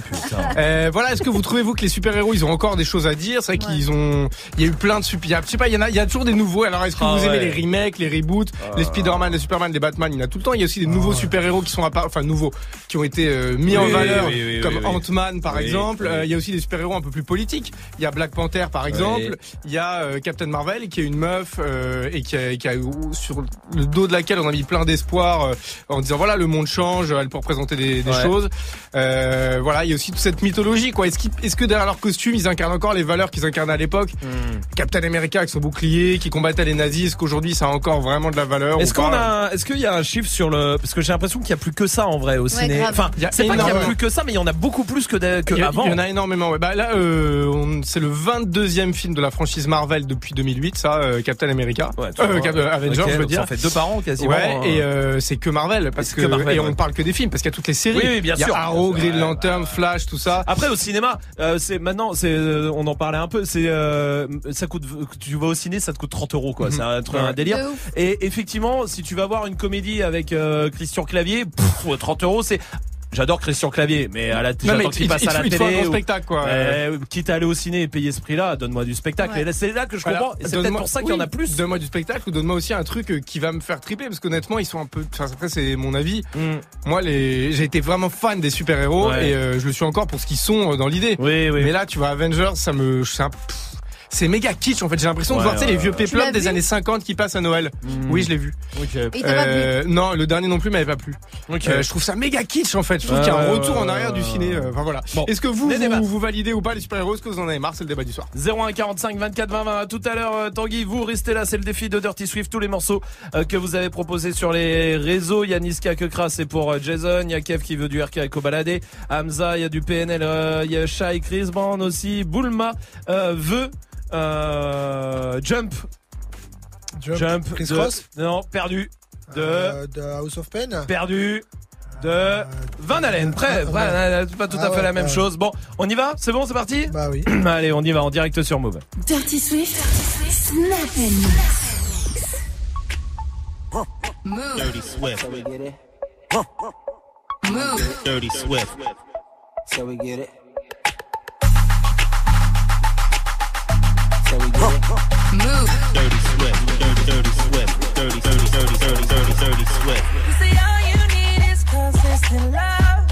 Euh, voilà, est-ce que vous trouvez-vous que les super-héros, ils ont encore des choses à dire? C'est vrai qu'ils ont, il y a eu plein de super, il y a- je sais pas, il y en a, il y a toujours des nouveaux. Alors, est-ce que Ah vous aimez ouais. les remakes, les reboots, les Spider-Man, les Superman, les Batman, il y en a tout le temps. Il y a aussi des nouveaux super-héros qui sont enfin nouveaux, qui ont été euh, mis en valeur, oui, oui, comme. Ant-Man par exemple. Euh, il y a aussi des super-héros un peu plus politiques. Il y a Black Panther par exemple. Il y a euh, Captain Marvel qui est une meuf euh, et qui a, qui a sur le dos de laquelle on a mis plein d'espoir euh, en disant voilà le monde change, elle peut représenter des, des Ouais. choses. Euh, voilà, il y a aussi toute cette mythologie quoi. Est-ce est-ce que derrière leur costume ils incarnent encore les valeurs qu'ils incarnaient à l'époque Hmm. Captain America avec son bouclier qui combattait les nazis, est-ce qu'aujourd'hui ça a encore vraiment de la valeur Est-ce qu'on a, est-ce qu'il y a un chiffre sur le, parce que j'ai l'impression qu'il y a plus que ça en vrai au ciné. grave. Enfin, Il y a c'est pas qu'il y a énormément. plus que ça, mais il y en a beaucoup plus que, de- que Il y, a- avant. il y en a énormément. Ouais. Bah là, euh, on- c'est le 22e film de la franchise Marvel depuis 2008, ça, euh, Captain America, Ouais, tu Euh. Cap- euh, Avengers, Ok, je veux donc dire. Ça fait deux par an quasiment. Ouais, hein. et euh, c'est que Marvel parce C'est que, que Marvel, et on ouais. ne parle que des films parce qu'il y a toutes les séries. Oui, oui, bien il y a sûr. Arrow, Bien sûr, Green ouais, Lantern, Flash, tout ça. Après au cinéma, euh, c'est maintenant, c'est, euh, on en parlait un peu, c'est, euh, ça coûte, tu vas au ciné, ça te coûte 30 euros quoi, Mhm. c'est un, truc- Ouais. un délire. De ouf. Et effectivement, si tu vas voir une comédie avec euh, Christian Clavier, pff, 30 euros, c'est. J'adore Christian Clavier, mais à la j'attends qu'il il- passe il- à la il te faut un télé. grand ou- spectacle, quoi. Euh, quitte à aller au ciné et payer ce prix-là, donne-moi du spectacle. Ouais. Et là, c'est là que je comprends. C'est peut-être pour ça qu'il y en a plus. Donne-moi du spectacle ou donne-moi aussi un truc euh, qui va me faire triper parce qu'honnêtement ils sont un peu. Enfin après c'est mon avis. Mm. Moi les, j'ai été vraiment fan des super héros Ouais. et euh, je le suis encore pour ce qu'ils sont dans l'idée. Oui, oui. Mais là tu vois Avengers ça me, c'est un- c'est méga kitsch en fait. J'ai l'impression de voir tu sais, ouais, les vieux péplums des années 50 qui passent à Noël. Mm. Oui je l'ai vu. Euh, non le dernier non plus m'avait pas plu. Ok. Euh, je trouve ça méga kitsch en fait. Je trouve qu'il y a un retour en arrière du ciné. euh, Enfin voilà. Bon. Est-ce que vous vous, vous validez ou pas les super héros Est-ce que vous en avez marre? C'est le débat du soir. 01 45 24 20 20 à tout à l'heure Tanguy vous restez là c'est le défi de Dirty Swift tous les morceaux que vous avez proposés sur les réseaux il y a Niska Kekra c'est pour Jason il y a Kev qui veut du RK Eco Baladé Hamza il y a du PNL il y a Shai Chris Band aussi Bulma euh, veut euh, Jump Jump. Jump Chris de- Cross non perdu de Euh, de House of Pain perdu de Van Halen. Ah, ouais. c'est pas tout Ah à fait ouais, la même chose. Bon, on y va C'est bon, c'est parti Bah oui. Allez, on y va en direct sur Move. Dirty Swift. Snap and mix. Move. Dirty Swift. Move. Dirty Swift. So we get it? Move. Dirty Swift. Dirty, dirty Swift. Dirty, dirty, dirty, dirty, dirty, dirty Swift. You see, all you need is consistent love.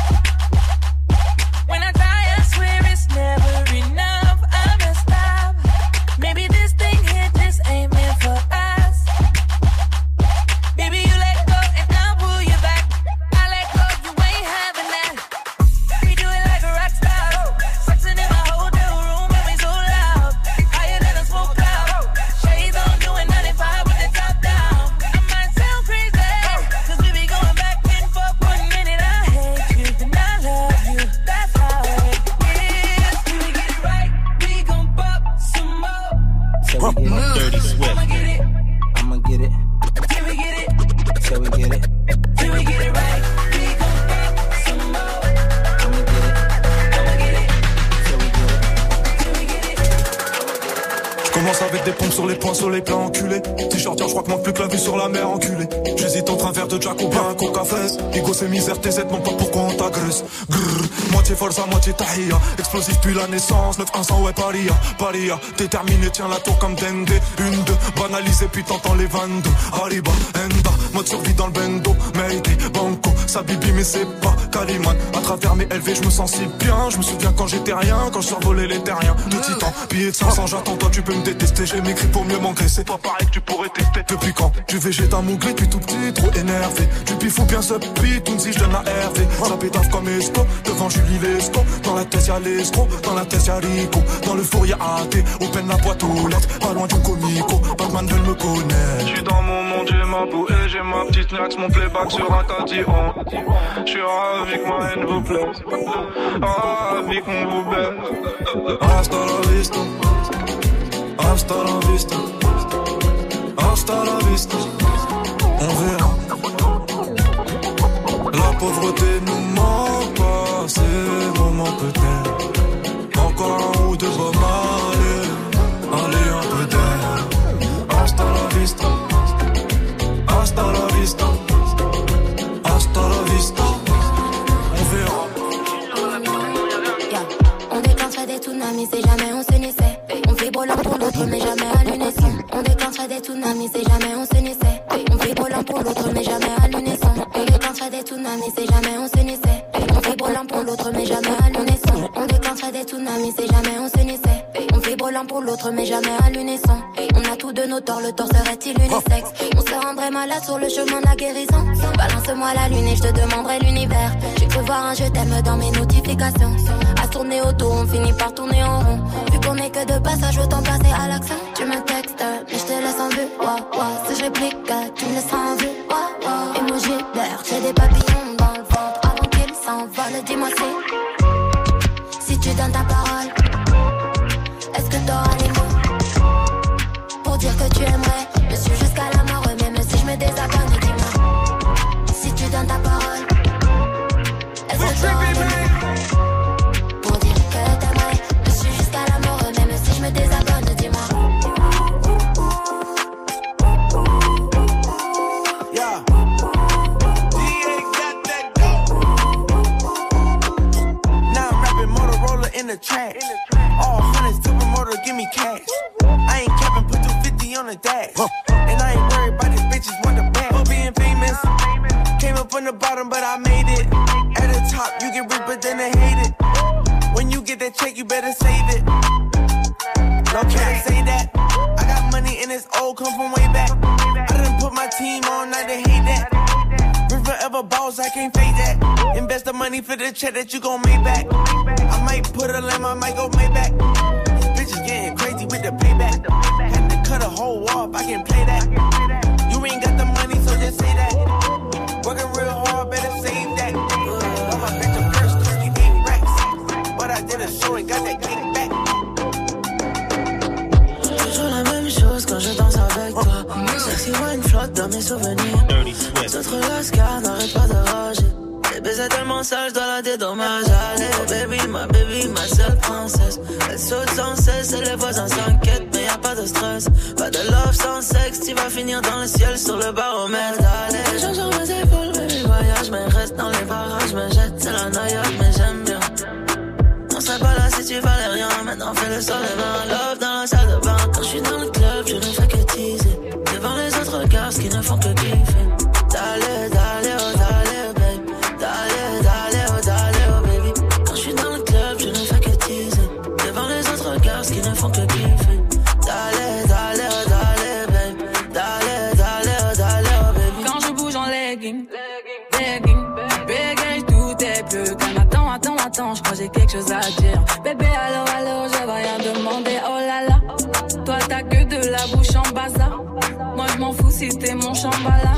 Des pompes sur les poings, sur les plans enculés. T-shirt, je crois que manque plus que la vue sur la mer enculée. J'hésite entre un verre de Jack ou bien un coca fraise. Ego c'est misère, TZ, non pas pourquoi on t'agresse. Grrr, moitié force, moitié tahia. Explosif puis la naissance, 9-100, ouais, paria, paria. Déterminé, tiens la tour comme Dende. Une, deux, banalisé, puis t'entends les 22. Arriba, Enda, mode survie dans le bendo. Mayday, Banco, ça bibi, mais c'est pas Caliman. À travers mes LV, je me sens si bien. Je me souviens quand j'étais rien, quand je survolais les terriens. De titan, billet de 500, j'attends, toi tu peux me détester. J'ai m'écrit pour mieux m'engraisser. Pas pareil que tu pourrais tester. Depuis quand tu végètes un mougli, puis tout petit, trop énervé. Tu pifou bien ce tout si je donne à Hervé. Ça pétave comme Esco, devant Julie Lesco. Dans la tête y'a l'escroc, dans la tête y'a Rico. Dans le four y'a AT, open la boîte aux lettres. Pas loin du comico, Batman veut me connaître. J'suis dans mon monde, j'ai ma boue et j'ai ma petite nax, mon playback sur un tatillon. J'suis ravi que ma haine vous plaise, ravi qu'on vous baise. Hasta la vista, hasta la vista, hasta la vista. On verra. La pauvreté nous manque pas, ces moments peut-être. Encore un ou deux pas mal, allez un peu d'air. Hasta la vista, hasta la vista, hasta la vista. On verra. On déclencherait des tsunamis si jamais on vibre l'un pour l'autre mais jamais à l'unisson. On déclencherait des tsunamis si jamais on s'unissait. On vibre l'un pour l'autre mais jamais à l'unisson. On déclencherait des tsunamis si jamais on s'unissait. On vibre l'un pour l'autre mais jamais à l'unisson. On déclencherait des tsunamis si jamais on s'unissait. On vibre l'un pour l'autre mais jamais à l'unisson. On a tous de nos torts, le tort serait-il unisexe? On se rendrait malade sur le chemin de la guérison. Balance-moi la lune et je te demanderai l'univers. J'ai cru voir un je t'aime dans mes notifications. Tourner autour, on finit par tourner en rond. Vu qu'on est que de passage, autant passer à l'action. Tu me textes, mais je te laisse en vue. Wow, wow. Si je réplique, tu me laisseras en vue. Wow, wow. Emoji d'air, j'ai des papillons dans le ventre avant qu'ils s'envolent. Dis-moi si, si tu donnes ta parole, est-ce que t'auras les mots pour dire que tu aimerais? Me suivre jusqu'à la mort, et même si je me désabonne, dis-moi si tu donnes ta parole, est-ce que give me cash. I ain't capping, put 250 on the dash. And I ain't worried about these bitches want the bag. For being famous, came up from the bottom, but I made it. At the top, you get rich, but then they hate it. When you get that check, you better save it. No can't say that. I got money and it's old, come from way back. I done put my team on, now they hate that. Been forever balls, I can't fake that. Invest the money for the check that you gon' make back. I might put a lamb, I might go getting crazy to cut a off, I can play that. You ain't got the money, so just say that. Working real hard, better save that. Got my bitch a first, took me eight racks. But I did a show and got that kickback. Toujours la même chose quand je danse avec toi. Sexy wine flotte dans mes souvenirs. Les autres lascars n'arrêtent pas de rager. C'est tellement sale, je dois la dédommager. Allez, baby, ma baby, ma seule princesse. Elle saute sans cesse et les voisins s'inquiètent, pas de stress. Pas de love sans sexe, tu vas finir dans le ciel sur le baromètre. Allez, je sur mes épaules, baby, voyage, mais reste dans les barrages, me jette, c'est la noyade, mais j'aime bien. On serait pas là si tu valais rien. Maintenant fais le sol et mains love dans la salle de bain. Quand je suis dans le club, je ne fais que teaser. Devant les autres regards, qui ne font que kiffer. Quelque chose à dire. Bébé, allô, allô, je vais rien demander. Oh là là, toi t'as que de la bouche en bazar. Moi je m'en fous si t'es mon chambala.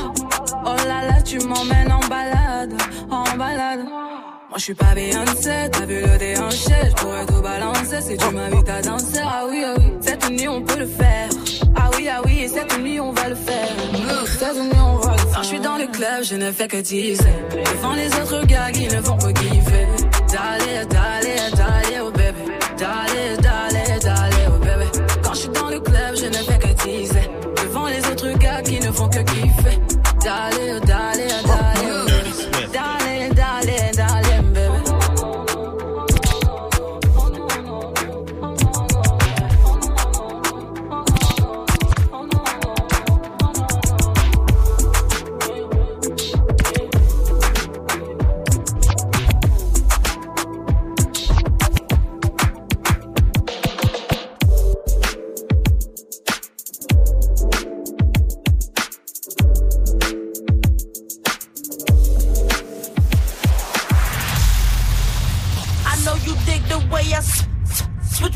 Oh là là, tu m'emmènes en balade, en balade. Moi je suis pas Beyoncé, t'as vu le déhanché, je pourrais tout balancer si tu m'invites à danser. Ah oui, ah oui, cette nuit on peut le faire. Ah oui, ah oui, cette nuit on va le faire. Cette nuit on va le faire. Je suis dans le club, je ne fais que teaser. Devant les autres gars qui ne font que kiffer. D'aller, d'aller, d'aller, oh bébé. D'aller,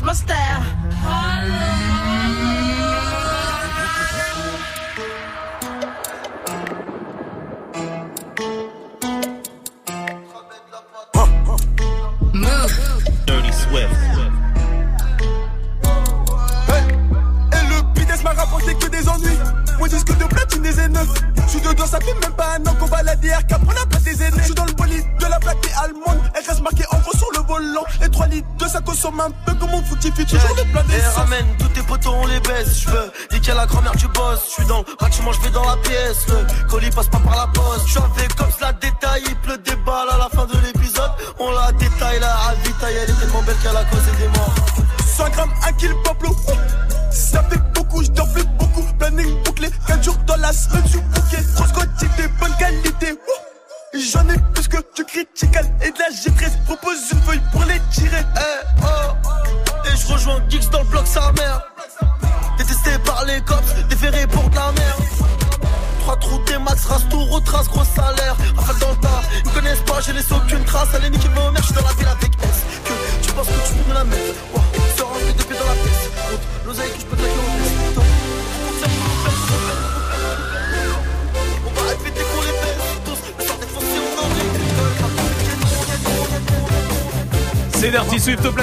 Dirty Hey. Et le business m'a rapporté que des ennuis. Moi Mon disque de platine des Z9. J'suis dedans, ça fait même pas un an qu'on va la DRK. Prends la des aînés. J'suis dans le bolide de la plaque Allemande. Elle reste marquée en gros sur le volant. Et trois litres consomme un peu comme on foutifie toujours le plein Et d'essence. ramène tous tes potos, on les baisse. Je veux niquer la grand-mère du boss. Je suis dans le bâtiment, je vais dans la pièce. Le colis passe pas par la poste. Je avec comme cela détail. Il pleut des balles à la fin de l'épisode. On la détaille, la ravitaille. Elle est tellement belle qu'elle a causé des morts. 100 grammes, 1 kill Pablo. ouh.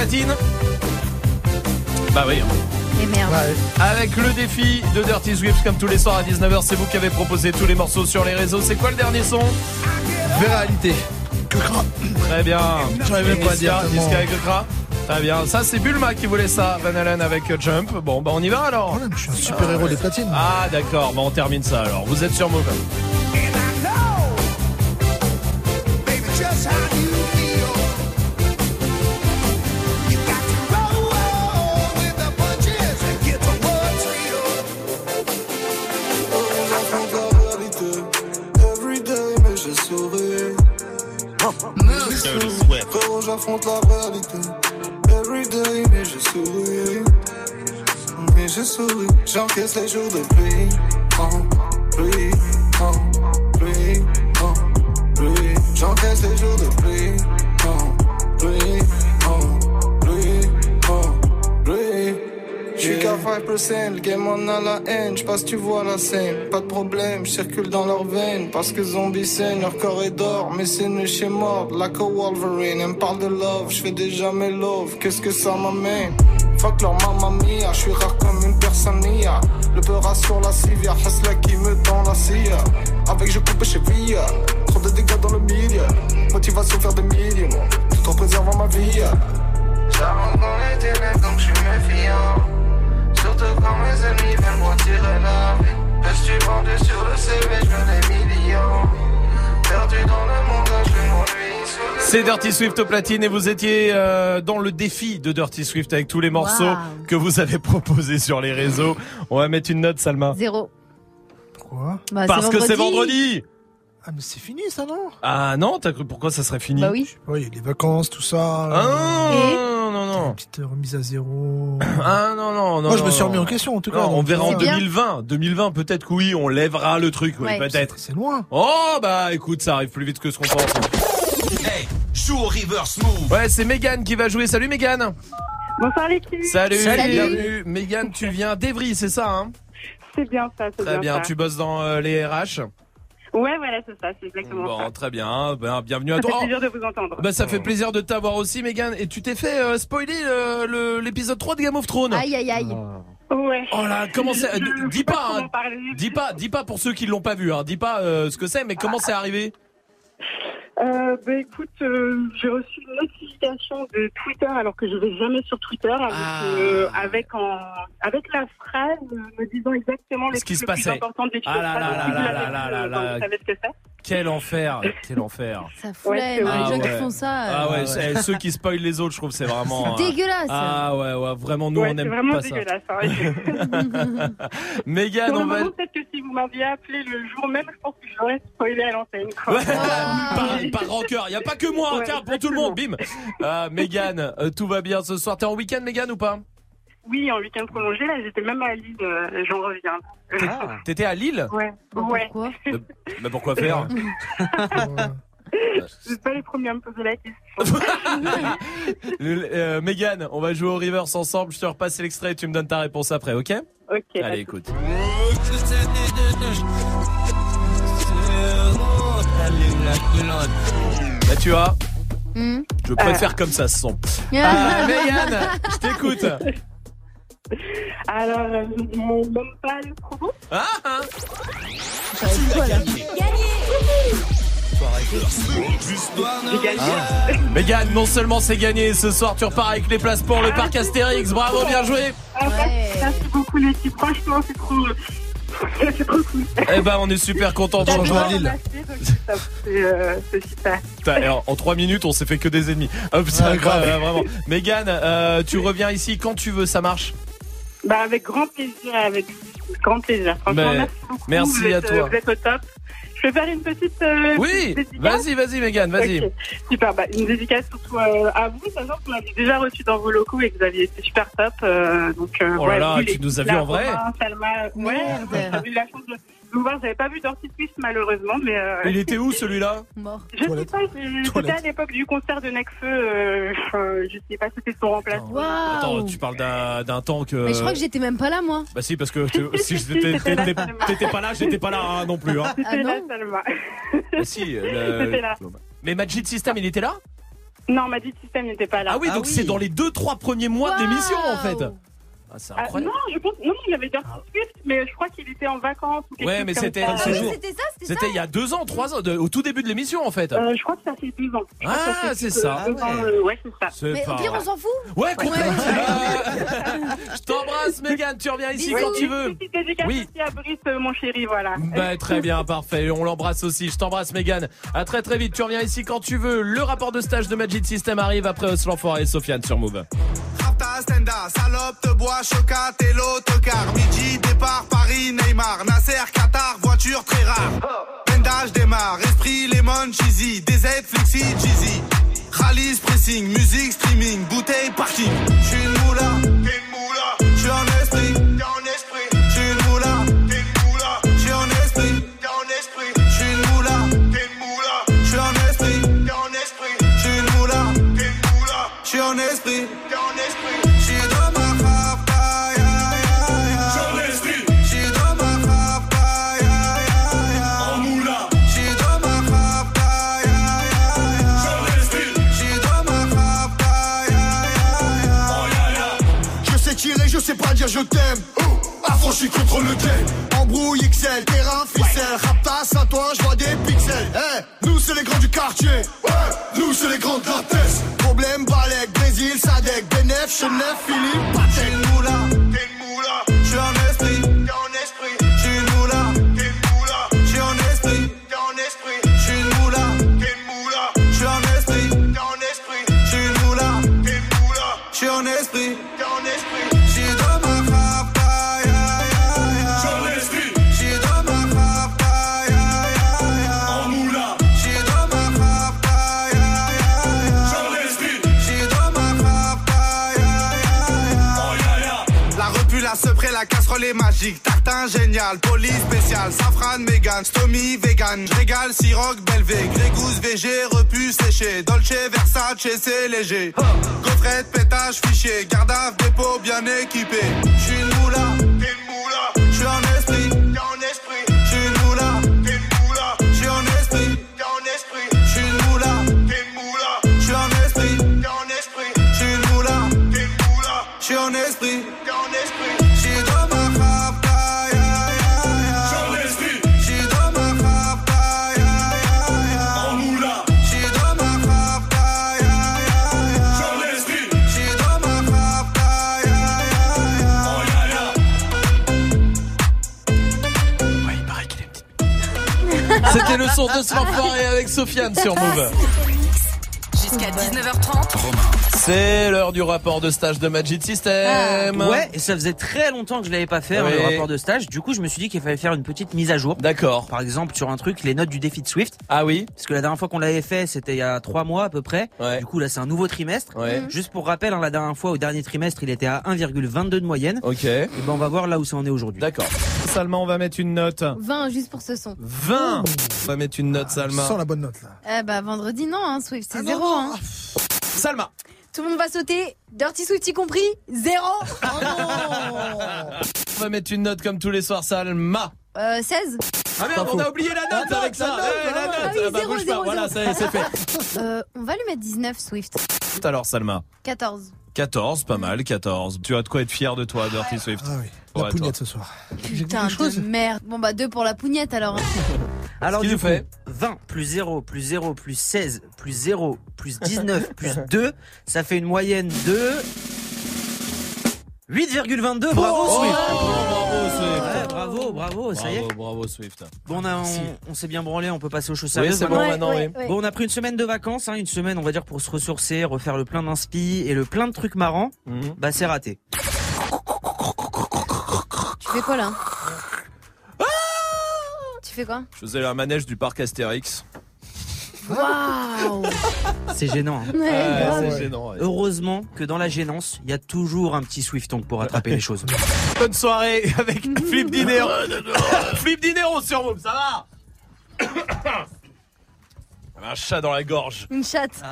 Platine. Bah oui. Et merde. Avec le défi de Dirty Swift, comme tous les soirs à 19h, c'est vous qui avez proposé tous les morceaux sur les réseaux. C'est quoi le dernier son? Véralité. Très bien. J'arrive même pas à dire avec le cra. Très bien. Ça, c'est Bulma qui voulait ça. Van Halen avec Jump. Bon, bah on y va alors. Je suis un super héros des platines. Ah, d'accord. Bah on termine ça alors. Vous êtes sur Move. J'encaisse les jours de pluie. Oh, pluie, oh, pluie, oh, pluie. J'encaisse les jours de pluie. Pluie, pluie, pluie. J'suis qu'à 5%, le game on a la haine, j'passe tu vois la scène, pas de problème, j'circule dans leurs veines, parce que zombies saignent, leur corps est d'or, mais c'est nu chez mort, like a Wolverine, elle me parle de love, j'fais déjà mes love, qu'est-ce que ça m'amène? Fuck leur mamma mia, j'suis rare le beurre sur la civière, Hasla qui me tend la scie, avec je coupe chez Via, trop de dégâts dans le milieu, motivation faire des millions, tout en préservant ma vie. J'arrange dans les ténèbres donc j'suis méfiant. Surtout quand mes ennemis veulent moi tirer la vie. Je suis vendu sur le CV, je veux des millions. C'est Dirty Swift au platine et vous étiez euh, dans le défi de Dirty Swift avec tous les morceaux Wow. que vous avez proposés sur les réseaux. On va mettre une note, Salma. Zéro. Pourquoi? Bah, Parce que c'est vendredi. Ah, mais c'est fini ça, non? Ah non, t'as cru pourquoi ça serait fini? Bah oui. Il y a les vacances, tout ça. Ah euh, non, non. Petite remise à zéro. Ah non, non, non. Moi, je me suis remis non. en question, en tout cas. Non, on verra en c'est bien. 2020. 2020, peut-être que oui, on lèvera le truc, oui, Ouais. peut-être. C'est loin. Oh bah écoute, ça arrive plus vite que ce qu'on pense. Hey, joue au reverse move. Ouais, c'est Megan qui va jouer. Salut Megan. Bonsoir l'équipe. Salut, Salut. bienvenue. Megan, tu viens d'Evry, c'est ça hein? C'est bien ça, c'est Très bien, bien, ça. tu bosses dans euh, les RH Ouais, voilà, c'est ça, c'est exactement Bon, ça. très bien. Ben, bienvenue à Ça fait toi. plaisir de vous entendre. Bah, ça fait plaisir de t'avoir aussi, Megan. Et tu t'es fait euh, spoiler euh, le- l'épisode 3 de Game of Thrones. Aïe aïe aïe. Ouais. Oh là, comment c'est euh, Dis pas, hein. dis pas, dis pas pour ceux qui l'ont pas vu. Hein. Dis pas euh, ce que c'est, mais comment c'est arrivé? euh, bah, écoute, euh, j'ai reçu une notification de Twitter alors que je vais jamais sur Twitter avec, ah. euh, avec, en, avec la phrase euh, me disant exactement les ce qui se passait. Ah là là là là là là là. Vous savez ce que c'est quel enfer, quel enfer. Ça fout la Ah les gens ouais. qui font ça. Ah euh, ouais, c'est- ceux qui spoilent les autres, je trouve, c'est vraiment. C'est euh, dégueulasse. Ah ouais, ouais, vraiment, nous Ouais, on aime vraiment pas ça. dégueulasse. hein. Mégane, on va. peut-être que si vous m'aviez appelé le jour même, je pense que j'aurais spoilé à l'antenne. Ouais, par, par rancœur. Il n'y a pas que moi, hein, Ouais, tiens, pour tout le monde, bim. Euh, Mégane, euh, tout va bien ce soir. T'es en week-end, Mégane, ou pas? Oui, en week-end prolongé, là, j'étais même à Lille, euh, j'en reviens. Ah. T'étais à Lille? Ouais, ouais. Pourquoi? Euh, Mais pourquoi faire? N'êtes pas les premiers à me poser la question. Le- euh, Mégane, on va jouer au reverse ensemble. Je te repasse l'extrait et tu me donnes ta réponse après, ok? Ok. Allez, écoute. Bah, tu vois, Hmm? je préfère comme ça ce son. Ah, Mégane, je t'écoute. Alors, euh, mon trop beau. Ah, ah. Va être quoi, là Ah. Mégane, non seulement c'est gagné, ce soir tu repars avec les places pour le parc Astérix. Bravo, bien joué. Ah, Merci beaucoup les filles, franchement c'est trop... C'est trop cool. Eh ben, on est super content de rejoindre à Lille. c'est top. C'est euh, c'est super. Putain, alors, en 3 minutes, on s'est fait que des ennemis. Hop, c'est Ouais, incroyable, grave. vraiment. Mégane, euh, tu reviens ici quand tu veux, ça marche Bah avec grand plaisir, avec grand plaisir. Franchement, Mais- merci beaucoup. merci vous à êtes, toi. euh, Vous êtes au top. Je peux faire une petite. euh, Oui, vas-y, vas-y, Mégane, vas-y. Super, bah, une dédicace surtout euh, à vous, sachant qu'on avait déjà reçu dans vos locaux et que vous aviez été super top. euh, donc, euh, Oh là ouais, là, vous, tu les- nous as vus en vrai Salma, ouais, j'avais eu la chance de vous voir. J'avais pas vu Dirty Twist malheureusement, mais. euh, Il était où celui-là Mort. Je sais pas, c'était à l'époque du concert de Necfeu, euh, euh, je sais pas si c'était son remplacement. Attends, tu parles d'un d'un temps que. Mais je crois que j'étais même pas là, moi. Bah si, parce que si t'étais pas là, j'étais pas là hein, non plus. Hein. C'était là, Salma. Bah si. C'était là. Mais Magic System, il était là? Non, Magic System n'était pas là. Ah oui, donc c'est dans les 2-3 premiers mois de l'émission en fait. Ah, c'est Ah, non, je pense, non, il y avait Dirty Swift, mais je crois qu'il était en vacances ou quelque Ouais, chose mais comme c'était ça. C'était ça, c'était C'était il y a 2 ans, 3 ans, de- au tout début de l'émission en fait. Euh, je crois que ça fait deux ans. Je crois que Ah, fait c'est deux- ça. deux ans, euh, ouais, c'est ça. C'est Mais pas pire, vrai. on s'en fout. Ouais, complètement. Je t'embrasse, Mégane. Tu reviens ici quand tu veux. Petite dédicace Oui. aussi à Brice, euh, mon chéri, voilà. Bah, très bien, parfait. On l'embrasse aussi. Je t'embrasse, Mégane. À très très vite. Tu reviens ici quand tu veux. Le rapport de stage de Magic System arrive après Oslan Forêt et Sofiane sur Move. Rapta, Stenda, salope, te bois, chocat et l'autocar. Midi, départ, Paris, Neymar. Nasser, Qatar, voiture très rare. Pendage démarre, esprit, lemon, cheesy. DZ, flexi, cheesy. Rallye, pressing, musique, streaming, bouteille, parking. J'suis une moula, t'es une moula. Je t'aime. Affranchi contre le game. Embrouille XL, terrain, ficelle. Raptas à toi, je vois des pixels. Eh, nous c'est les grands du quartier. Nous c'est les grands de la. Problème, Balek, Brésil, Sadek, Benef, Chenef, Philippe, J'suis magique. Tartin génial, police spécial, safran, mégan, stomy, vegan. Régale, siroc, belvé, grégousse, VG, repu, séché. Dolce, Versace, c'est léger. Gaufrette, pétage, fichier. Garde dépôt bien équipé. J'suis une moula, une moula. J'suis en C'était le son de ce l'enfoiré avec Sofiane sur Move. Jusqu'à 19h30. C'est l'heure du rapport de stage de Magic System. Ouais, et ça faisait très longtemps que je l'avais pas fait, hein, Oui. le rapport de stage. Du coup, je me suis dit qu'il fallait faire une petite mise à jour. D'accord. Par exemple, sur un truc, les notes du défi de Swift. Ah oui. Parce que la dernière fois qu'on l'avait fait, c'était il y a trois mois à peu près. Ouais. Du coup, là, c'est un nouveau trimestre. Ouais. Juste pour rappel, hein, la dernière fois, au dernier trimestre, il était à 1,22 de moyenne. Ok. Et ben, on va voir là où ça en est aujourd'hui. D'accord. Salma, on va mettre une note. 20 juste pour ce son. 20 On va mettre une note, Salma. Sans la bonne note là. Eh bah vendredi non, hein, Swift, Ah c'est zéro. Hein. Salma. Tout le monde va sauter, Dirty Swift y compris, zéro. Oh On va mettre une note comme tous les soirs, Salma. Euh, 16 Ah merde, on a oublié la note avec ça. Eh, la note. Ah oui, Ah bah, bouge pas. Voilà, c'est c'est fait. Euh, on va lui mettre 19 Swift. Alors, Salma. 14. 14, pas mal, 14. Tu as de quoi être fier de toi, Dirty Swift. Ah oui. Ouais, La pougnette toi. ce soir. Putain de merde. Bon bah deux pour la pougnette alors. Alors du coup, fait 20 plus 0 plus 0 plus 16 plus 0 plus 19 plus 2, ça fait une moyenne de 8,22. Bravo Oh, Swift. bravo, Swift. Ouais, bravo, bravo, ça y est. Bravo, bravo Swift. Bon, on, a- Merci. on, on s'est bien branlé, on peut passer aux choses Oui, sérieuses. c'est bon maintenant, oui. Bon, on a pris une semaine de vacances, hein, une semaine, on va dire, pour se ressourcer, refaire le plein d'inspi et le plein de trucs marrants. Mhm. Bah, c'est raté. Tu fais quoi là? Fais quoi Je faisais la manège du parc Astérix. Waouh C'est gênant. hein. Ouais, Ouais, grave. c'est gênant. ouais. Heureusement que dans la gênance, il y a toujours un petit Swifton pour rattraper les choses. Bonne soirée avec Flip Dinero. Flip Dinero sur Move, ça va Un chat dans la gorge. Une chatte.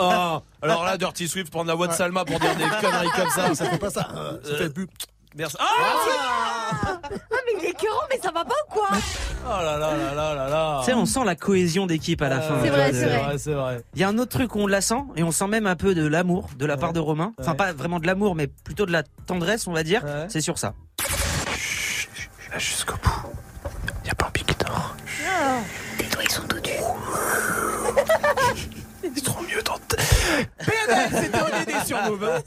Oh, alors là, Dirty Swift prendre la voix de Salma pour dire des conneries comme ça. Ça fait pas ça. Ça fait plus. Merci. Ah Ah mais il est écœurant, mais ça va pas ou quoi Oh là là là là là là. Tu sais, on sent la cohésion d'équipe à la fin. C'est vrai, c'est vrai. c'est vrai. Il y a un autre truc où on la sent et on sent même un peu de l'amour de la part de Romain. Enfin, Ouais. pas vraiment de l'amour, mais plutôt de la tendresse, on va dire. Ouais. C'est sur ça. Là jusqu'au bout. Y a pas un pic d'or. Tes doigts ils sont tout durs. C'est trop mieux dans. PNL, c'était Holiday sur Move.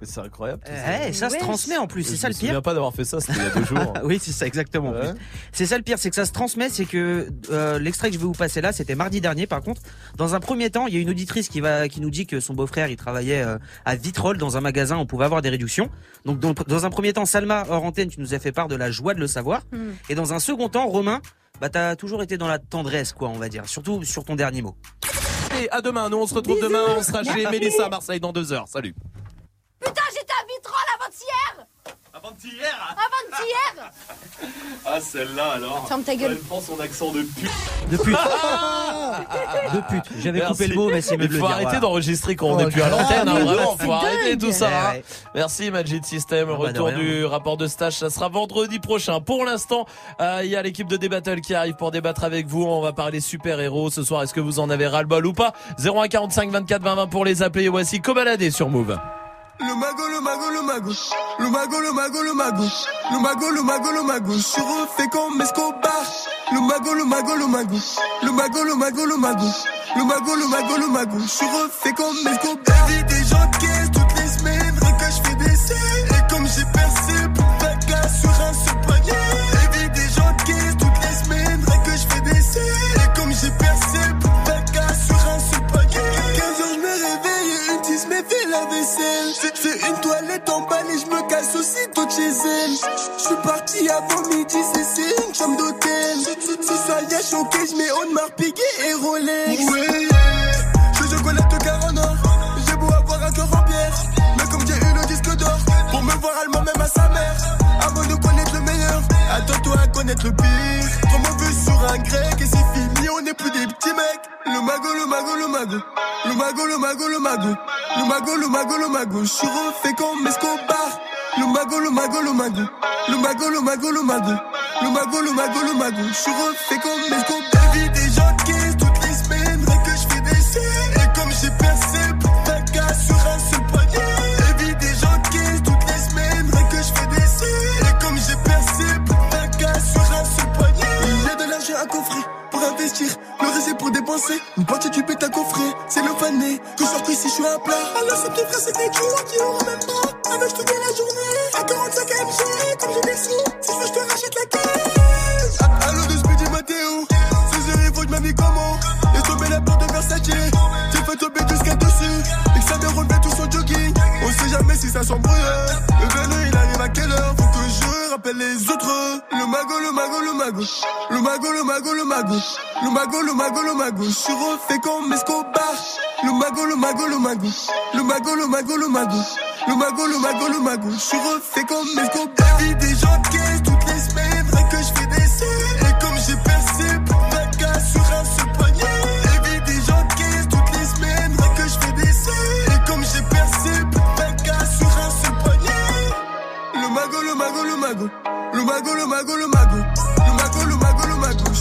Mais c'est incroyable. tout ça. Ça se transmet en plus, c'est Je ça me le pire. souviens pas d'avoir fait ça, c'était il y a deux jours. oui, c'est ça exactement. Ouais. C'est ça le pire, c'est que ça se transmet, c'est que euh, l'extrait que je vais vous passer là, c'était mardi dernier. Par contre, dans un premier temps, il y a une auditrice qui va, qui nous dit que son beau-frère, il travaillait euh, à Vitrolles dans un magasin, on pouvait avoir des réductions. Donc, dans, dans un premier temps, Salma hors antenne, tu nous as fait part de la joie de le savoir. Hmm. Et dans un second temps, Romain, bah t'as toujours été dans la tendresse, quoi, on va dire. Surtout sur ton dernier mot. Et à demain, nous on se retrouve demain, on sera chez Mélissa à Marseille dans deux heures. Salut. Putain, j'étais à Vitrolles avant-hier Avant-hier Avant-hier Ah celle-là alors Ferme ta gueule. Elle prend son accent de pute. De pute. de pute. J'avais coupé le mot, mais c'est mieux Il de le faut dire. arrêter voilà. d'enregistrer quand on Oh, n'est plus à l'antenne, hein, mais vraiment, faut arrêter tout ça. Eh hein. ouais. Merci Magic System, Ah bah, retour du rapport de stage, ça sera vendredi prochain. Pour l'instant, euh, il y a l'équipe de D-Battle qui arrive pour débattre avec vous. On va parler super-héros ce soir. Est-ce que vous en avez ras-le-bol ou pas? 0145 24 20 20 pour les appeler. Et voici Cobaladé sur Move. Le mago, le mago, le mago. Le mago, le mago, le mago. Le mago, le mago, le mago. Je suis refait comme Escobar. Le mago, le mago, le mago. Le mago, le mago, le mago. Le mago, le mago, le mago. Je suis refait comme Escobar. La vaisselle. J'ai fait une toilette en balle et je me casse aussitôt de chez elle. Je suis parti avant midi, c'est une chambre d'hôtel. Si ça y a choqué, je mets Audemars Piguet et Rolex. Ouais, je chocolat de car en or. J'ai beau avoir un cœur en pierre. Mais comme j'ai eu le disque d'or, pour me voir allemand même à sa mère. Avant de connaître le attends-toi à connaître le pire. Trop mauvais sur un grec et c'est fini, on n'est plus des petits mecs. Le mago, le mago, le mago. Le mago, le mago, le mago. Le mago, le mago, le mago. Je suis refait comme Escobar. Le mago, le mago, le mago. Le mago, le mago, le mago. Le mago, le mago, le mago. Je suis refait comme Escobar. À coffrer pour investir. Le reste pour dépenser. Une partie du bête à coffrer. C'est le fané. Que je sorte ici, je suis à plat. Alors c'est petit frère, c'est des jours qui auront même pas. Avec toute la journée. À 45 MG, comme j'ai des sous. Si je veux, te rachète la caisse. Allo de Speedy Matteo. Ce soir, il faut que je m'habille comment. Et tomber la porte de Versace. J'ai fait tomber jusqu'à dessus. Et que ça me relevait tout son jogging. On sait jamais si ça s'embrouille. Le venu, il arrive à quelle heure? Faut que je rappelle les autres. Mago, le mago, le mago. Le mago, le mago, le mago. Le mago, le mago, le mago. Je suis refait comme Escobar. Le mago, le mago, le mago. Le mago, le mago, le mago. Le mago, le mago, le mago. Je suis refait comme Escobar. Vie des gens caisse toutes les semaines. Rien que je fais des scènes. Et comme j'ai percé pour faire casse sur un seul. Et vie des gens caisse toutes les semaines. Rien que je fais des scènes. Et comme j'ai percé pour faire casse sur un seul poignet. Le mago, le mago, le mago. Le mago, le mago, le mago. Le mago, le mago, le mago. Le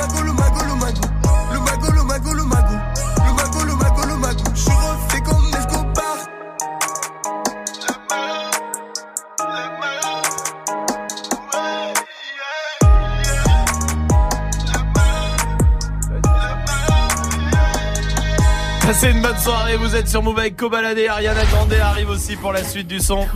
mago, le mago, le mago. Le mago, le mago, le mago. Le mago, le mago, le mago. Une bonne soirée, vous êtes sur Move avec Kobalade, Ariana Grande arrive aussi pour la suite du son.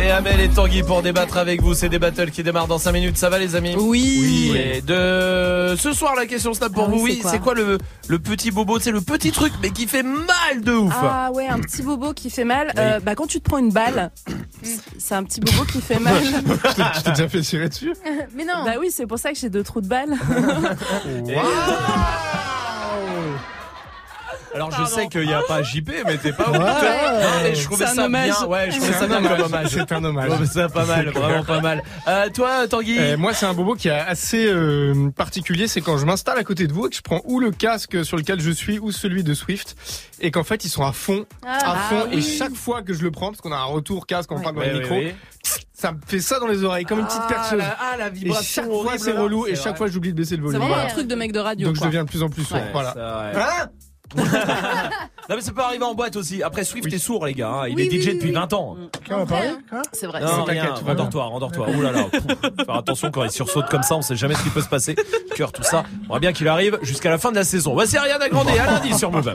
Et Amel et Tanguy pour débattre avec vous, c'est des battles qui démarrent dans 5 minutes, ça va les amis Oui. Et de ce soir la question snap pour Ah vous, oui, oui, c'est quoi le, le petit bobo, c'est le petit truc mais qui fait mal de ouf Ah ouais, un petit bobo qui fait mal. Euh, bah quand tu te prends une balle, c'est un petit bobo qui fait mal. tu t'es déjà fait tirer dessus? Mais non. Bah oui, c'est pour ça que j'ai deux trous de balle. Alors je sais qu'il n'y a pas JP, mais t'es pas Ouais. Non, mais je trouvais C'est un ça hommage. bien. Ouais, je trouvais C'est ça bien comme hommage. C'est un hommage. Je trouvais ça pas mal, vraiment pas mal. Euh, toi, Tanguy Euh, moi, c'est un bobo qui est assez euh, particulier. C'est quand je m'installe à côté de vous et que je prends ou le casque sur lequel je suis ou celui de Swift et qu'en fait ils sont à fond, Ah. à fond. Ah et chaque fois que je le prends, parce qu'on a un retour casque, on parle dans Ouais, le ouais, micro, ouais. ça me fait ça dans les oreilles comme une petite Ah, perceuse. la- ah, la et vibration chaque fois c'est relou et c'est chaque vrai. fois j'oublie de baisser le C'est volume. vraiment Voilà. un truc de mec de radio. Donc je deviens de plus en plus sourd. Ouais, voilà. Non mais ça peut arriver en boîte aussi. Après Swift est sourd les gars, hein. il Oui, est DJ oui, depuis oui. 20 ans. Comment parler C'est vrai. Non, rien, rendors-toi. Ouh là là, pouf. faire attention quand il sursaute comme ça, on sait jamais ce qui peut se passer. Cœur, tout ça. On va bien qu'il arrive jusqu'à la fin de la saison. Voici Ariana Grande, à lundi sur Move.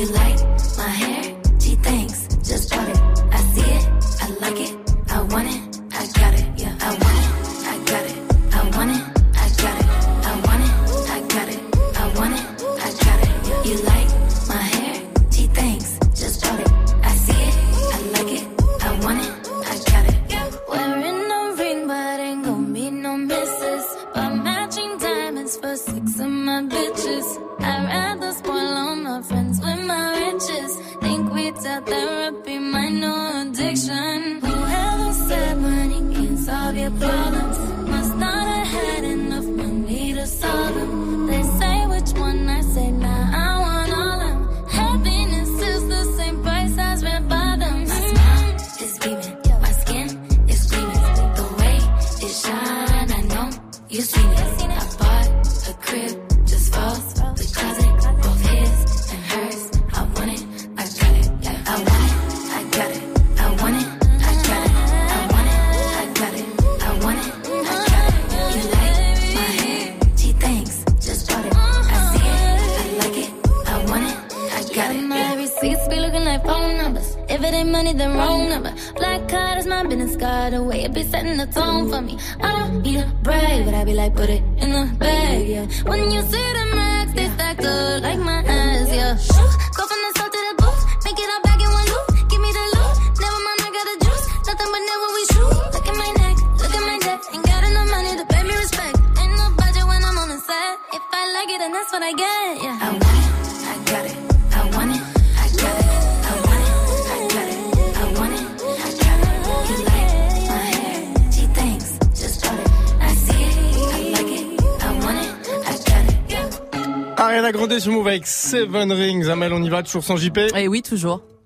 You like Money, then wrong number. Black card is my business card. The way it be setting the tone for me. I don't need a brag, but I be like, put it in the bag, yeah. When you see the max, they stacked up like my ass, yeah. Go from the south to the booth, make it all back in one loop. Give me the loot, never mind, I got the juice. Nothing but never we shoot. Look at my neck, look at my neck. Ain't got enough money to pay me respect. Ain't no budget when I'm on the set. If I like it, then that's what I get, yeah. I Ariana Grande sur Move avec Seven Rings. Amel, on y va toujours sans JP Et oui, toujours.